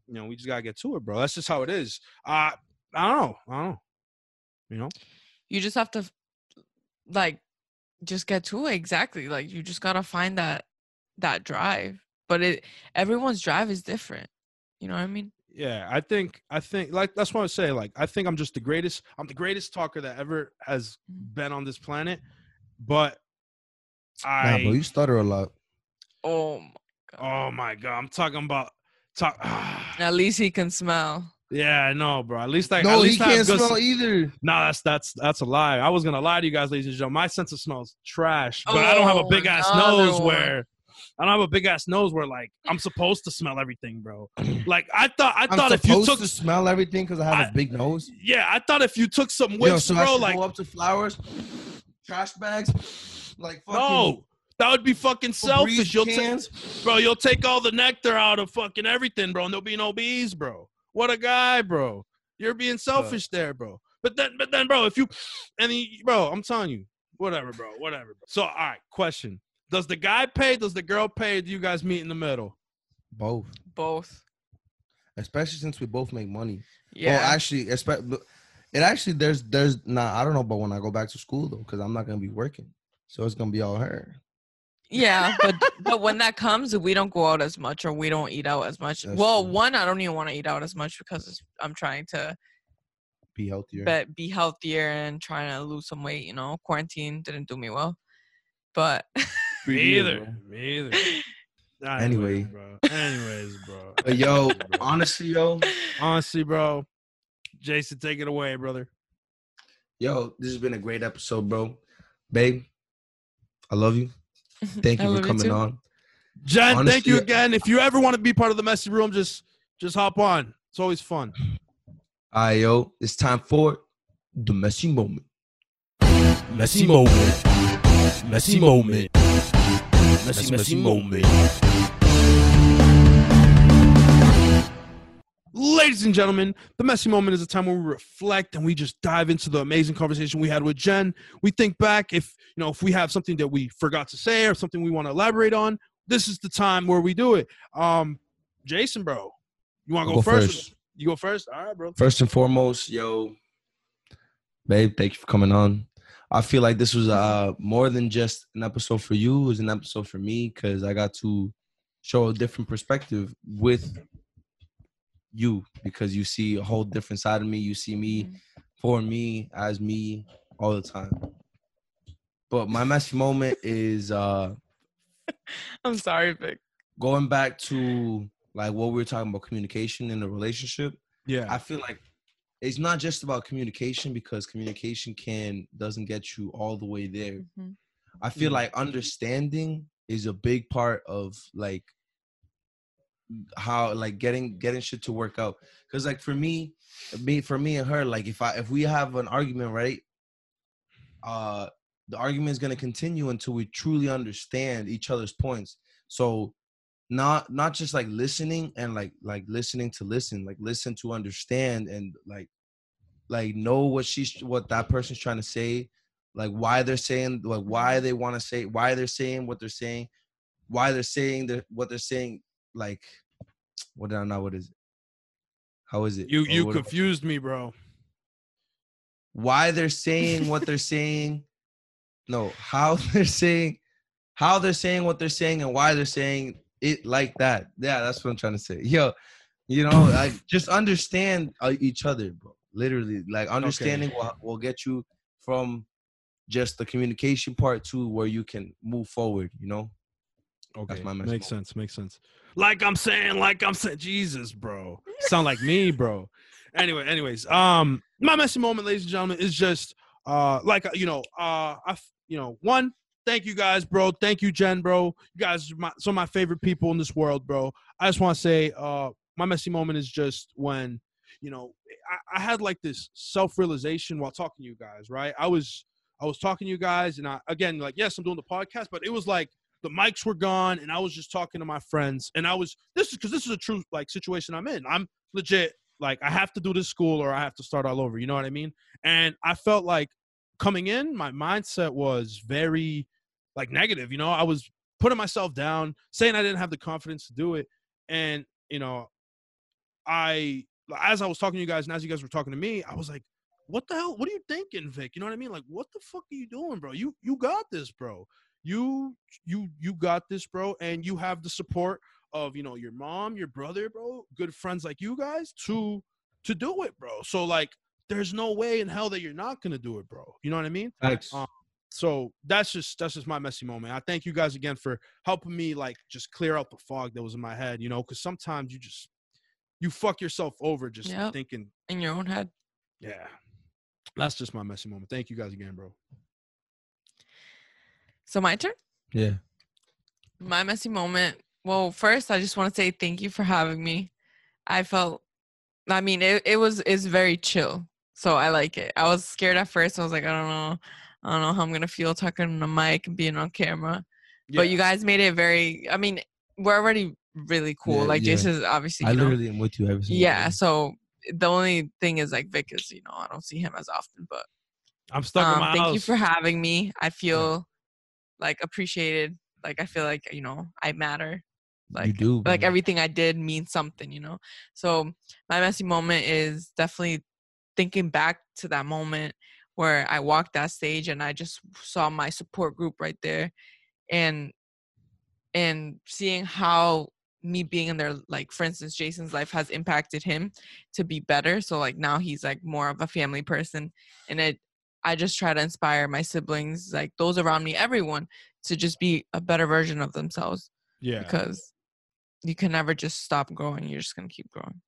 you know, we just gotta get to it, bro. That's just how it is. Uh I don't know. I don't know. You know? you just have to like just get to it exactly like you just gotta find that that drive but it everyone's drive is different you know what i mean Yeah, I think I think like that's what I say. Like I think I'm just the greatest. I'm the greatest talker that ever has been on this planet. But Nah, I bro, you stutter a lot. oh my god oh my god, I'm talking about talk. at least he can smell yeah, I know, bro. At least I at no, he I can't smell s- either. No, that's that's that's a lie. I was gonna lie to you guys, ladies and gentlemen. My sense of smell is trash, but I don't have a Oh, big ass nose one. where I don't have a big ass nose where like I'm supposed to smell everything, bro. Like I thought, I I'm thought if you took, to smell everything because I have a I- big nose. yeah, I thought if you took some Yo, whips, so bro, should like go up to flowers, trash bags, like fucking no, that would be fucking selfish. You'll take, bro, you'll take all the nectar out of fucking everything, bro, and there'll be no bees, bro. What a guy, bro. You're being selfish there, bro. But then, but then, bro, if you, and he, bro, I'm telling you, whatever, bro, whatever. Bro. So, all right, question: Does the guy pay? Does the girl pay? Do you guys meet in the middle? both, both especially since we both make money. yeah Well, actually, espe- it actually there's there's nah. I don't know, but when I go back to school though, because I'm not gonna be working, so it's gonna be all her. Yeah but but when that comes we don't go out as much or we don't eat out as much That's well true. one i don't even want to eat out as much because i'm trying to Be healthier. But be healthier and trying to lose some weight you know quarantine didn't do me well but Good Me either. Me either. Anyway. Anyways, bro. Anyways, bro. But yo, honestly, yo, honestly, bro. Jason, take it away, brother. yo, this has been a great episode, bro. Babe, I love you. Thank you for coming on. Jen, thank you again. If you ever want to be part of the messy room, just just hop on. It's always fun. All right, yo, it's time for the messy moment. Messy moment. Messy moment. Messy, messy moment. Ladies and gentlemen, the messy moment is a time where we reflect and we just dive into the amazing conversation we had with Jen. We think back if you know if we have something that we forgot to say or something we want to elaborate on. This is the time where we do it. Um, Jason, bro, you want to go, go first? first. You go first. All right, bro. First and foremost, yo, babe, thank you for coming on. I feel like this was uh more than just an episode for you. It was an episode for me because I got to show a different perspective with you because you see a whole different side of me. You see me for me as me all the time. But my messy moment is uh I'm sorry, Vic. going back to like what we were talking about communication in a relationship. Yeah. I feel like it's not just about communication because communication can doesn't get you all the way there. Mhm. I feel Mhm. like understanding is a big part of like how like getting getting shit to work out. Cause like for me, me for me and her, like if I if we have an argument, right? Uh the argument is gonna continue until we truly understand each other's points. So not not just like listening and like like listening to listen, like listen to understand and like like know what she's what that person's trying to say like why they're saying like why they want to say why they're saying what they're saying why they're saying that what they're saying like what i know what is it? How is it? You you confused me, bro. why they're saying what they're saying? No how they're saying how they're saying what they're saying and why they're saying it like that. Yeah that's what i'm trying to say. Yo you know like just understand uh, each other bro. Literally like understanding will, will get you from just the communication part to where you can move forward you know Okay, my makes moment. sense. Makes sense. Like I'm saying, like I'm saying, Jesus, bro, sound like me, bro. Anyway, anyways, um, my messy moment, ladies and gentlemen, is just uh, like you know, uh, I, you know, one, thank you guys, bro. Thank you, Jen, bro. You guys are my, some of my favorite people in this world, bro. I just want to say, uh, my messy moment is just when, you know, I, I had like this self realization while talking to you guys, right? I was, I was talking to you guys, and I again, like, yes, I'm doing the podcast, but it was like the mics were gone and I was just talking to my friends and I was this is because this is a true like situation I'm in. I'm legit like I have to do this school or I have to start all over. You know what I mean? And I felt like coming in, my mindset was very like negative. You know, I was putting myself down, saying I didn't have the confidence to do it, and you know, I as I was talking to you guys and as you guys were talking to me, I was like, "What the hell? What are you thinking, Vic? You know what I mean? Like, what the fuck are you doing, bro? You you got this, bro." You you you got this bro and you have the support of you know your mom your brother bro good friends like you guys to to do it bro. So like there's no way in hell that you're not gonna do it bro. You know what i mean? Thanks. Um, so that's just that's just my messy moment. I thank you guys again for helping me like just clear out the fog that was in my head you know because sometimes you just you fuck yourself over just Yep. thinking In your own head. yeah. That's just my messy moment. Thank you guys again bro So my turn. yeah My messy moment. Well, first I just want to say thank you for having me. I felt I mean it, it was it's very chill. So I like it. I was scared at first. I was like, I don't know. I don't know how I'm gonna feel talking on the mic and being on camera. But you guys made it very I mean, we're already really cool. Yeah, like yeah. Jason's obviously i you know, literally am with you every single Yeah, day. so the only thing is like Vic is, you know, I don't see him as often, but i'm stuck in um, my thank house you for having me. I feel like appreciated. Like I feel like you know I matter. you Like do like everything I did means something. You know. So my messy moment is definitely thinking back to that moment where I walked that stage and I just saw my support group right there, and and seeing how me being in there like for instance jason's life has impacted him to be better so like now he's like more of a family person and it i just try to inspire my siblings like those around me everyone to just be a better version of themselves yeah because you can never just stop growing you're just gonna keep growing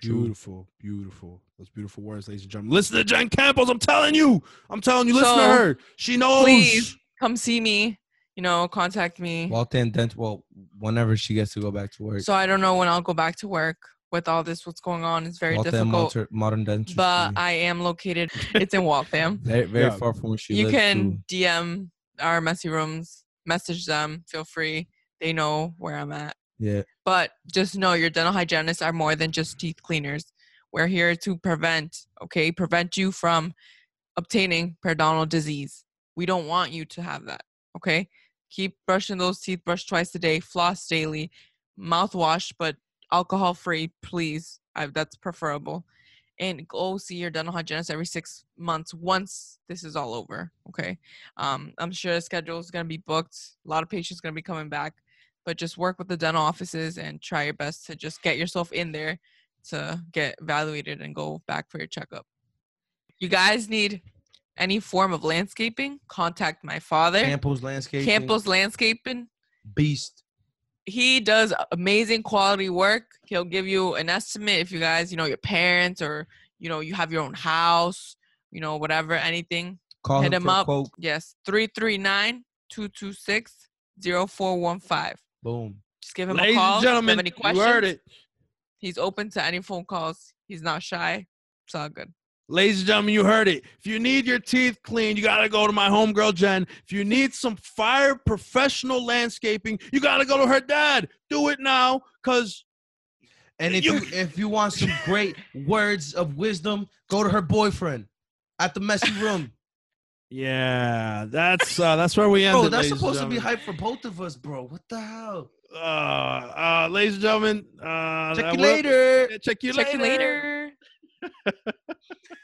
Beautiful, beautiful. Those beautiful words, ladies and gentlemen. Listen to Jen Campos. I'm telling you. I'm telling you. Listen to her. She knows. please. come see me you know, contact me. Walter and Dent. Well, whenever she gets to go back to work. So I don't know when I'll go back to work with all this. What's going on? It's very Waltham difficult. Malter- modern dentistry. But I am located. It's in Waltham. very very Yeah. far from where she you lives. can too. DM our messy rooms, message them. Feel free. They know where I'm at. Yeah. But just know your dental hygienists are more than just teeth cleaners. We're here to prevent, okay, prevent you from obtaining periodontal disease. We don't want you to have that, okay? Keep brushing those teeth, brush twice a day, floss daily, mouthwash, but alcohol free, please. I, that's preferable. And go see your dental hygienist every six months once this is all over, okay? Um, I'm sure the schedule is going to be booked. A lot of patients going to be coming back but just work with the dental offices and try your best to just get yourself in there to get evaluated and go back for your checkup. You guys need any form of landscaping? Contact my father, Campos Landscaping. Campos Landscaping. Beast. He does amazing quality work. He'll give you an estimate if you guys, you know, your parents or you know, you have your own house, you know, whatever, anything. Call Hit him him up. quote. Yes, 339 226 0415. Boom. Just give him Ladies a call. and if you have gentlemen, any you heard it. He's open to any phone calls. He's not shy. It's all good. Ladies and gentlemen, you heard it. If you need your teeth cleaned, you gotta go to my homegirl Jen. If you need some fire professional landscaping, you gotta go to her dad. Do it now, cause And if You- you if you want some great words of wisdom, go to her boyfriend at the messy room. yeah, that's uh, that's where we end. Bro, that's supposed to be hype for both of us, bro. What the hell? Uh, uh, ladies and gentlemen, uh, Check you will- later. Yeah, check you Check later. you later.